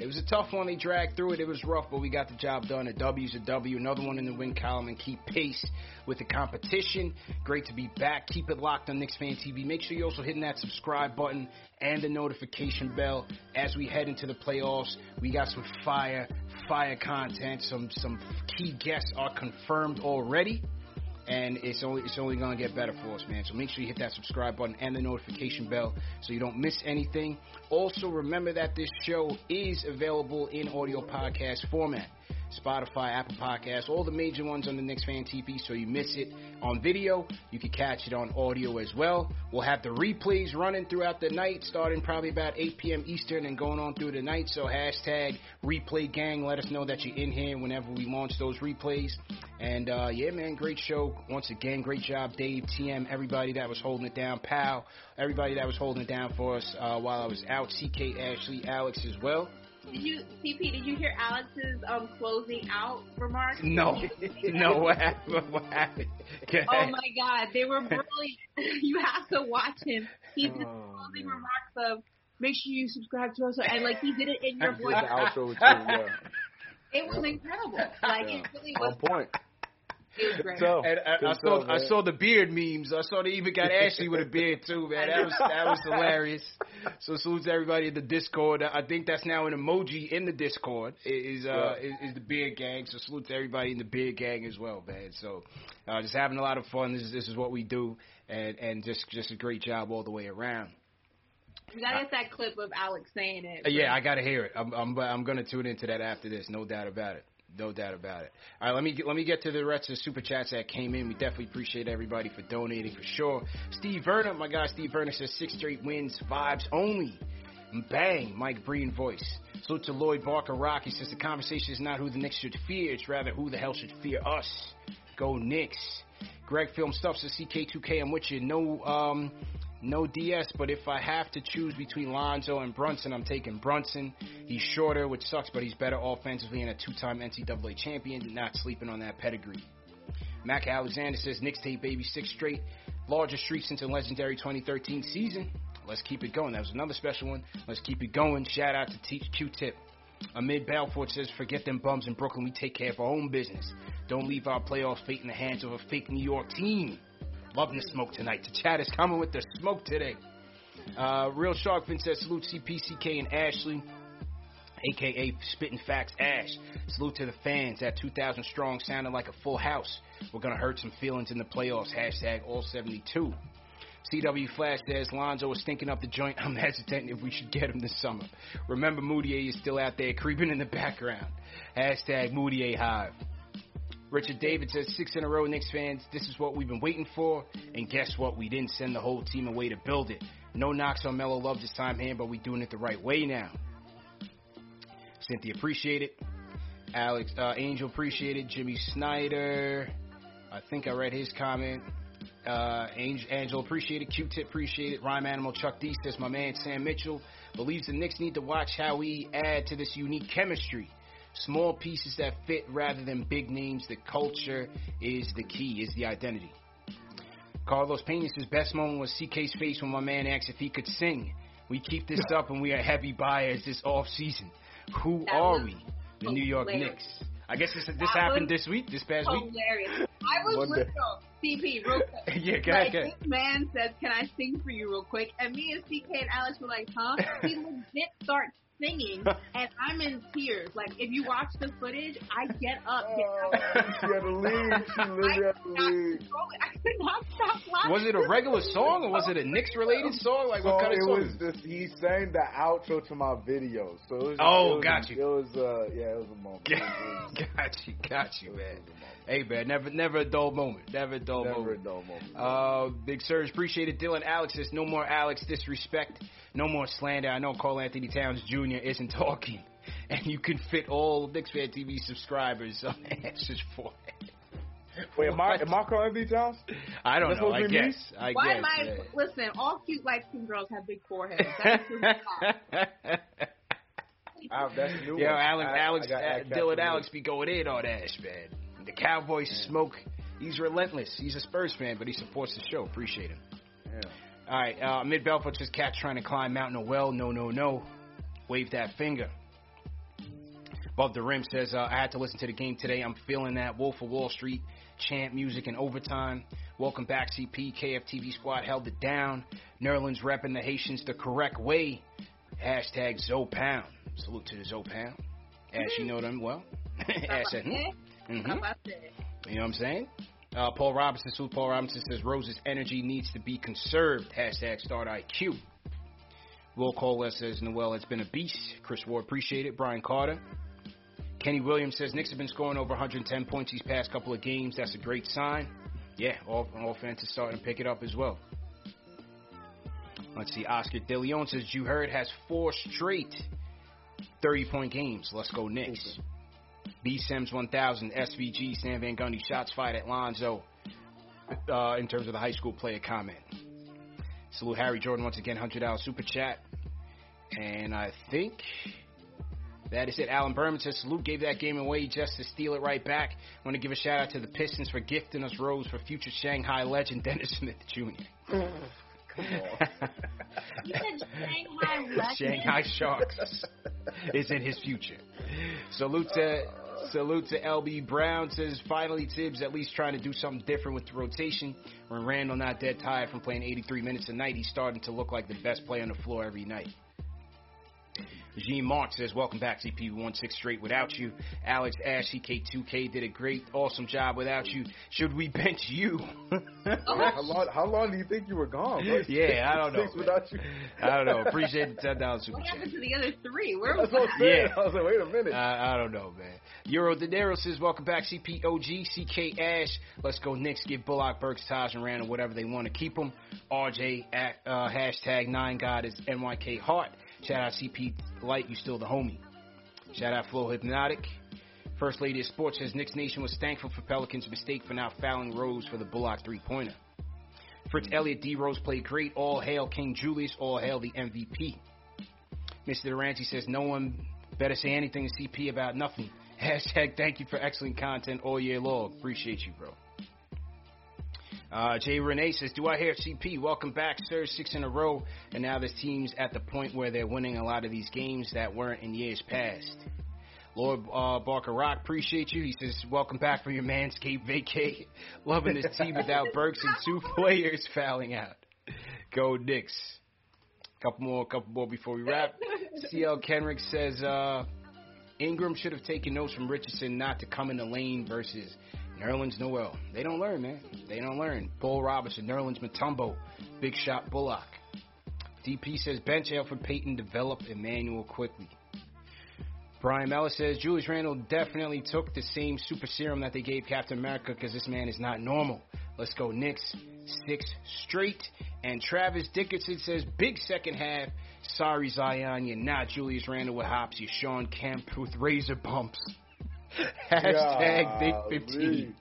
It was a tough one. They dragged through it. It was rough, but we got the job done. A W's a W. Another one in the win column and keep pace with the competition. Great to be back. Keep it locked on Knicks Fan TV. Make sure you're also hitting that subscribe button and the notification bell as we head into the playoffs. We got some fire, fire content. Some some key guests are confirmed already and it's only it's only gonna get better for us, man. So make sure you hit that subscribe button and the notification bell so you don't miss anything. Also, remember that this show is available in audio podcast format. Spotify, Apple Podcasts, all the major ones on the Knicks Fan TV. So you miss it on video, you can catch it on audio as well. We'll have the replays running throughout the night, starting probably about 8 p.m. Eastern and going on through the night. So hashtag replay gang. Let us know that you're in here whenever we launch those replays. And uh, yeah, man, great show. Once again, great job, Dave, TM, everybody that was holding it down, Pal, everybody that was holding it down for us uh, while I was out, CK, Ashley, Alex as well. Did you, CP? Did you hear Alex's um closing out remarks? No, no, what happened? What happened? Oh my God, they were brilliant. <laughs> you have to watch him. He did Oh, closing remarks of make sure you subscribe to us, and like he did it in your voice. the outro too, <laughs> yeah. It was incredible. Like it really was. On point. It was <laughs> great. And I, I saw stuff, I saw the beard memes. I saw they even got <laughs> Ashley with a beard too, man. That was that was <laughs> hilarious. So salute to everybody in the Discord. I think that's now an emoji in the Discord. Is uh is, is the beard gang. So salute to everybody in the beard gang as well, man. So uh, just having a lot of fun. This is this is what we do, and and just just a great job all the way around. You gotta get that clip of Alex saying it. Uh, Yeah, I gotta hear it. I'm I'm I'm gonna tune into that after this. No doubt about it. No doubt about it. All right, let me get, let me get to the rest of the super chats that came in. We definitely appreciate everybody for donating for sure. Steve Verner, my guy Steve Verner says six straight wins, vibes only. Bang, Mike Breen voice. Salute to Lloyd Barker Rock. He says the conversation is not who the Knicks should fear, it's rather who the hell should fear us. Go Knicks. Greg Film Stuff says CK2K, I'm with you. No, um, No DS, but if I have to choose between Lonzo and Brunson, I'm taking Brunson. He's shorter, which sucks, but he's better offensively and a two-time NCAA champion. Not sleeping on that pedigree. Mac Alexander says Knicks tape baby six straight, largest streak since the legendary 2013 season. Let's keep it going. That was another special one. Let's keep it going. Shout out to Teach Q Tip. Amid Balfour says, forget them bums in Brooklyn. We take care of our own business. Don't leave our playoff fate in the hands of a fake New York team. Loving the smoke tonight. The chat is coming with the smoke today. Uh, Real Sharkfin says, salute CPCK and Ashley, aka Spitting Facts Ash. Salute to the fans. That 2,000 strong sounded like a full house. We're going to hurt some feelings in the playoffs. Hashtag all 72. CW Flash says Lonzo is stinking up the joint. I'm <laughs> hesitant if we should get him this summer. Remember, Moutier is still out there creeping in the background. Hashtag Moutier Hive. Richard David says six in a row, Knicks fans. This is what we've been waiting for. And guess what? We didn't send the whole team away to build it. No knocks on Mellow Love this time here, but we're doing it the right way now. Cynthia appreciate it. Alex uh, Angel appreciate it. Jimmy Snyder. I think I read his comment. Uh, Angel, Angel appreciate it. Q-Tip appreciate it. Rhyme Animal Chuck D says my man Sam Mitchell believes the Knicks need to watch how we add to this unique chemistry. Small pieces that fit rather than big names. The culture is the key, is the identity. Carlos Pena says best moment was CK's face when my man asked if he could sing. We keep this up and we are heavy buyers this off season. Who That are we? The New York. Knicks. I guess this, this happened this week, this past week. Hilarious. I was One day. CP real quick. <laughs> Yeah, go ahead, like, ahead. This man says, "Can I sing for you real quick?" And me and CK and Alex were like, "Huh?" <laughs> He legit starts singing, <laughs> and I'm in tears. Like if you watch the footage, I get up, get out. She had to leave. She literally had to leave. I could not stop laughing. Was it a regular song or was it a <laughs> Knicks related song? Like so what kind of it was just he sang the outro to my video. So it was Oh, it was, got you. It was uh yeah, it was a moment. got you, got you, man. Hey, man, never, never a dull moment. Never a dull Never moment. a dull moment. Uh, Big Surge, appreciate it. Dylan Alex says, no more Alex disrespect, no more slander. I know Carl Anthony Towns Jr. isn't <laughs> talking, and you can fit all Knicks Fan TV subscribers on Ashes for Wait, am I am I Carl Anthony Towns? I don't That's know. supposed I to me? guess. I Why guess. am I? yeah. <laughs> Listen, all cute light skinned girls have big foreheads. That's just <laughs> that's new Yo. Alex, I- Alex, I got- I uh, got Dylan the Alex be going in on Ash, man. The Cowboys smoke. He's relentless. He's a Spurs fan, but he supports the show. Appreciate him. Yeah. All right, uh, Mid Belfort says cat trying to climb Mountain of Well. No, no, no. Wave that finger. Above the rim says uh, I had to listen to the game today. I'm feeling that Wolf of Wall Street chant music in overtime. Welcome back, CP. KFTV squad held it down. Nerlens repping the Haitians the correct way. Hashtag Zopound. Salute to the Zopound. As you know them well. Ash said, hmm? Mhm. How about that? You know what I'm saying? Uh, Paul Robinson, salute Paul Robinson says Rose's energy needs to be conserved. Hashtag start IQ. Will Cole says Noel has been a beast. Chris Ward appreciate it. Brian Carter. Kenny Williams says Knicks have been scoring over 110 points these past couple of games. That's a great sign. Yeah, all offense is starting to pick it up as well. Let's see. Oscar De Leon says you heard has four straight 30 point games. Let's go Knicks. B Sims 1000 SVG Stan Van Gundy shots fired at Lonzo uh, in terms of the high school player comment. Salute Harry Jordan once again, hundred dollar super chat, and I think that is it. Alan Berman says salute gave that game away just to steal it right back. I Want to give a shout out to the Pistons for gifting us Rose for future Shanghai legend Dennis Smith Jr. <laughs> You said Shanghai legend. Shanghai Sharks <laughs> is in his future. Salute to salute to LB Brown says finally Thibs at least trying to do something different with the rotation. When Randle not dead tired from playing 83 minutes a night, he's starting to look like the best player on the floor every night. Gene Mark says, Welcome back, CP. We won six straight without you. Alex Ash, CK2K did a great, awesome job without you. Should we bench you? <laughs> how, long, how long do you think you were gone? bro? Yeah, I don't know, Six without you. I don't know. Appreciate the $10 super What chat. happened to the other three? Where was That's what I'm. Yeah. I was like, wait a minute. I, I don't know, man. Euro De Niro says, Welcome back, CPOG, CK Ash. Let's go, Knicks. Give Bullock, Burks, Taj, and Randle whatever they want to keep them. RJ, at, uh, hashtag 9God is NYK Heart. Shout out CP Light, you still the homie. Shout out Flow Hypnotic. First Lady of Sports says Knicks Nation was thankful for Pelicans' mistake for not fouling Rose for the Bullock three pointer. Fritz Elliott, D Rose played great. All hail King Julius. All hail the MVP. Mr. Durante says no one better say anything to CP about nothing. <laughs> Hashtag thank you for excellent content all year long. Appreciate you, bro. Uh, Jay Renee says, Do I hear CP? Welcome back, sir. Six in a row. And now this team's at the point where they're winning a lot of these games that weren't in years past. Lord uh, Barker Rock, appreciate you. He says, Welcome back from your Manscaped vacay. <laughs> Loving this team without Burks and two <laughs> players fouling out. Go Knicks. Couple more, couple more before we wrap. CL Kenrick says, uh, Ingram should have taken notes from Richardson not to come in the lane versus Nerlens Noel. They don't learn, man. They don't learn. Bull Robinson, Nerlens Mutombo, Big Shot Bullock. DP says bench Elfrid Payton develop Immanuel Quickley. Brian Mellis says Julius Randle definitely took the same super serum that they gave Captain America because this man is not normal. Let's go Knicks, six straight. And Travis Dickinson says big second half. Sorry Zion, you're not Julius Randle with hops. You're Shawn Kemp with razor bumps. <laughs> Hashtag Big 15.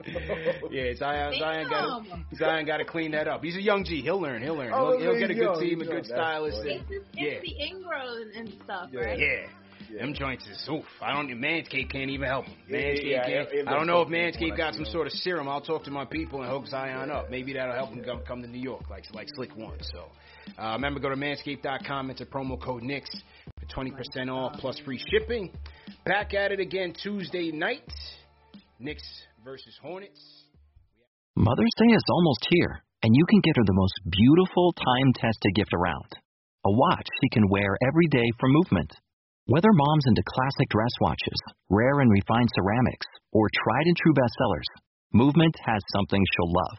<laughs> yeah, Zion, Zion got Zion got to clean that up. He's a young G. He'll learn. He'll learn. Oh, he'll, he'll get a good young, team, a good stylist. It's, and- it's yeah, the Ingram and stuff, yeah, right? yeah. Them joints is oof. I don't. Manscaped can't even help him. Yeah, Manscaped yeah, can't. it- it I don't know if something Manscaped got some them. sort of serum. I'll talk to my people and hook Zion up. Maybe that'll help him come, come to New York, like like Slick One. So uh, remember, go to manscaped.com. Enter promo code Knicks for twenty percent off plus free shipping. Back at it again Tuesday night. Knicks versus Hornets. Mother's Day is almost here, and you can get her the most beautiful time tested gift around a watch she can wear every day for movement. Whether mom's into classic dress watches, rare and refined ceramics, or tried and true bestsellers, Movement has something she'll love.